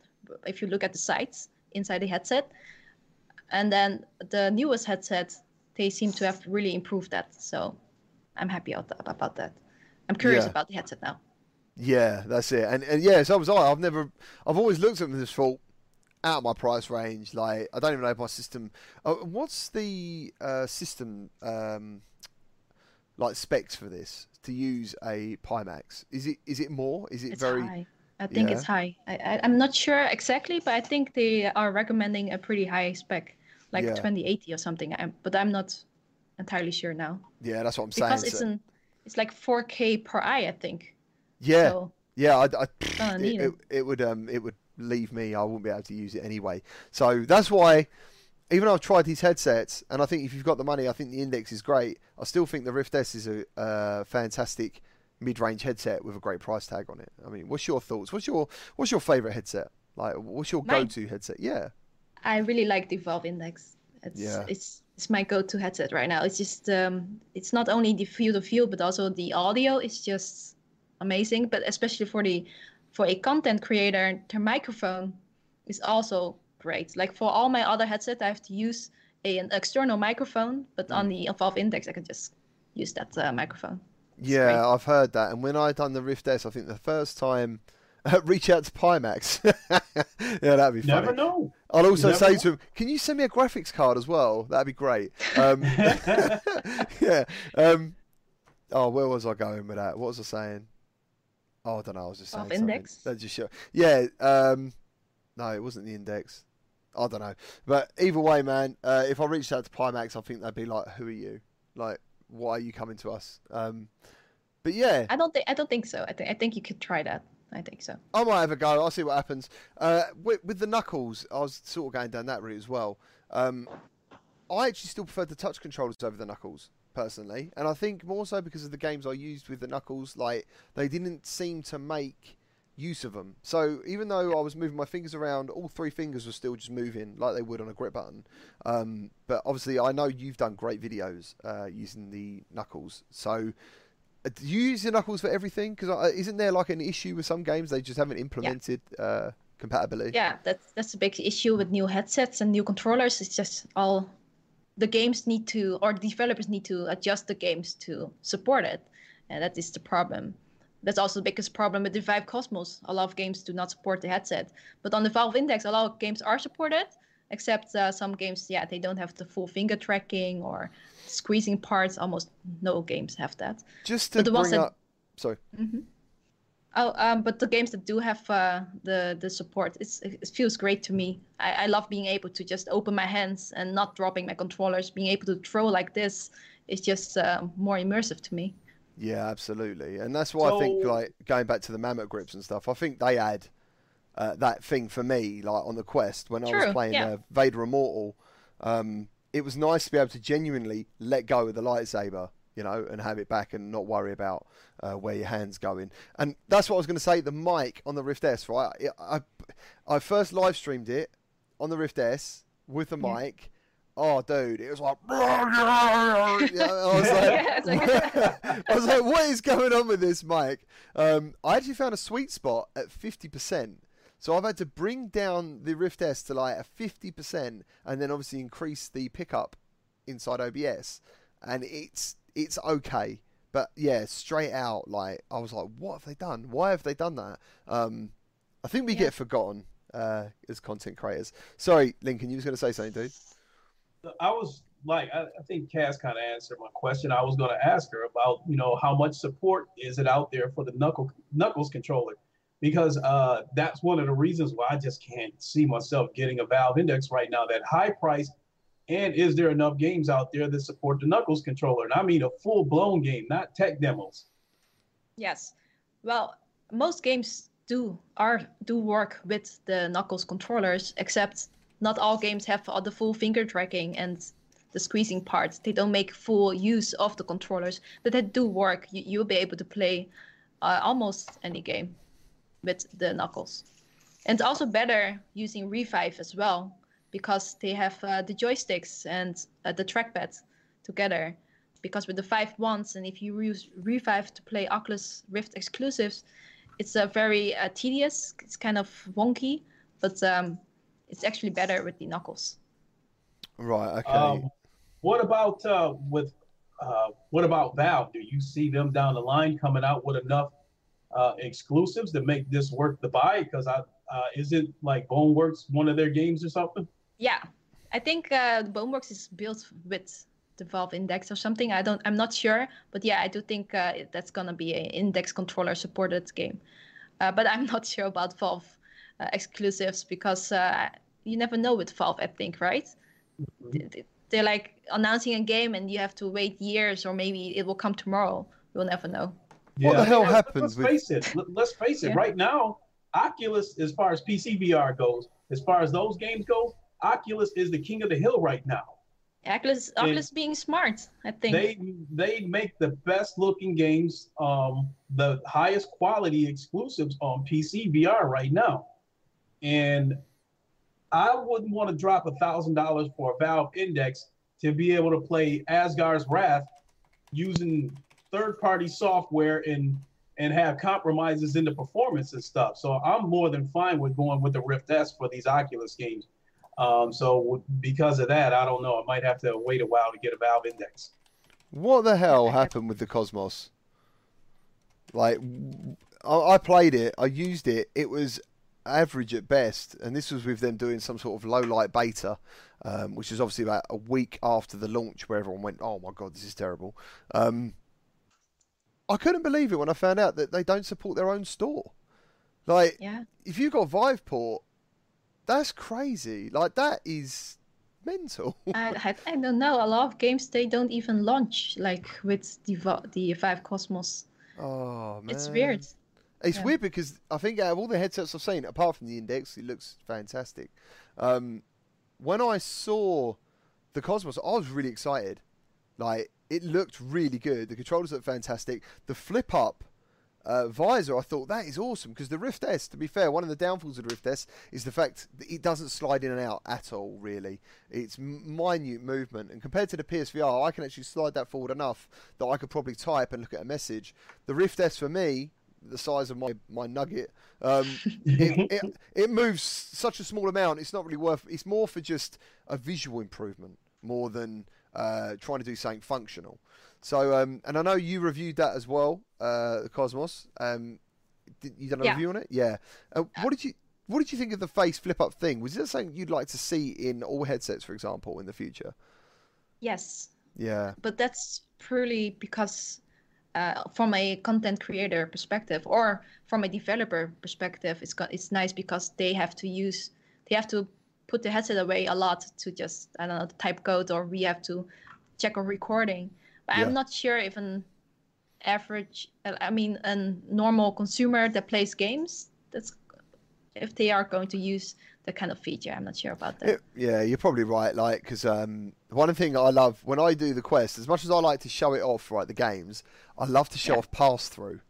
if you look at the sides inside the headset. And then the newest headset, they seem to have really improved that. So I'm happy about that. About that. I'm curious Yeah. about the headset now. Yeah, that's it. And, and yeah, so was I. I've never, I've always looked at them just thought, out of my price range. Like, I don't even know if my system. Uh, what's the uh, system um, like specs for this to use a Pimax? Is it is it more? Is it It's very? high. I think it's high. I, I'm not sure exactly, but I think they are recommending a pretty high spec, like Yeah. 2080 or something. I'm, but I'm not entirely sure now Yeah, that's what I'm saying. because it's So- an it's like 4K per eye, I think. Yeah, So Yeah, I, I, it, it, it would um it would leave me. I wouldn't be able to use it anyway. So that's why, even though I've tried these headsets, and I think if you've got the money, I think the Index is great. I still think the Rift S is a uh, fantastic mid-range headset with a great price tag on it. I mean, what's your thoughts? What's your what's your favorite headset? Like, what's your Mine? go-to headset? Yeah, I really like the Valve Index. It's Yeah. it's it's my go-to headset right now. It's just um it's not only the field of view, but also the audio It's just amazing. But especially for the for a content creator, their microphone is also great. Like for all my other headsets, I have to use a, an external microphone, but Mm. on the Valve Index, I can just use that uh, microphone. It's yeah, great. I've heard that. And when I done the Rift S, I think the first time. (laughs) reach out to Pimax. (laughs) yeah, that'd be funny. Never know. I'll also never say know. to him, "Can you send me a graphics card as well? That'd be great." (laughs) Um, yeah. Um, oh, where was I going with that? What was I saying? Oh, I don't know. I was just saying something. index? That just show. Yeah. Um, no, it wasn't the index. I don't know. But either way, man, uh, if I reached out to Pimax, I think they'd be like, "Who are you? Like, why are you coming to us?" Um, but yeah, I don't think I don't think so. I think I think you could try that. I think so. I might have a go. I'll see what happens. Uh, with, with the knuckles, I was sort of going down that route as well. Um, I actually still prefer the touch controllers over the knuckles, personally, and I think more so because of the games I used with the knuckles. Like they didn't seem to make use of them. So even though I was moving my fingers around, all three fingers were still just moving like they would on a grip button. Um, but obviously, I know you've done great videos uh, using the knuckles, so Uh, Do you use the knuckles for everything? Because isn't there like an issue with some games they just haven't implemented uh, compatibility? Yeah, that's that's a big issue with new headsets and new controllers. It's just all the games need to or the developers need to adjust the games to support it, and that is the problem. That's also the biggest problem with the Vive Cosmos. A lot of games do not support the headset, but on the Valve Index, a lot of games are supported, except uh, some games, yeah, they don't have the full finger tracking or squeezing parts. Almost no games have that. Just to But the ones bring that- up, sorry. Oh, um, but the games that do have uh, the the support, it's, it feels great to me. I, I love being able to just open my hands and not dropping my controllers. Being able to throw like this is just uh, more immersive to me. Yeah, absolutely, and that's why I think like going back to the mammoth grips and stuff. I think they add uh, that thing for me, like on the quest when I was playing yeah. uh, Vader Immortal. Um, it was nice to be able to genuinely let go of the lightsaber, you know, and have it back and not worry about uh, where your hands going. And that's what I was going to say. The mic on the Rift S, right? I, I, I first live streamed it on the Rift S with the Yeah. mic. Oh, dude, it was like, (laughs) yeah, I was like, (laughs) like- (laughs) I was like, what is going on with this mic? Um, I actually found a sweet spot at 50%. So I've had to bring down the Rift S to like a 50% and then obviously increase the pickup inside OBS. And it's it's okay. But yeah, straight out, like, I was like, what have they done? Why have they done that? Um, I think we Yeah. get forgotten uh, as content creators. Sorry, Lincoln, you was going to say something, dude? I was like, I, I think Kaz kind of answered my question. I was going to ask her about, you know, how much support is it out there for the knuckle knuckles controller? Because uh, that's one of the reasons why I just can't see myself getting a Valve Index right now. That high price, and is there enough games out there that support the knuckles controller? And I mean a full blown game, not tech demos. Yes. Well, most games do are do work with the knuckles controllers, except not all games have the full finger tracking and the squeezing part. They don't make full use of the controllers, but they do work. You, you'll be able to play uh, almost any game with the knuckles. And it's also better using Revive as well because they have uh, the joysticks and uh, the trackpad together. Because with the Vive wands, and if you use Revive to play Oculus Rift exclusives, it's uh, very uh, tedious. It's kind of wonky, but um, it's actually better with the knuckles. Right, okay. Um, what about uh, with uh, what about Valve? Do you see them down the line coming out with enough uh, exclusives to make this worth the buy? Because I uh, is it like Boneworks one of their games or something? Yeah, I think uh, Boneworks is built with the Valve Index or something. I don't, I'm not sure, but yeah, I do think uh, that's gonna be an Index controller supported game. Uh, but I'm (laughs) not sure about Valve uh, exclusives because uh, you never know with Valve. I think, right? Th- th- They're like announcing a game and you have to wait years, or maybe it will come tomorrow. We'll never know. What the hell let's- happened Let's with- face it. let- Let's face it. Yeah. Right now, Oculus, as far as PC VR goes, as far as those games go, Oculus is the king of the hill right now. Oculus, Oculus being smart, I think. They they make the best looking games, um, the highest quality exclusives on PC VR right now, and I wouldn't want to drop a thousand dollars for a Valve Index to be able to play Asgard's Wrath using third party software and and have compromises in the performance and stuff. So I'm more than fine with going with the Rift S for these Oculus games. Um, so because of that, I don't know. I might have to wait a while to get a Valve Index. What the hell (laughs) happened with the Cosmos? Like, I, I played it, I used it, it was average at best, and this was with them doing some sort of low light beta, um, which is obviously about a week after the launch, where everyone went, "Oh my god, this is terrible." Um, I couldn't believe it when I found out that they don't support their own store. Like, yeah. if you've got Viveport, that's crazy. Like, that is mental. (laughs) I, I, I don't know. A lot of games they don't even launch like with the the Vive Cosmos. oh man, It's weird. It's Yeah. weird because I think out of all the headsets I've seen, apart from the Index, it looks fantastic. Um, when I saw the Cosmos, I was really excited. Like it looked really good. The controllers looked fantastic. The flip up uh, visor, I thought that is awesome because the Rift S, to be fair, one of the downfalls of the Rift S is the fact that it doesn't slide in and out at all. Really, it's minute movement, and compared to the PSVR, I can actually slide that forward enough that I could probably type and look at a message. The Rift S for me, the size of my my nugget, um, (laughs) it, it it moves such a small amount. It's not really worth. It's more for just a visual improvement more than uh, trying to do something functional. So, um, and I know you reviewed that as well, uh, the Cosmos. Um, did, you done a Yeah. review on it? Yeah. Uh, what did you What did you think of the face flip up thing? Was that something you'd like to see in all headsets, for example, in the future? Yes, Yeah. but that's purely because uh, from a content creator perspective or from a developer perspective it's got, it's nice because they have to use they have to put the headset away a lot to just i don't know type code or we have to check a recording but Yeah. i'm not sure if an average uh, i mean a normal consumer that plays games that's if they are going to use that kind of feature i'm not sure about that It- yeah, you're probably right. Like, because um, one thing I love when I do the quest, as much as I like to show it off, right, the games, I love to show Yeah. off pass through.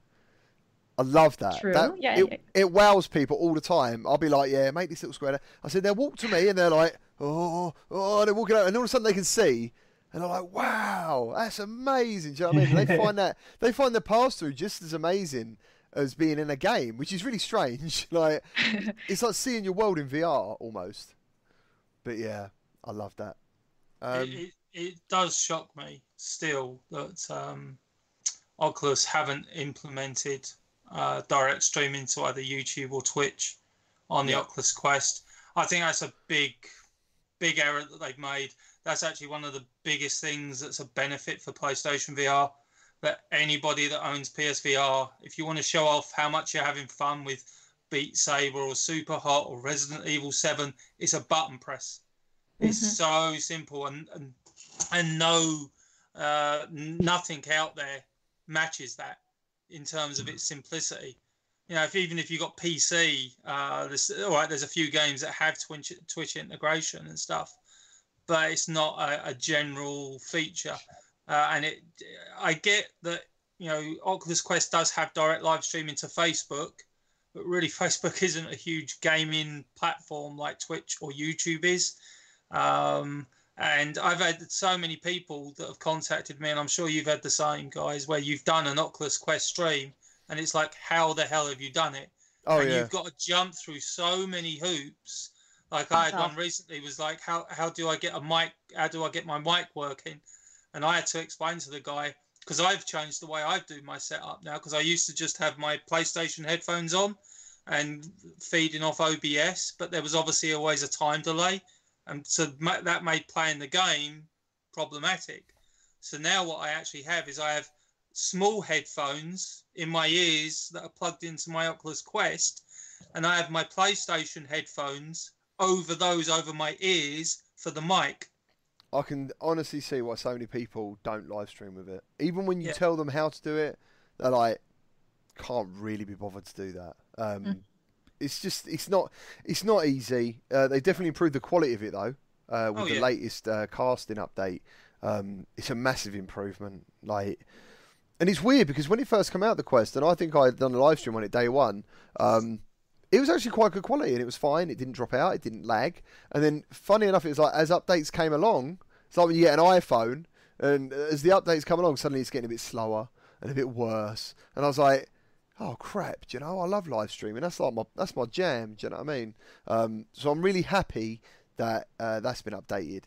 I love that. True. That- Yeah, it, yeah. it wows people all the time. I'll be like, yeah, make this little square. I said, they'll walk to me and they're like, oh, oh, they're walking out, and all of a sudden they can see, and I'm like, wow, that's amazing. Do you know what I mean? they (laughs) find that they find the pass through just as amazing as being in a game, which is really strange. (laughs) like, (laughs) it's like seeing your world in VR almost. But yeah, I love that. Um, it, it, it does shock me still that um, Oculus haven't implemented uh, direct streaming to either YouTube or Twitch on the Yeah. Oculus Quest. I think that's a big, big error that they've made. That's actually one of the biggest things that's a benefit for PlayStation VR. That anybody that owns PSVR, if you want to show off how much you're having fun with Beat Saber or Super Hot or Resident Evil 7, it's a button press. It's Mhm. so simple and and, and no uh, nothing out there matches that in terms of its simplicity. You know, if even if you got PC, uh, there's all right. There's a few games that have Twitch Twitch integration and stuff, but it's not a, a general feature. Uh, and it, I get that you know Oculus Quest does have direct live streaming to Facebook, but really (laughs) Facebook isn't a huge gaming platform like Twitch or YouTube is. Um, and I've had so many people that have contacted me, and I'm sure you've had the same, guys, where you've done an Oculus Quest stream, and it's like, how the hell have you done it? oh and yeah, you've got to jump through so many hoops. Like I had one recently was like, how how do I get a mic? How do I get my mic working? And I had to explain to the guy because I've changed the way I do my setup now. Because I used to just have my PlayStation headphones on and feeding off OBS, but there was obviously always a time delay, and so ma- that made playing the game problematic. So now what I actually have is I have small headphones in my ears that are plugged into my Oculus Quest, and I have my PlayStation headphones over those over my ears for the mic. I can honestly see why so many people don't live stream with it. Even when you Yeah. tell them how to do it, they're like, can't really be bothered to do that. Um, Mm. It's just, it's not, it's not easy. Uh, they definitely improved the quality of it though. Uh, with Oh, the yeah. latest uh, casting update, um, it's a massive improvement. Like, and it's weird because when it first came out, the Quest, and I think I had done a live stream on it day one. Um, it was actually quite good quality and it was fine. It didn't drop out. It didn't lag. And then, funny enough, it was like as updates came along, it's like when you get an iPhone, and as the updates come along, suddenly it's getting a bit slower and a bit worse. And I was like, oh crap, do you know, I love live streaming. That's like my that's my jam. Do you know what I mean? Um, so I'm really happy that uh, that's been updated.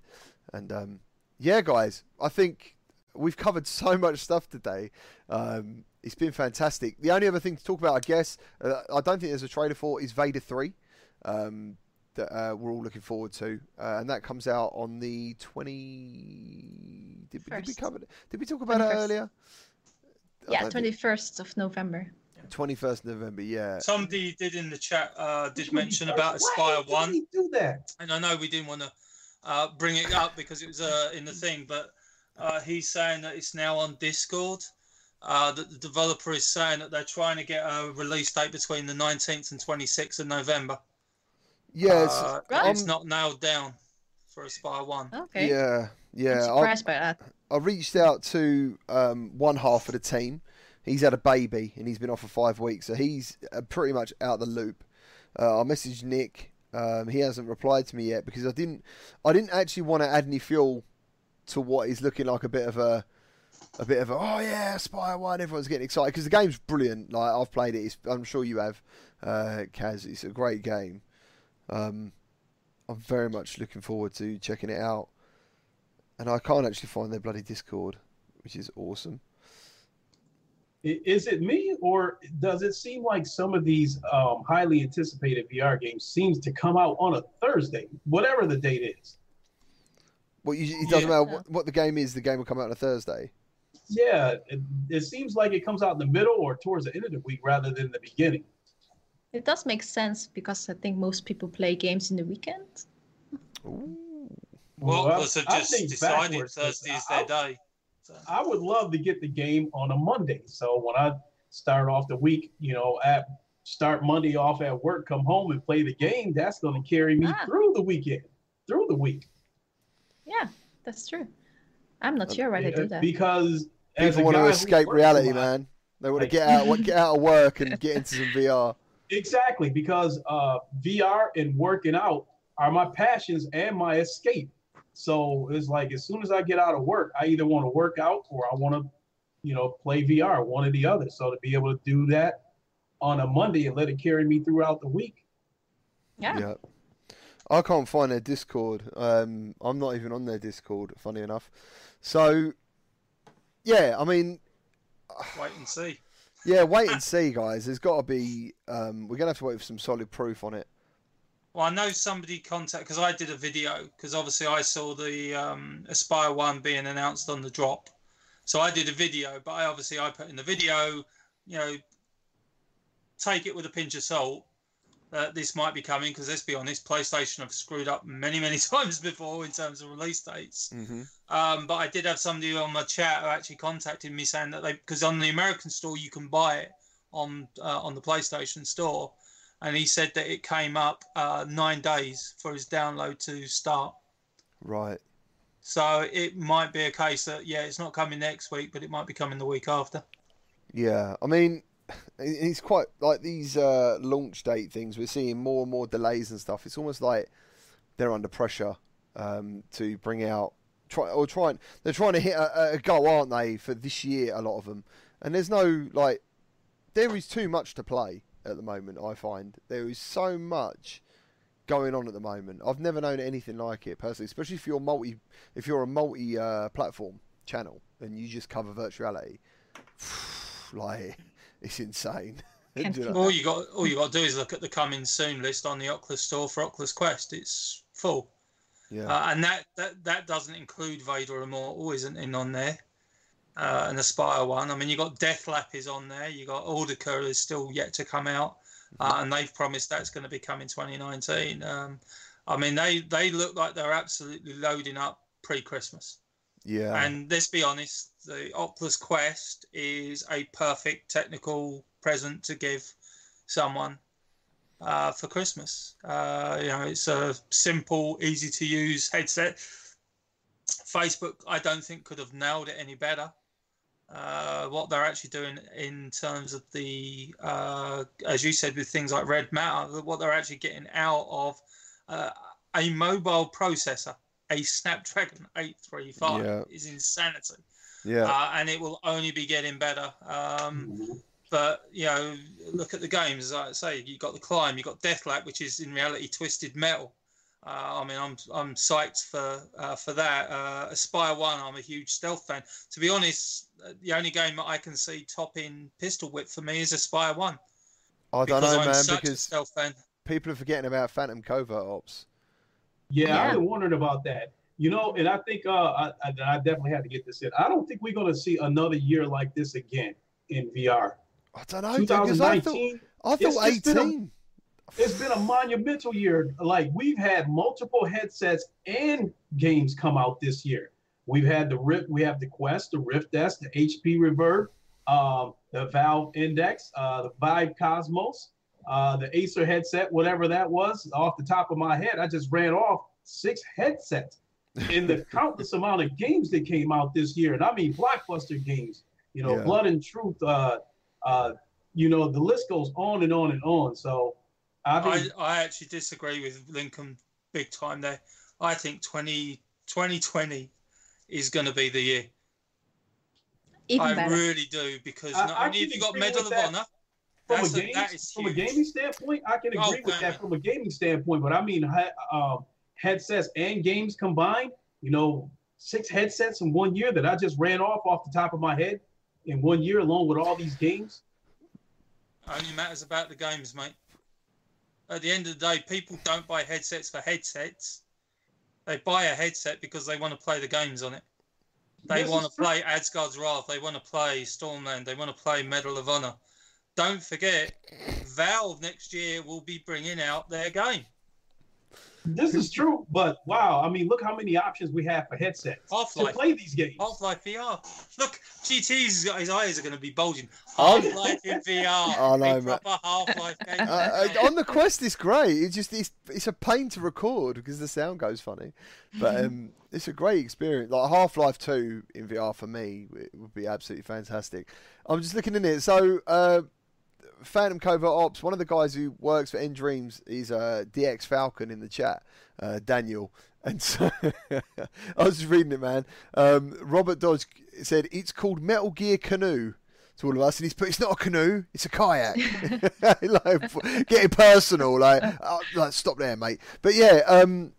And um, yeah, guys, I think we've covered so much stuff today. Um, it's been fantastic. The only other thing to talk about, I guess, uh, I don't think there's a trailer for is Vader Three. Um, that uh, we're all looking forward to, uh, and that comes out on the twenty. Did, did we cover? it? Did we talk about it earlier? yeah 21st of november Twenty first November. Yeah. Somebody did in the chat uh, did mention you- about Why Espire did One. he do that? and I know we didn't want to uh, bring it up because it was uh, in the thing, but uh, he's saying that it's now on Discord. Uh, that the developer is saying that they're trying to get a release date between the 19th and 26th of November. Yes. Uh, Right. It's not nailed down for Espire One. okay Yeah. I'm Yeah. I, by that I reached out to um, one half of the team He's had a baby and he's been off for five weeks, so he's uh, pretty much out the loop. Uh, I messaged Nick. Um, he hasn't replied to me yet because I didn't. I didn't actually want to add any fuel to what is looking like a bit of a, a bit of a oh yeah, Spire One. Everyone's getting excited because the game's brilliant. Like I've played it. It's, I'm sure you have, uh, Kaz. It's a great game. Um, I'm very much looking forward to checking it out. And I can't actually find their bloody Discord, which is awesome. I- Is it me, or does it seem like some of these um, highly anticipated VR games seems to come out on a Thursday, whatever the date is? Well, you, it doesn't Yeah. matter what, what the game is. The game will come out on a Thursday. Yeah, it, it seems like it comes out in the middle or towards the end of the week rather than the beginning. It does make sense because I think most people play games in the weekend. Ooh. Well, Well, Oculus have I just think decided backwards, 'cause Thursday is I- their day. So, I would love to get the game on a Monday. So when I start off the week, you know, at start Monday off at work, come home and play the game, that's going to carry me Ah. through the weekend, through the week. Yeah, that's true. I'm not sure why they do Uh, that. Because as People a want to guy who escape reality, lot- man. They want to get out, get out of work and get into some VR. (laughs) Exactly, because uh, VR and working out are my passions and my escape. So it's like as soon as I get out of work, I either want to work out or I want to, you know, play VR, one or the other. So to be able to do that on a Monday and let it carry me throughout the week. yeah. Yeah. I can't find their Discord. Um, I'm not even on their Discord, funny enough. So, yeah, I mean, (sighs) wait and see. yeah, wait and see, guys. There's got to be. Um, we're gonna have to wait for some solid proof on it. Well, I know somebody contact because I did a video because obviously I saw the um, Espire One being announced on the drop, so I did a video. But I obviously I put in the video, you know, take it with a pinch of salt. That this might be coming because let's be honest, PlayStation have screwed up many many (laughs) times before in terms of release dates. Mm-hmm. Um, but I did have somebody on my chat who actually contacted me saying that they because on the American store you can buy it on uh, on the PlayStation store, and he said that it came up uh, nine days for his download to start. Right. So it might be a case that yeah, it's not coming next week, but it might be coming the week after. Yeah. I mean, it- it's quite like these uh, launch date things. We're seeing more and more delays and stuff. It's almost like they're under pressure um, to bring out try or trying. They're trying to hit a, a goal, aren't they, for this year? A lot of them, and there's no like. There is too much to play at the moment. I find there is so much going on at the moment. I've never known anything like it personally, especially if you're multi, if you're a multi-platform channel and you just cover virtuality. (sighs) like (laughs) it's insane. (laughs) You know? All you got all you got to do is look at the coming soon list on the Oculus store for Oculus Quest. It's full. Yeah. Uh, and that, that that doesn't include Vader Immortal, isn't in on there. Uh, and Espire one. I mean, you got Deathlap is on there. You got Audica is still yet to come out, uh, and they've promised that's going to be coming 2019. Um, I mean, they they look like they're absolutely loading up pre-Christmas. yeah. And let's be honest, the Oculus Quest is a perfect technical present to give someone uh, for Christmas. Uh, you know, it's a simple, easy to use headset. Facebook, I don't think, could have nailed it any better. Uh, what they're actually doing in terms of the, uh, as you said, with things like Red Matter, what they're actually getting out of uh, a mobile processor, a Snapdragon 835, Yeah. is insanity. yeah. Uh, and it will only be getting better. Um, but you know, look at the games. As I say, you've got the climb, you've got Deathlap, which is in reality twisted metal. Uh, I mean, I'm I'm psyched for uh, for that. Uh, Espire One, I'm a huge stealth fan. To be honest, uh, the only game that I can see topping Pistol Whip for me is Espire One I don't know, I'm man, because stealth fan. people are forgetting about Phantom Covert Ops. Yeah, Yeah. I've been wondering about that. You know, and I think uh, I, I, I definitely had to get this in. I don't think we're going to see another year like this again in VR. I don't know, because I thought I thought just been a- 18. It's been a monumental year. Like we've had multiple headsets and games come out this year. We've had the Rift, we have the Quest, the Rift S, the HP Reverb, um, the Valve Index, uh, the Vive Cosmos, uh, the Acer headset, whatever that was. Off the top of my head, I just ran off six headsets (laughs) in the countless amount of games that came out this year, and I mean blockbuster games. You know, Yeah. Blood and Truth. Uh, uh, you know, the list goes on and on and on. So I I, I actually disagree with Lincoln big time there. I think 20, 2020 is going to be the year. Even I better. really do because I- not I only have you got Medal of. Honor, from a that's a, game from a gaming standpoint, I can Oh, agree with that from a gaming standpoint. But I mean, he- um, headsets and games combined. You know, six headsets in one year that I just ran off off the top of my head in one year, along with all these games. Only matters about the games, mate. At the end of the day, people don't buy headsets for headsets. They buy a headset because they want to play the games on it. They want to play Asgard's Wrath. They want to play Stormland. They want to play Medal of Honor. Don't forget, Valve next year will be bringing out their game. This is true, but wow, I mean, look how many options we have for headsets to Half-Life. play these games. Half Life VR. Look, GT's his eyes are going to be bulging. Half Life in VR. (laughs) Oh, no, a proper Half Life (laughs) game. Uh, uh, on the Quest, it's great. It's just it's, it's a pain to record because the sound goes funny, but um, (laughs) it's a great experience. Like Half Life Two in VR for me it would be absolutely fantastic. I'm just looking in it. So, uh, Phantom Covert Ops, one of the guys who works for nDreams, is uh, DX Falcon in the chat, uh, Daniel. (laughs) And so (laughs) I was just reading it, man. Um, Robert Dodge said it's called Metal Gear Canoe to all of us, and he's put it's not a canoe, it's a kayak. (laughs) like, getting personal, like, uh, like stop there, mate. But yeah, um,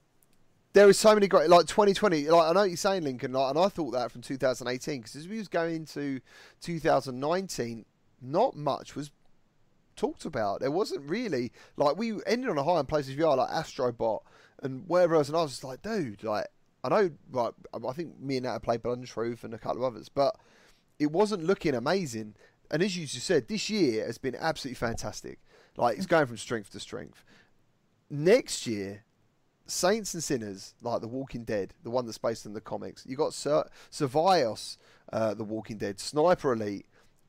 there is so many great like 2020. Like I know what you're saying, Lincoln, like, and I thought that from 2018 because as we was going into 2019, not much was talked about. There wasn't really like we ended on a high in places VR like Astrobot and wherever else, and I was just like, dude, like I know, like I think me and Nat have played Truth and a couple of others, but it wasn't looking amazing. And as you just said, this year has been absolutely fantastic. Like it's going from strength to strength. Next year, Saints and Sinners, like The Walking Dead, the one that's based on the comics. You got Sur- Survios, uh, The Walking Dead, Sniper Elite,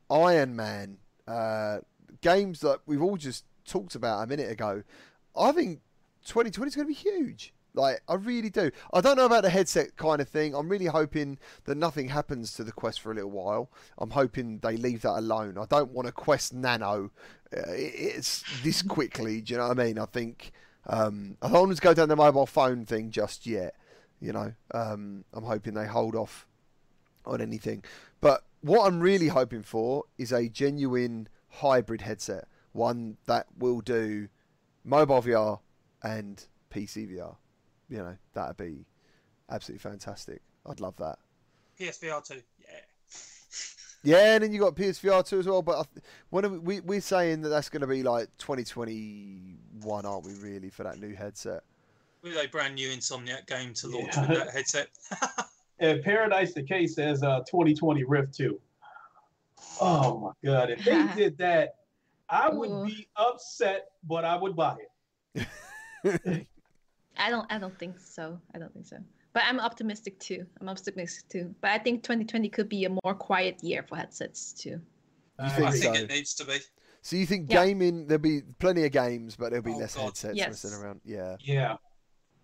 Iron Man, uh, games that we've all just talked about a minute ago. I think 2020 is going to be huge. Like, I really do. I don't know about the headset kind of thing. I'm really hoping that nothing happens to the Quest for a little while. I'm hoping they leave that alone. I don't want a Quest Nano. Uh, it's this (laughs) quickly. Do you know what I mean? I think um, I don't want to go down the mobile phone thing just yet. You know, um, I'm hoping they hold off on anything. But what I'm really hoping for is a genuine hybrid headset, one that will do mobile VR and PC VR. You know, that'd be absolutely fantastic. I'd love that. PSVR 2. Yeah. Yeah, and then you got PSVR 2 as well. But th- when are we, we we're saying that that's going to be like 2021, aren't we? Really for that new headset? With a brand new Insomniac game to launch Yeah. with that headset. (laughs) And Paradise case says uh, 2020 Rift 2. Oh my God. If they (laughs) did that, I would Ooh. be upset, but I would buy it. (laughs) I don't I don't think so. I don't think so. But I'm optimistic too. I'm optimistic too. But I think 2020 could be a more quiet year for headsets too. You I think I think so? it needs to be. So you think Yeah. gaming? There'll be plenty of games, but there'll be Oh, less God. headsets Yes. messing around. Yeah. Yeah.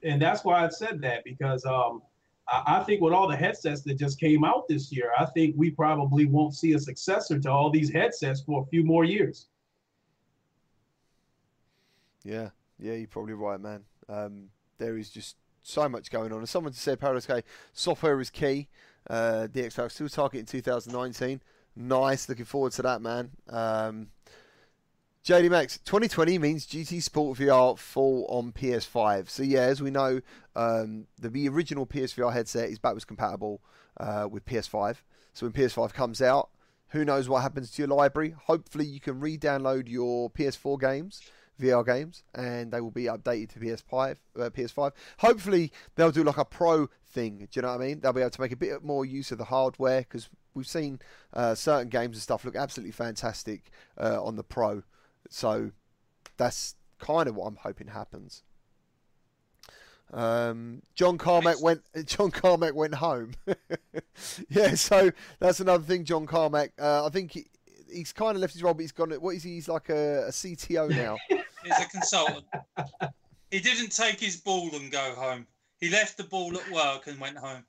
And that's why I said that because um, I, think with all the headsets that just came out this year, I think we probably won't see a successor to all these headsets for a few more years. Yeah, yeah, you're probably right, man. Um, there is just so much going on. As someone said, Paradise K, software is key. Uh, Xbox still targeting 2019. Nice, looking forward to that, man. Um, JD Max, 2020 means GT Sport VR full on PS5. So yeah, as we know, um, the, the original PSVR headset is backwards compatible uh, with PS5. So when PS5 comes out, who knows what happens to your library? Hopefully, you can re-download your PS4 games. VR games, and they will be updated to PS5. Uh, PS5. Hopefully, they'll do like a pro thing. Do you know what I mean? They'll be able to make a bit more use of the hardware because we've seen uh, certain games and stuff look absolutely fantastic uh, on the pro. So that's kind of what I'm hoping happens. Um, John Carmack Nice. went. (laughs) John Carmack went home. (laughs) yeah, so that's another thing. John Carmack. Uh, I think he, he's kind of left his role, but he's gone. What is he? He's like a, a CTO now. (laughs) He's a consultant. he didn't take his ball and go home. He left the ball at work and went home.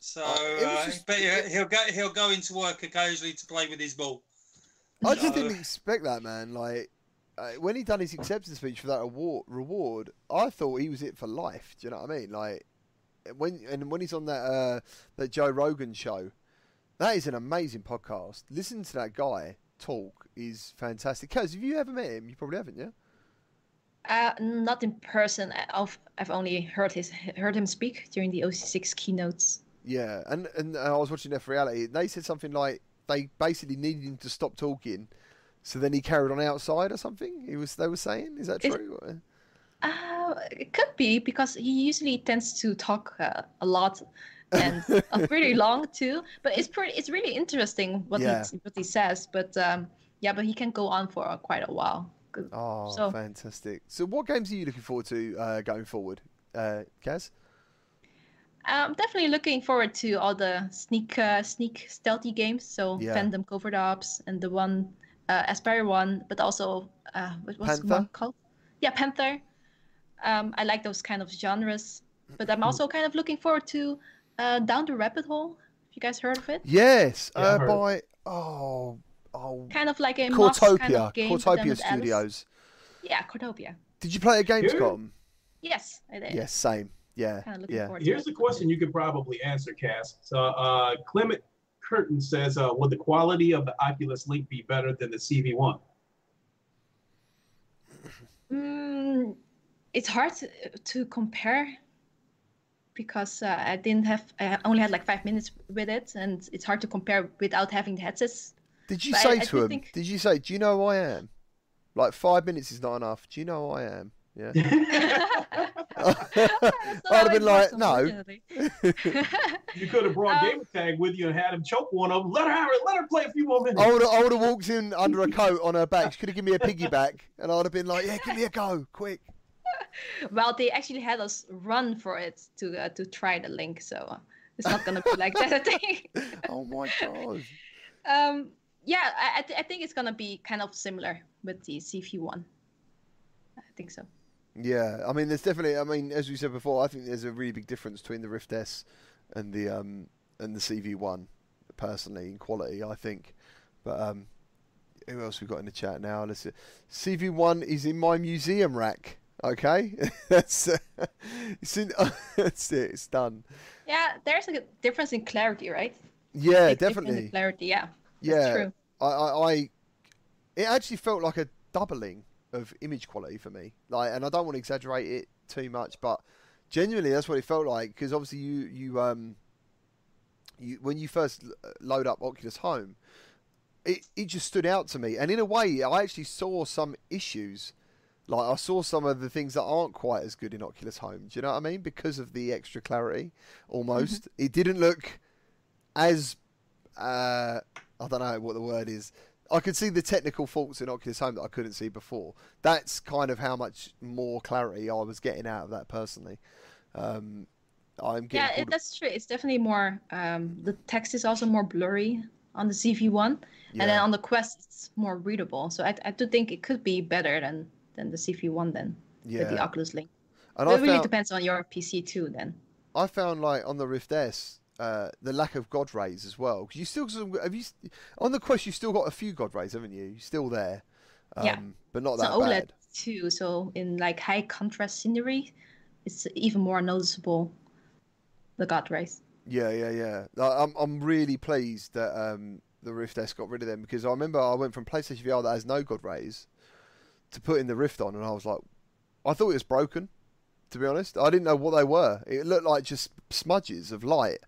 So, Oh, it was uh, just- but yeah, he'll go he'll go into work occasionally to play with his ball. I just didn't expect that, man. Like uh, when he done his acceptance speech for that award reward, I thought he was it for life. Do you know what I mean? Like when and when he's on that uh, that Joe Rogan show, that is an amazing podcast. Listen to that guy talk is fantastic. Kaz, have you ever met him? You probably haven't, yeah. Uh, not in person. I've I've only heard his heard him speak during the OC6 keynotes. Yeah, and and I was watching F Reality. They said something like they basically needed him to stop talking, so then he carried on outside or something. He was they were saying, is that true? Uh, it could be because he usually tends to talk uh, a lot and uh, (laughs) pretty long too. But it's pretty it's really interesting what Yeah. he what he says. But um, yeah, but he can go on for quite a while. Oh, So- fantastic! So, what games are you looking forward to uh, going forward, uh, Kaz? I'm definitely looking forward to all the sneak uh, sneak stealthy games. So Yeah. Phantom Covert Ops and the one uh, Espire one, but also uh, what was Panther? one called? Yeah, Panther. Um, I like those kind of genres, but I'm also kind of looking forward to uh, Down the Rabbit Hole. Have you guys heard of it? Yes, Yeah, uh, heard. by oh oh Kind of like a Moss Cortopia, kind of game. Cortopia with Alice. Studios. Yeah, Cortopia. Did you play at Gamescom? Yes, I did. Yes, same. Yeah, Kind of looking yeah. forward Here's it. a question you could probably answer, Kaz. So, uh, Clement Curtin says, uh, "Would the quality of the Oculus Link be better than the CV1?" Mm, it's hard to, to compare because uh, I didn't have, I only had like five minutes with it, and it's hard to compare without having the headsets. Did you But say I to do him? think- Did you say, "Do you know who I am"? Like five minutes is not enough. Do you know who I am? Yeah. (laughs) That's not I'd have been like, no. (laughs) You could have brought Um, Gamer Tag with you and had him choke one of them. Let her have it. Let her play a few more minutes. I would, I would have walked in under a coat on her back. She could have given me a piggyback, and I'd have been like, "Yeah, give me a go, quick." (laughs) well, they actually had us run for it to uh, to try the link, so uh, it's not gonna be like that. I think. Oh my god. Um, yeah, I, I, th- I think it's gonna be kind of similar with the CV one. I think so. Yeah, I mean, there's definitely. I mean, as we said before, I think there's a really big difference between the Rift S and the um and the CV1. Personally, in quality, I think. But um, who else we got in the chat now? Let's see. CV1 is in my museum rack. Okay, (laughs) that's uh, it's in. (laughs) that's it. It's done. Yeah, there's a difference in clarity, right? Yeah, Big definitely. clarity, yeah. Yeah, That's true. I, I, I, it actually felt like a doubling of image quality for me. Like, and I don't want to exaggerate it too much, but genuinely, that's what it felt like. Because obviously, you, you, um, you, when you first load up Oculus Home, it, it just stood out to me. And in a way, I actually saw some issues. Like, I saw some of the things that aren't quite as good in Oculus Home. Do you know what I mean? Because of the extra clarity, almost. It didn't look as uh, I don't know what the word is. I could see the technical faults in Oculus Home that I couldn't see before. That's kind of how much more clarity I was getting out of that personally. Um, I'm getting Yeah, that's true. It's definitely more. Um, the text is also more blurry on the CV one, and then on the Quest it's more readable. So I, I do think it could be better than than the CV one then with the. Oculus Link. And But I it really found, depends on your PC too. Then I found like on the Rift S, uh, the lack of God rays as well. Because you still have you on the Quest, You've still got a few God rays, haven't you? You're still there, um, Yeah. but not that OLED bad. too. So in like high contrast scenery, it's even more noticeable. The God rays. Yeah, yeah, yeah. I'm I'm really pleased that um, the Rift S got rid of them because I remember I went from PlayStation VR that has no God rays to putting the Rift on, and I was like, I thought it was broken. To be honest, I didn't know what they were. It looked like just smudges of light,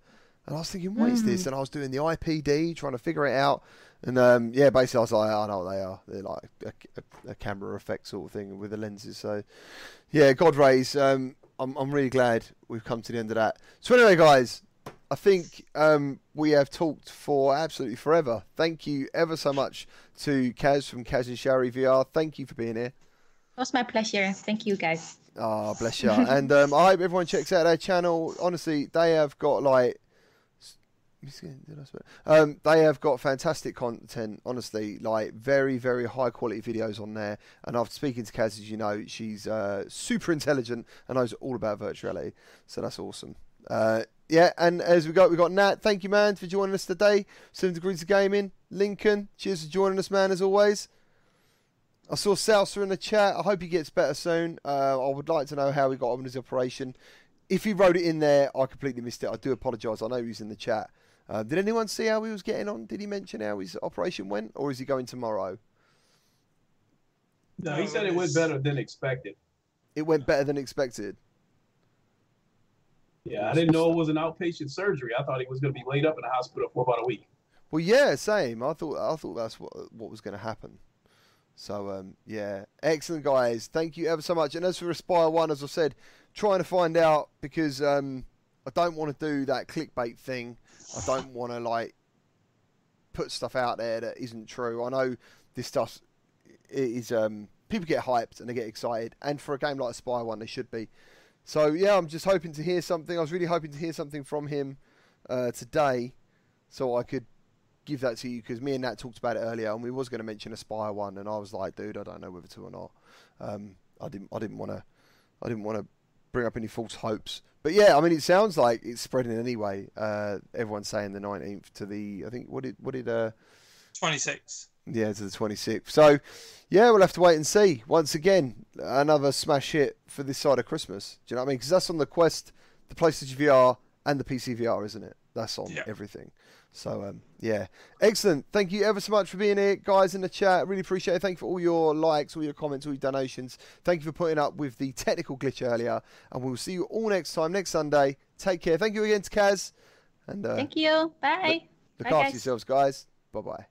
and I was thinking, what is this? And I was doing the IPD, trying to figure it out, and um, yeah, basically I was like, I know what they are. They're like a, a, a camera effect sort of thing with the lenses. So yeah, God rays. Um, I'm I'm really glad we've come to the end of that. So anyway, guys, I think um, we have talked for absolutely forever. Thank you ever so much to Kaz from Kaz and Shari VR. Thank you for being here. It was my pleasure. Thank you guys. Ah, bless you. and um, I hope everyone checks out their channel. Honestly, they have got like. Um, they have got fantastic content. Honestly, like very, very high quality videos on there. And after speaking to Kaz, as you know, she's uh, super intelligent and knows all about virtual reality. So that's awesome. Uh, Yeah, and as we go, we got Nat. Thank you, man, for joining us today. Seven Degrees of Gaming. Lincoln, cheers for joining us, man, as always. I saw Salsa in the chat. I hope he gets better soon. Uh, I would like to know how he got on with his operation. If he wrote it in there, I completely missed it. I do apologise. I know he was in the chat. Uh, did anyone see how he was getting on? Did he mention how his operation went, or is he going tomorrow? No, he said it went better than expected. It went better than expected. Yeah, I didn't know it was an outpatient surgery. I thought he was going to be laid up in the hospital for about a week. Well, yeah, same. I thought I thought that's what what was going to happen. So um, yeah, excellent guys. Thank you ever so much. And as for Espire One, as I said, trying to find out because um, I don't want to do that clickbait thing. I don't want to like put stuff out there that isn't true. I know this stuff is um, people get hyped and they get excited, and for a game like Spy One, they should be. So yeah, I'm just hoping to hear something. I was really hoping to hear something from him uh, today, so I could give that to you because me and Nat talked about it earlier, and we was going to mention a Spy One, and I was like, dude, I don't know whether to or not. Um, I didn't, I didn't want to, I didn't want to bring up any false hopes. But yeah, I mean, it sounds like it's spreading anyway. Uh, everyone's saying the 19th to the, I think, what did, what did, uh, 26. Yeah, to the 26th. So, yeah, we'll have to wait and see. Once again, another smash hit for this side of Christmas. Do you know what I mean? Because that's on the Quest, the PlayStation VR, and the PC VR, isn't it? That's on Yeah. everything. So, um, yeah. Excellent. Thank you ever so much for being here, guys, in the chat. Really appreciate it. Thank you for all your likes, all your comments, all your donations. Thank you for putting up with the technical glitch earlier. And we'll see you all next time, next Sunday. Take care. Thank you again to Kaz. And uh, Thank you. Bye. look Bye, after guys. yourselves, guys. Bye bye.